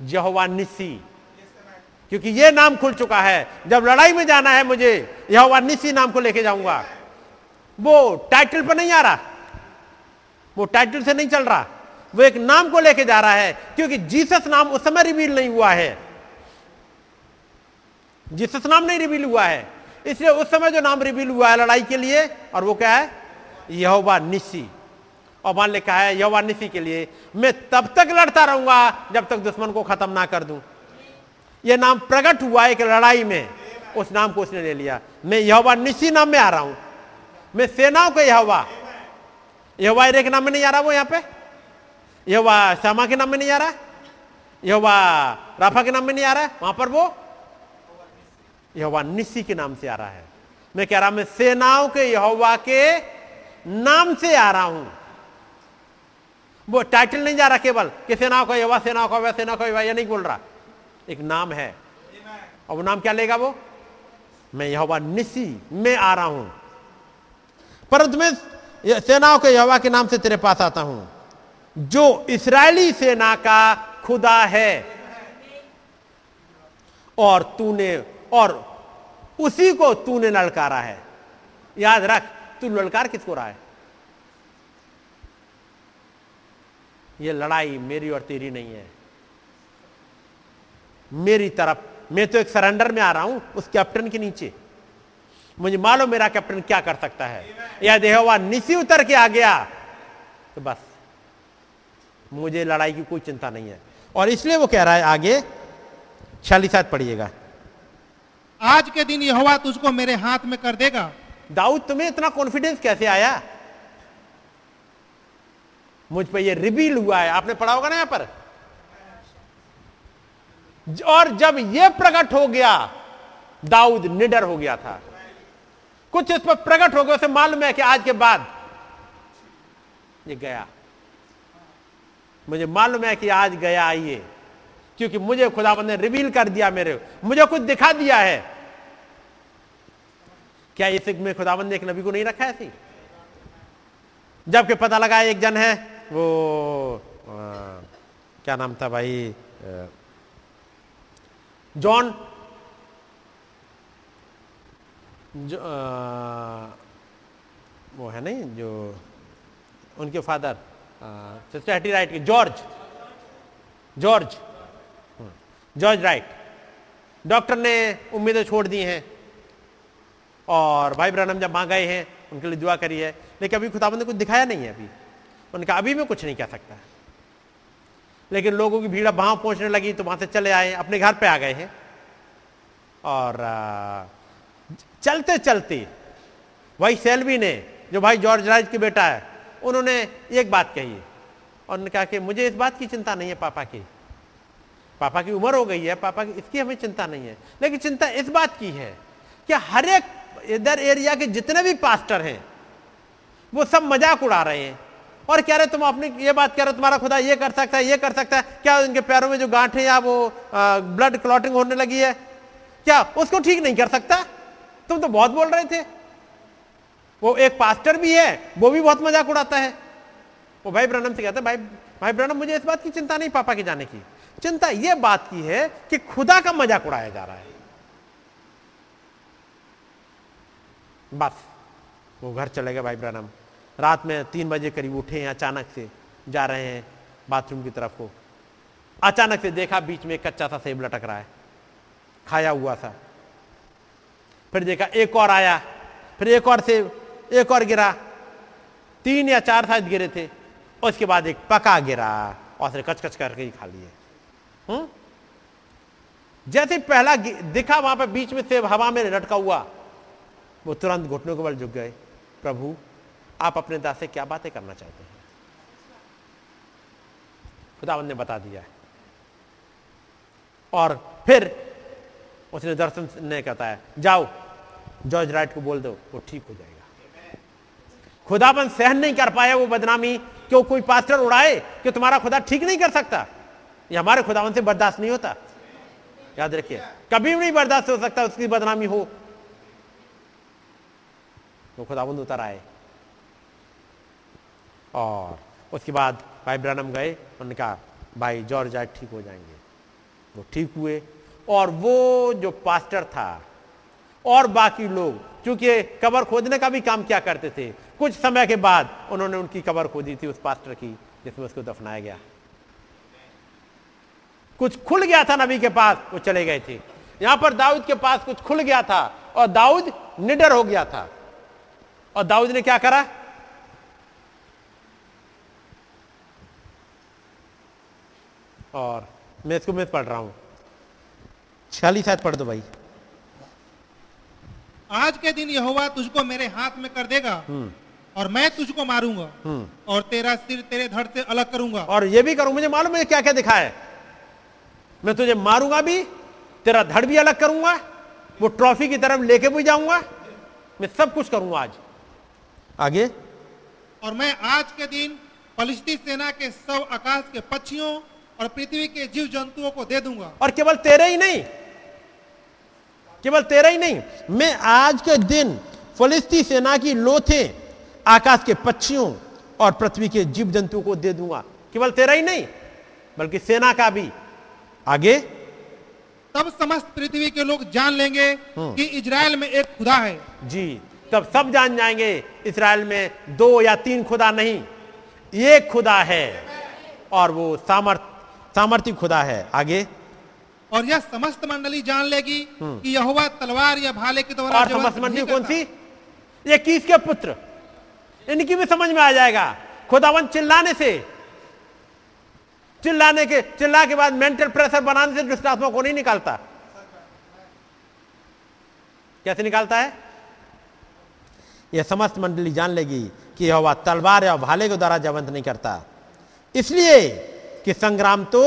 यहोवा निसी क्योंकि ये नाम खुल चुका है। जब लड़ाई में जाना है मुझे, यहोवा निसी नाम को लेके जाऊँगा। वो टाइटल पर नहीं आ रहा। वो टाइटल से नहीं चल रहा। वो एक नाम को लेके जा रहा है, क्योंकि जीसस नाम उस समय रिवील नहीं हुआ है। जीसस नाम नहीं रिवील हुआ है। इसलिए उस समय जो नाम रिवील हुआ है लड़ाई के लिए, और वो क्या है? यहोवा निशी और मान लिखा है, यहोवा निशी के लिए, मैं तब तक लड़ता रहूँगा जब तक दुश्मन को खत्म ना कर दूँ। यह नाम प्रकट हुआ एक लड़ाई में, उस नाम को उसने ले लिया। मैं यहोवा निशी नाम में आ रहा हूँ। मैं सेनाओं का यहोवा यहोवा एरे के नाम में नहीं आ रहा वो यहाँ पे? यहोवा श्यामा के नाम में नहीं आ रहा? यहोवा राफा के नाम में नहीं आ रहा? है वहाँ पर वो? यहोवा निस्सी के नाम से आ रहा है। मैं कह रहा मैं सेनाओं के यहोवा के नाम से आ रहा हूँ। वो टाइटल नहीं जा रहा केवल कि सेनाओं का यहोवा, सेनाओं का यहोवा, सेनाओं का यहोवा, ये नहीं बोल रहा। एक नाम है। और वो नाम क्या लेगा वो? मैं यहोवा निसी में आ रहा हूँ। परंतु मैं सेनाओं के यवा के नाम से तेरे पास आता हूँ। जो इसराइली सेना का खुदा है, और तूने, और उसी को तूने ललकारा है। याद रख, तू ललकार किसको रहा है? ये लड़ाई मेरी और तेरी नहीं है। मेरी तरफ़, मैं तो एक सरेंडर में आ रहा हूँ, उस कैप्टन के नीचे। मुझे मालूम मेरा कैप्टन क्या कर सकता है। या देहवा निसी उतर के आ गया। तो बस मुझे लड़ाई की कोई चिंता नहीं है। और इसलिए वो कह रहा है आगे छियालीसात पढ़िएगा। आज के दिन यहोवा तुझको मेरे हाथ में कर देगा। दाऊद तुम्हें इतना कॉन्फिडेंस कैसे आया? मुझ पर ये रिवील हुआ है। आपने पढ़ा होगा ना यहाँ पर? और जब यह प्रकट हो गया दाऊद निडर हो गया था। कुछ इस पर प्रकट हो गया उसे मालूम है कि आज के बाद ये गया। मुझे मालूम है कि आज गया आइए क्योंकि मुझे खुदाबंद ने रिवील कर दिया मेरे मुझे कुछ दिखा दिया है। क्या इस में खुदाबंद ने एक नबी को नहीं रखा ऐसी? जबकि पता लगा एक जन है वो आ, क्या नाम था भाई? जॉन जो आ, वो है नहीं जो उनके फादर सोसाइटी राइट के George George George right. Doctor ने उम्मीदें छोड़ दी हैं और भाई ब्रनम जब वहाँ गए हैं उनके लिए दुआ करी है। लेकिन अभी खुदाबंद ने कुछ दिखाया नहीं है अभी। उनका अभी मैं कुछ नहीं कह सकता। लेकिन लोगों की भीड़ वहाँ पहुँचने लगी तो वहाँ से चले आए अपने घर पे आ गए हैं। और चलते चलते, वही सेल्वी ने, जो भाई जॉर्ज राज के बेटा है, उन्होंने एक बात कही, और उन्होंने कहा कि मुझे इस बात की चिंता नहीं है पापा की। पापा की उम्र हो गई है, पापा की, इसकी हमें चिंता नहीं है। लेकिन चिंता इस बात की है कि हर एक इधर एरिया के जितने भी पास्टर हैं, वो सब मज़ाक उड़ा रहे हैं। और कह रहे, तुम अपनी ये बात कह रहे हो, तुम्हारा खुदा ये कर सकता है, ये कर सकता है। क्या उनके पैरों में जो गांठे या वो ब्लड क्लॉटिंग होने लगी है? क्या उसको ठीक नहीं कर सकता? तुम तो बहुत बोल रहे थे। वो एक पास्टर भी है, वो भी बहुत मज़ाक उड़ाता है। वो भाई ब्रनम से कहता है, भाई भाई ब्रनम मुझे इस बात की चिंता नहीं पापा के जाने की। चिंता यह बात की है कि खुदा का मज़ाक उड़ाया जा रहा है। बस, वो घर चले गए भाई ब्रनम रात में तीन बजे करीब उठे हैं, अचानक से जा रहे हैं बाथरूम की तरफ़ को। अचानक से देखा बीच में कच्चा सा सेब लटक रहा है। खाया हुआ था। फिर देखा, एक और आया, फिर एक और से, एक और गिरा। तीन या चार शायद गिरे थे, उसके बाद एक पका गिरा और फिर कच कच करके ही खा लिए। हम्म? जैसे पहला दिखा वहाँ पर बीच में सेब हवा में लटका हुआ, वो तुरंत घुटनों के बल झुक गए। प्रभु, आप अपने दास से क्या बातें करना चाहते हैं? खुदावन ने बता दिया और फिर उसने दर्शन ने कहता है, जाओ जॉर्ज राइट को बोल दो, वो ठीक हो जाएगा। खुदाबन सहन नहीं कर पाया वो बदनामी, क्यों कोई पास्टर उड़ाए कि तुम्हारा खुदा ठीक नहीं कर सकता? ये हमारे खुदावन से बर्दाश्त नहीं होता। याद रखिए, कभी भी नहीं बर्दाश्त हो सकता उसकी बदनामी हो। वो खुदाबंद उतर आए और उसके बाद भाई ब्रनम गए, उन्होंने कहा, भाई जॉर्ज आज ठीक हो जाएँगे। वो ठीक हुए और वो जो पास्टर था, और बाकी लोग चूँकि कबर खोदने का भी काम क्या करते थे? कुछ समय के बाद उन्होंने उनकी कबर खोदी थी उस पास्टर की, जिसमें उसको दफनाया गया। कुछ खुल गया था नबी के पास, वो चले गए थे। यहाँ पर दाऊद के पास कुछ खुल गया था, और दाऊद निडर हो गया था। और दाऊद ने क्या करा? और मैं इसको मैं पढ़ रहा हूँ। छियालीस शायद पढ़ दो भाई। आज के दिन यहोवा तुझको मेरे हाथ में कर देगा और मैं तुझको मारूँगा और तेरा सिर तेरे धड़ से अलग करूँगा। और ये भी करूँ मुझे मालूम है क्या क्या दिखा है। मैं तुझे मारूँगा भी तेरा धड़ भी अलग करूँगा वो ट्रॉफी की तरफ़ लेके भी जाऊँगा मैं सब कुछ करूँगा आज। आगे। और मैं आज के दिन फलिस्ती सेना के सब आकाश के पक्षियों और पृथ्वी के जीव जंतुओं को दे दूँगा। और केवल तेरे ही नहीं केवल तेरा ही नहीं मैं आज के दिन फलिस्ती सेना की लोथे आकाश के पक्षियों और पृथ्वी के जीव जंतुओं को दे दूँगा। केवल तेरा ही नहीं बल्कि सेना का भी। आगे? तब समस्त पृथ्वी के लोग जान लेंगे कि इजराइल में एक खुदा है। जी तब सब जान जाएँगे इसराइल में दो या तीन खुदा नहीं एक खुदा है और वो सामर्थ सामर्थ्य खुदा है। आगे? और यह समस्त मंडली जान लेगी कि यहोवा तलवार या भाले के द्वारा समस्त मंडली कौन सी? ये किसके पुत्र। इनकी भी समझ में आ जाएगा। खुदावन चिल्लाने से। चिल्लाने के चिल्ला के बाद मेंटल प्रेशर बनाने से दुष्ट आत्मा को नहीं निकालता। कैसे निकालता है? यह समस्त मंडली जान लेगी कि यह तलवार या भाले के द्वारा जवंत नहीं करता। इसलिए कि संग्राम तो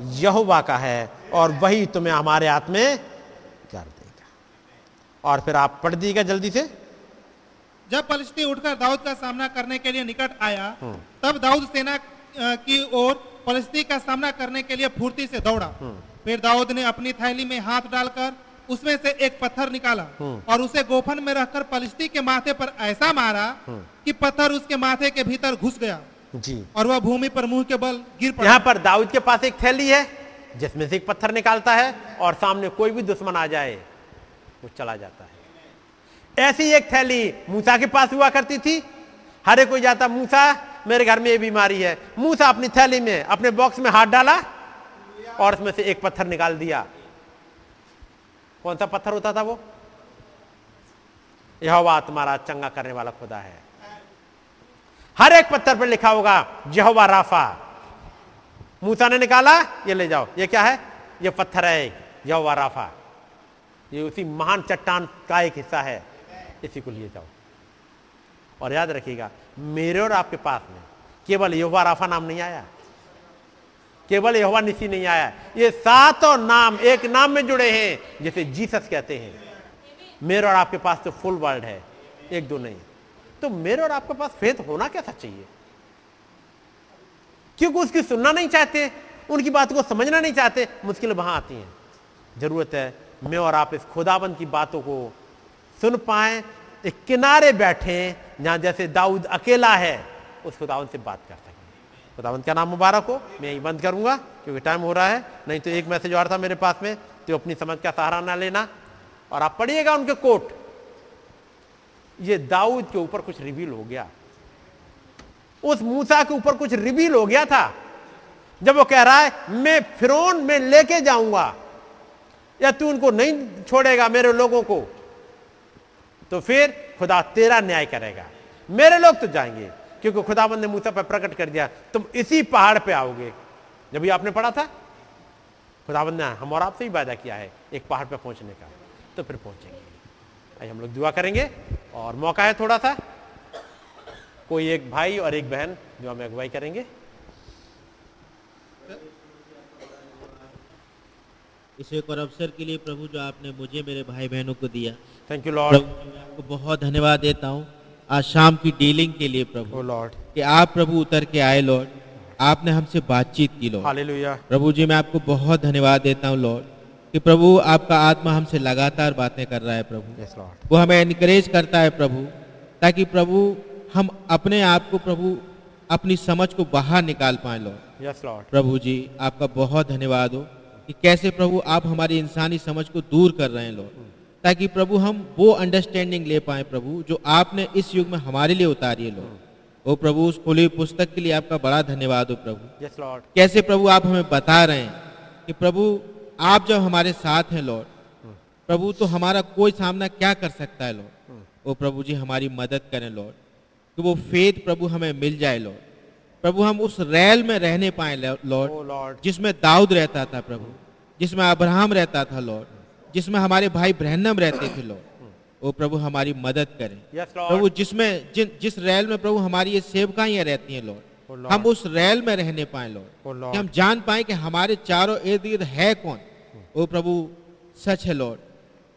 यहोवा का है। और वही तुम्हें हमारे हाथ में कर देगा। और फिर आप पढ़ दीजिएगा जल्दी से। जब फलिस्ती उठकर दाऊद का सामना करने के लिए निकट आया तब दाऊद सेना की ओर फलिस्ती का सामना करने के लिए फुर्ती से दौड़ा। फिर दाऊद ने अपनी थैली में हाथ डालकर उसमें से एक पत्थर निकाला और उसे गोफन में रखकर फलिस्ती के माथे पर ऐसा मारा कि पत्थर उसके माथे के भीतर घुस गया जी। और वह भूमि पर मुँह के बल गिर पड़ा। यहाँ पर दाऊद के पास एक थैली है। जिसमें से एक पत्थर निकालता है और सामने कोई भी दुश्मन आ जाए, वो चला जाता है। ऐसी एक थैली मूसा के पास हुआ करती थी। हरे कोई जाता, मूसा, मेरे घर में ये बीमारी है। मूसा अपनी थैली में, अपने बॉक्स में हाथ डाला और उसमें से एक पत्थर निकाल दिया। कौन सा पत्थर होता था वो? यहोवा तुम्हारा चंगा करने वाला खुदा है। हर एक पत्थर पर लिखा होगा, यहोवा राफा। मूसा ने निकाला, ये ले जाओ। ये क्या है? ये पत्थर है एक, यहोवा राफा। ये उसी महान चट्टान का एक हिस्सा है। इसी को लिए जाओ। और याद रखिएगा, मेरे और आपके पास में केवल यहोवा राफा नाम नहीं आया। केवल यहोवा निसी नहीं आया। ये सातों नाम एक नाम में जुड़े हैं, जिसे जीसस कहते हैं। मेरे और आपके पास तो फुल वर्ल्ड है, एक दो नहीं। तो मेरे और आपके पास फेथ होना कैसा चाहिए? क्योंकि उसकी सुनना नहीं चाहते, उनकी बात को समझना नहीं चाहते, मुश्किल वहाँ आती हैं। ज़रूरत है मैं और आप इस खुदाबंद की बातों को सुन पाए, एक किनारे बैठे, जहाँ जैसे दाऊद अकेला है, उस खुदावंत से बात कर सकें। खुदावंत का नाम मुबारक हो, मैं यही बंद करूँगा, क्योंकि टाइम हो रहा है, नहीं तो एक मैसेज और था मेरे पास में तो अपनी समझ का सहारा ना लेना। और आप पढ़िएगा उनके कोट। ये दाऊद के ऊपर कुछ रिवील हो गया। उस मूसा के ऊपर कुछ रिवील हो गया था। जब वो कह रहा है, मैं फिरौन, में लेके जाऊँगा। या तू उनको नहीं छोड़ेगा मेरे लोगों को? तो फिर खुदा तेरा न्याय करेगा। मेरे लोग तो जाएँगे, क्योंकि खुदाबंद ने मूसा पर प्रकट कर दिया। तुम इसी पहाड़ पे आओगे। जब ये आपने पढ़ा था खुदाबंद ने हम और आपसे ही वायदा किया है, एक पहाड़ पे पहुँचने का। तो फिर पहुँचेंगे। हम लोग दुआ करेंगे, और मौका है थोड़ा सा। कोई एक भाई और एक बहन जो हमें अगुवाई करेंगे। इस एक और अवसर के लिए प्रभु जो आपने मुझे मेरे भाई बहनों को दिया। थैंक यू लॉर्ड आपको बहुत धन्यवाद देता हूँ आज शाम की डीलिंग के लिए प्रभु। लॉर्ड कि आप प्रभु उतर के आए लॉर्ड आपने हमसे बातचीत की लॉर्ड हालेलुया प्रभु जी मैं आपको बहुत धन्यवाद देता हूँ लॉर्ड कि प्रभु आपका आत्मा हमसे लगातार बातें कर रहा है प्रभु। लॉर्ड वो हमें इनकरेज करता है प्रभु ताकि प्रभु हम अपने आप को प्रभु अपनी समझ को बाहर निकाल पाए लॉर्ड यस लॉर्ड प्रभु जी आपका बहुत धन्यवाद हो कि कैसे प्रभु आप हमारी इंसानी समझ को दूर कर रहे हैं लॉर्ड ताकि प्रभु हम वो अंडरस्टैंडिंग ले पाए प्रभु जो आपने इस युग में हमारे लिए उतारी है लॉर्ड ओ प्रभु उस खुली पुस्तक के लिए आपका बड़ा धन्यवाद हो प्रभु। यस लॉर्ड कैसे प्रभु आप हमें बता रहे हैं कि प्रभु आप जब हमारे साथ हैं लॉर्ड प्रभु तो हमारा कोई सामना क्या कर सकता है लॉर्ड ओ प्रभु जी हमारी मदद करें लॉर्ड कि वो फेद प्रभु हमें मिल जाए लॉर्ड प्रभु हम उस रैल में रहने पाए लॉर्ड लॉर्ड जिसमें दाऊद रहता था प्रभु जिसमें अब्राहम रहता था लॉर्ड जिसमें हमारे भाई ब्रहनम रहते थे लॉर्ड वो प्रभु हमारी मदद करें। Yes, प्रभु जिसमें जिन जिस रैल में प्रभु हमारी ये सेवकाइयाँ रहती हैं Oh, लॉर्ड Lord. हम उस रैल में रहने पाए Oh, लॉर्ड. कि हम जान पाए कि हमारे चारों इर्द गिर्द है कौन। वो प्रभु सच है लॉर्ड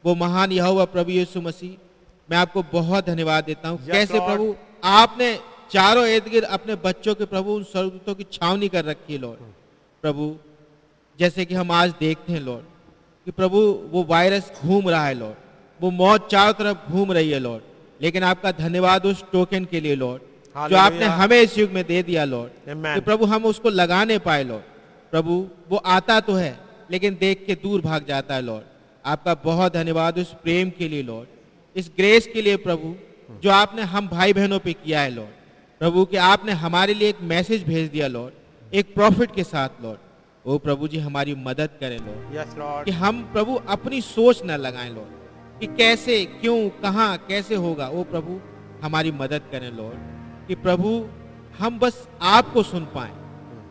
वो महान यहोवा प्रभु यीशु मसीह मैं आपको बहुत धन्यवाद देता हूँ। Yes, कैसे Lord. प्रभु आपने चारों इर्द गिर्द अपने बच्चों के प्रभु उन स्वर्गदूतों की छावनी कर रखी है लॉर्ड प्रभु जैसे कि हम आज देखते हैं लॉर्ड कि प्रभु वो वायरस घूम रहा है लॉर्ड वो मौत चारों तरफ़ घूम रही है लॉर्ड लेकिन आपका धन्यवाद उस टोकन के लिए लॉर्ड जो आपने हमें इस युग में दे दिया लॉर्ड. कि प्रभु हम उसको लगाने पाए लॉर्ड प्रभु वो आता तो है लेकिन देख के दूर भाग जाता है लॉर्ड आपका बहुत धन्यवाद उस प्रेम के लिए लॉर्ड इस ग्रेस के लिए प्रभु जो आपने हम भाई बहनों पे किया है लॉर्ड प्रभु कि आपने हमारे लिए एक मैसेज भेज दिया लॉर्ड एक प्रॉफिट के साथ लॉर्ड ओ प्रभु जी हमारी मदद करें लॉर्ड Yes, Lord. कि हम प्रभु अपनी सोच न लगाएँ लॉर्ड कि कैसे क्यों कहाँ कैसे होगा? वो प्रभु हमारी मदद करें लॉर्ड कि प्रभु हम बस आपको सुन पाए।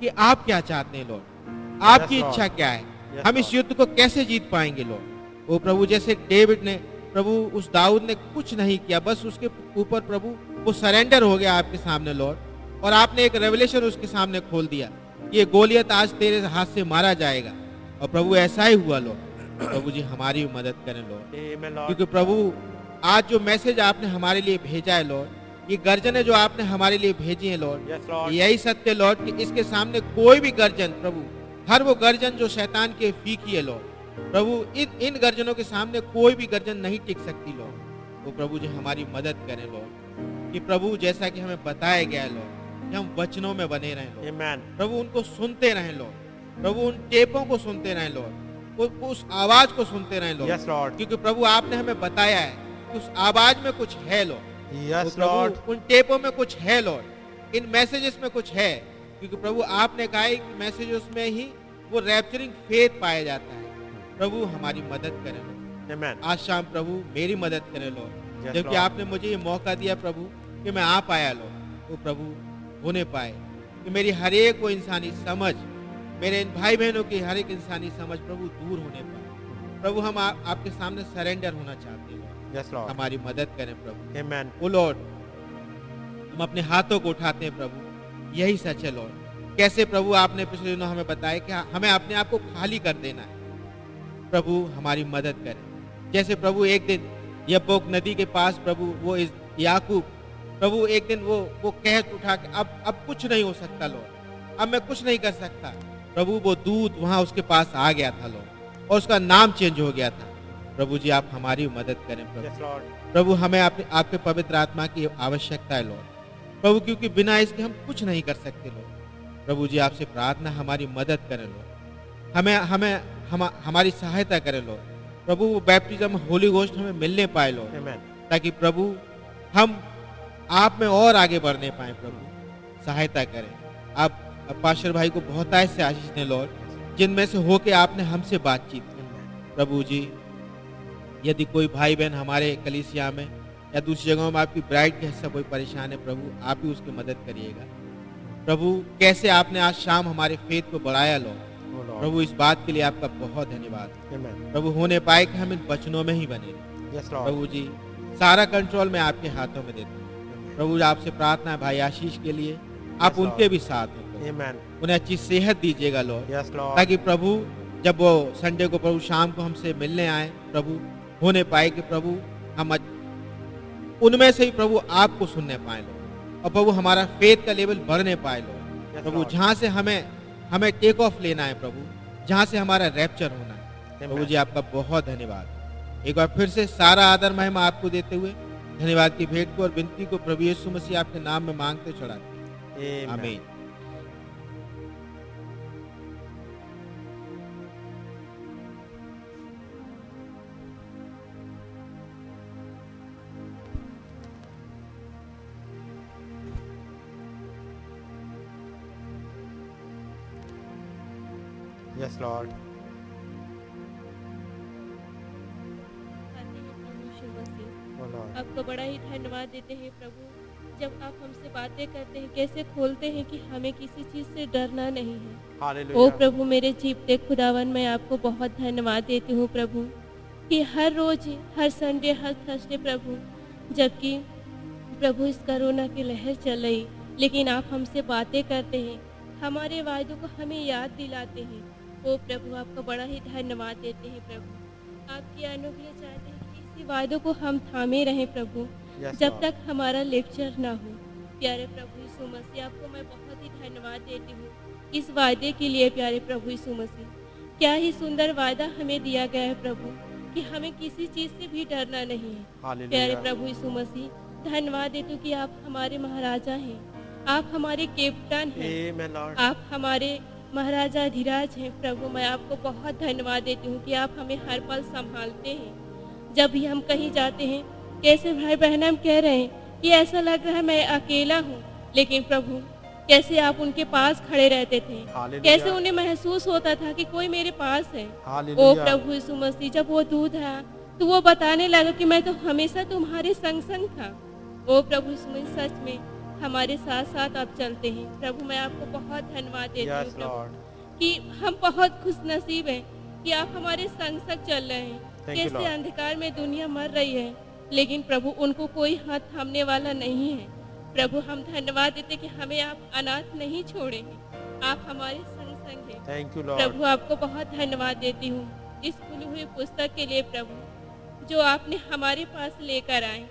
कि आप क्या चाहते हैं लॉर्ड आपकी Lord. इच्छा क्या है? Yes, हम इस युद्ध को कैसे जीत पाएँगे लॉर्ड वो प्रभु जैसे डेविड ने प्रभु उस दाऊद ने कुछ नहीं किया बस उसके ऊपर प्रभु वो सरेंडर हो गया आपके सामने लॉर्ड और आपने एक रेवलेशन उसके सामने खोल दिया। ये गोलियत आज तेरे हाथ से मारा जाएगा। और प्रभु ऐसा ही हुआ लॉर्ड प्रभु जी हमारी मदद करें लॉर्ड क्योंकि प्रभु आज जो मैसेज आपने हमारे लिए भेजा है लॉर्ड ये गर्जने जो आपने हमारे लिए भेजी है लॉर्ड Yes, यही सत्य है, लॉर्ड कि इसके सामने कोई भी गर्जन प्रभु हर वो गर्जन जो शैतान के फीकी है लॉर्ड प्रभु इन इन गर्जनों के सामने कोई भी गर्जन नहीं टिक सकती लॉर्ड। वो प्रभु जी हमारी मदद करें लॉर्ड कि प्रभु जैसा कि हमें बताया गया लॉर्ड कि हम वचनों में बने रहें Amen. प्रभु उनको सुनते रहें लॉर्ड। प्रभु उन टेपों को सुनते रहें वो उस आवाज़ को सुनते रहें लॉर्ड। Yes, क्योंकि प्रभु आपने हमें बताया है कि उस आवाज़ में कुछ है लॉर्ड। Yes, तो उन टेपों में कुछ है लॉर्ड। इन मैसेजेस में कुछ है क्योंकि प्रभु आपने कहा है कि मैसेजेस में ही वो रैप्चरिंग फेथ पाया जाता है। प्रभु हमारी मदद करें Amen. आज शाम प्रभु मेरी मदद करें लॉर्ड Yes, जबकि आपने मुझे ये मौका दिया प्रभु कि मैं आ पाया लॉर्ड वो प्रभु होने पाए। कि मेरी हर एक वो इंसानी समझ मेरे इन भाई बहनों की हर एक इंसानी समझ प्रभु दूर होने पाए। प्रभु हम आ, आपके सामने सरेंडर होना चाहते हैं। Yes, Lord. हमारी मदद करें प्रभु। Amen. ओ लॉर्ड हम अपने हाथों को उठाते हैं प्रभु। यही सच है लॉर्ड। कैसे प्रभु आपने पिछले दिनों हमें बताया कि हमें अपने आप को खाली कर देना है। प्रभु हमारी मदद करें। जैसे प्रभु एक दिन यब्बोक नदी के पास प्रभु वो इस याकूब प्रभु एक दिन वो वो कह उठा के अब अब कुछ नहीं हो सकता लॉर्ड अब मैं कुछ नहीं कर सकता। प्रभु वो दूत वहाँ उसके पास आ गया था लॉर्ड और उसका नाम चेंज हो गया था। प्रभु जी आप हमारी मदद करें प्रभु। Yes, प्रभु हमें आपके आपके पवित्र आत्मा की आवश्यकता है लॉर्ड प्रभु क्योंकि बिना इसके हम कुछ नहीं कर सकते लॉर्ड प्रभु जी आपसे प्रार्थना हमारी मदद करें लॉर्ड हमें हमें हम हमारी सहायता करें लो। प्रभु वो बैप्टिज्म होली गोस्ट हमें मिलने पाए लॉर्ड Amen. ताकि प्रभु हम आप में और आगे बढ़ने पाए प्रभु। सहायता करें। आप पाशर भाई को बहुत से आशीष दें लॉर्ड जिनमें से होके आपने हमसे बातचीत की। प्रभु जी यदि कोई भाई बहन हमारे कलिसिया में या दूसरी जगहों में आपकी ब्राइड के हिस्सा कोई परेशान है प्रभु आप ही उसकी मदद करिएगा। प्रभु कैसे आपने आज शाम हमारे फेथ को बढ़ाया लो Lord. प्रभु इस बात के लिए आपका बहुत धन्यवाद। प्रभु होने पाए कि हम इन वचनों में ही बने। Yes, प्रभु जी सारा कंट्रोल मैं आपके हाथों में देता हूँ। प्रभु आपसे प्रार्थना है भाई आशीष के लिए। आप Yes, उनके भी साथ हैं उन्हें अच्छी सेहत दीजिएगा लॉर्ड Yes, ताकि प्रभु जब वो संडे को प्रभु शाम को हमसे मिलने आए प्रभु होने पाए कि प्रभु हम उनमें से ही प्रभु आपको सुनने पाए लोग और प्रभु हमारा फेथ का लेवल बढ़ने पाए लोग प्रभु जहाँ से हमें हमें टेक ऑफ़ लेना है प्रभु जहाँ से हमारा रैप्चर होना है। प्रभु जी आपका बहुत धन्यवाद। एक बार फिर से सारा आदर महिमा आपको देते हुए धन्यवाद की भेंट को और विनती को प्रभु यीशु मसीह आपके नाम में मांगते चढ़ाते हमें आमीन। Yes, Lord. Oh, Lord. आपको बड़ा ही धन्यवाद देते हैं प्रभु। जब आप हमसे बातें करते हैं कैसे खोलते हैं कि हमें किसी चीज़ से डरना नहीं है। ओ प्रभु मेरे जीवते खुदावन मैं आपको बहुत धन्यवाद देती हूँ प्रभु कि हर रोज हर संडे हर थर्सडे प्रभु जबकि प्रभु इस कोरोना की लहर चल रही लेकिन आप हमसे बातें करते हैं हमारे वायदों को हमें याद दिलाते हैं। ओ प्रभु आपका बड़ा ही धन्यवाद देते हैं प्रभु। आपकी अनुग्रह चाहते हैं कि इसी वायदों को हम थामे रहें प्रभु Yes, जब तक हमारा लेक्चर ना हो। प्यारे प्रभु यीशु मसीह आपको मैं बहुत ही धन्यवाद देती हूँ इस वायदे के लिए प्यारे प्रभु यीशु मसीह। क्या ही सुंदर वायदा हमें दिया गया है प्रभु कि हमें किसी चीज़ से भी डरना नहीं है। प्यारे प्रभु यीशु मसीह धन्यवाद देती हूँ कि आप हमारे महाराजा हैं आप हमारे कैप्टन हैं आप हमारे महाराजा धीराज हैं प्रभु मैं आपको बहुत धन्यवाद देती हूँ कि आप हमें हर पल संभालते हैं। जब भी हम कहीं जाते हैं कैसे भाई बहन हम कह रहे हैं कि ऐसा लग रहा है मैं अकेला हूँ लेकिन प्रभु कैसे आप उनके पास खड़े रहते थे? कैसे उन्हें महसूस होता था कि कोई मेरे पास है? ओ प्रभु यीशु मसीह जब वो दूध आया तो वो बताने लगा कि मैं तो हमेशा तुम्हारे संग संग था। ओ प्रभु यीशु सच में हमारे साथ साथ आप चलते हैं। प्रभु मैं आपको बहुत धन्यवाद देती हूँ Yes, प्रभु कि हम बहुत खुश नसीब हैं कि आप हमारे संग संग चल रहे हैं। Thank कैसे अंधकार में दुनिया मर रही है लेकिन प्रभु उनको कोई हाथ थामने वाला नहीं है। प्रभु हम धन्यवाद देते कि हमें आप अनाथ नहीं छोड़ेंगे। आप हमारे संग संग हैं। Thank you, Lord. प्रभु आपको बहुत धन्यवाद देती हूँ इस खुली हुई पुस्तक के लिए प्रभु जो आपने हमारे पास लेकर आए।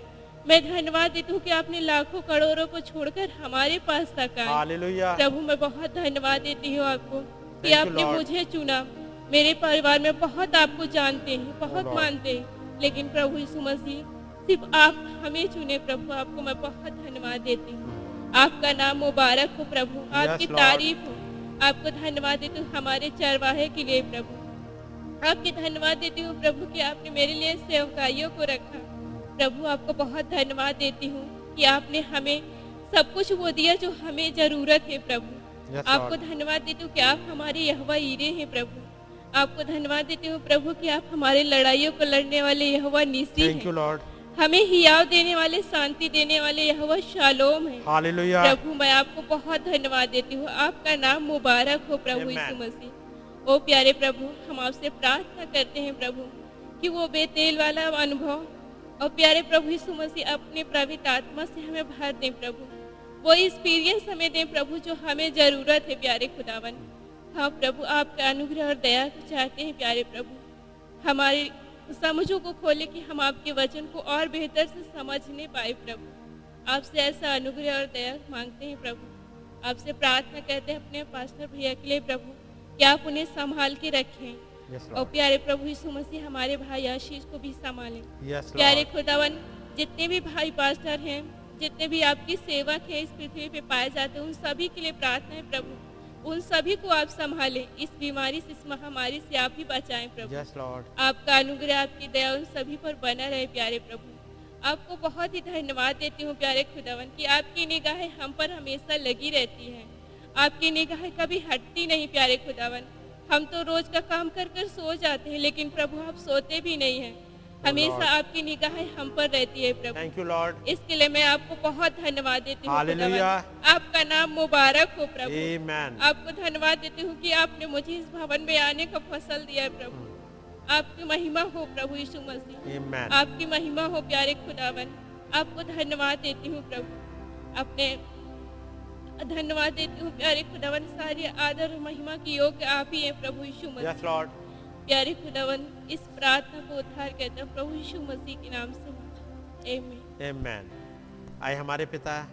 मैं धन्यवाद देती हूँ कि आपने लाखों करोड़ों को छोड़कर हमारे पास तक आए। प्रभु मैं बहुत धन्यवाद देती हूँ आपको कि आपने. मुझे चुना। मेरे परिवार में बहुत आपको जानते हैं बहुत Lord. मानते हैं लेकिन प्रभु यीशु मसीह सिर्फ़ आप हमें चुने प्रभु आपको मैं बहुत धन्यवाद देती हूँ। आपका नाम मुबारक हो प्रभु आपकी. तारीफ़ हो। आपको धन्यवाद देती हूँ हमारे चरवाहे के लिए प्रभु। आपके धन्यवाद देती हूँ प्रभु कि आपने मेरे लिए सेवकाइयों को रखा। प्रभु आपको बहुत धन्यवाद देती हूँ कि आपने हमें सब कुछ वो दिया जो हमें ज़रूरत है प्रभु। Yes, आपको धन्यवाद देती हूँ कि आप हमारे यहवा ईरे हैं प्रभु। आपको धन्यवाद देती हूँ प्रभु कि आप हमारे लड़ाइयों को लड़ने वाले यहवा नीसी हैं. हमें हियाव देने वाले शांति देने वाले यहवा शालोम है। प्रभु मैं आपको बहुत धन्यवाद देती हूँ। आपका नाम मुबारक हो प्रभु. यीशु मसीह। ओ प्यारे प्रभु हम आपसे प्रार्थना करते हैं प्रभु कि वो बेतेल वाला अनुभव और प्यारे प्रभु यीशु मसीह, अपने प्रवित आत्मा से हमें भर दें प्रभु। वो एक्सपीरियंस हमें दें प्रभु, जो हमें ज़रूरत है प्यारे खुदावन। हाँ प्रभु, आपका अनुग्रह और दया को चाहते हैं प्यारे प्रभु। हमारे समझों को खोले कि हम आपके वचन को और बेहतर से समझने पाए प्रभु। आपसे ऐसा अनुग्रह और दया मांगते हैं प्रभु। आपसे प्रार्थना करते हैं अपने पास्टर भैया के लिए प्रभु, कि आप उन्हें संभाल के रखें। Yes, और प्यारे प्रभु यीशु मसीह हमारे भाई आशीष को भी संभाले। Yes, प्यारे खुदावन जितने भी भाई पास्टर हैं जितने भी आपकी सेवक हैं इस पृथ्वी पे पाए जाते हैं उन सभी के लिए प्रार्थना है प्रभु। उन सभी को आप संभालें। इस बीमारी से इस महामारी से आप ही बचाएँ प्रभु। Yes, Lord. आपका अनुग्रह आपकी दया उन सभी पर बना रहे प्यारे प्रभु। आपको बहुत ही धन्यवाद देती हूँ प्यारे खुदावन कि आपकी निगाहें हम पर हमेशा लगी रहती हैं। आपकी निगाहें कभी हटती नहीं प्यारे खुदावन। हम तो रोज का काम कर कर सो जाते हैं लेकिन प्रभु आप सोते भी नहीं हैं। हमेशा आपकी निगाहें हम पर रहती है प्रभु। Thank you, Lord. इसके लिए मैं आपको बहुत धन्यवाद देती हूँ आपका नाम मुबारक हो प्रभु। Amen. आपको धन्यवाद देती हूँ कि आपने मुझे इस भवन में आने का फ़सल दिया है प्रभु। आपकी महिमा हो प्रभु यीशु मसीह। आपकी महिमा हो प्यारे खुदावन आपको धन्यवाद देती हूँ प्रभु। अपने धन्यवाद देती हूँ प्यारे खुदावन सारी आदर और महिमा की योग्य आप ही हैं प्रभु यीशु Yes, मसीह Lord. प्यारे खुदावन इस प्रार्थना को उद्धार करता हूँ प्रभु यीशु मसीह के नाम से। आमीन Amen. आए हमारे पिता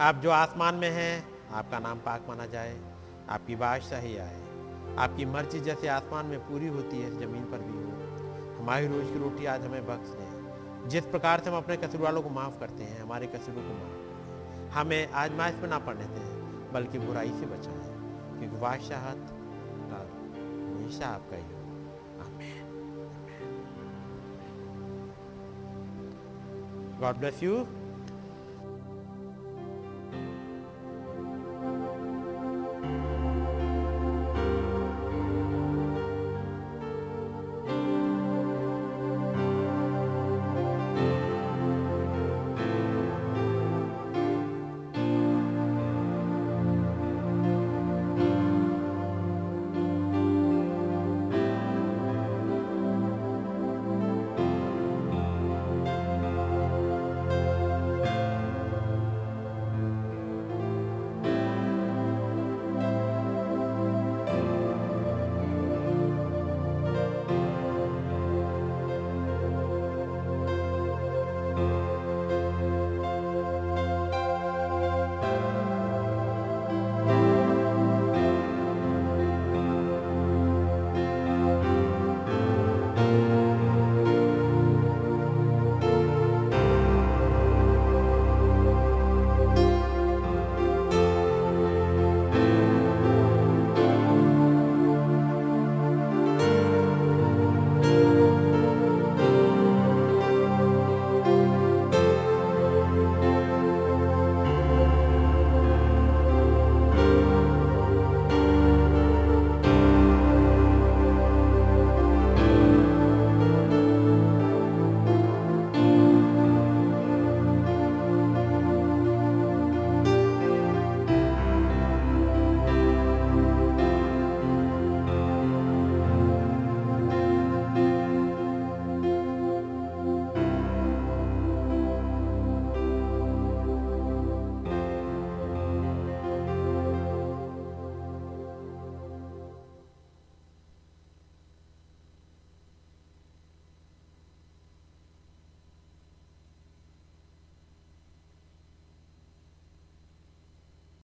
आप जो आसमान में हैं आपका नाम पाक माना जाए आपकी बादशाही आए। आपकी मर्ज़ी जैसे आसमान में पूरी होती है ज़मीन पर भी हो। हमारी रोज की रोटी आज हमें बख्श दें। जिस प्रकार से हम अपने कसूर वालों को माफ़ करते हैं हमारे कसूरों को माफ़ हमें आजमाइश में ना पड़ने दें, बल्कि बुराई से बचाएँ, क्योंकि बादशाहत हमेशा आपका ही God bless you.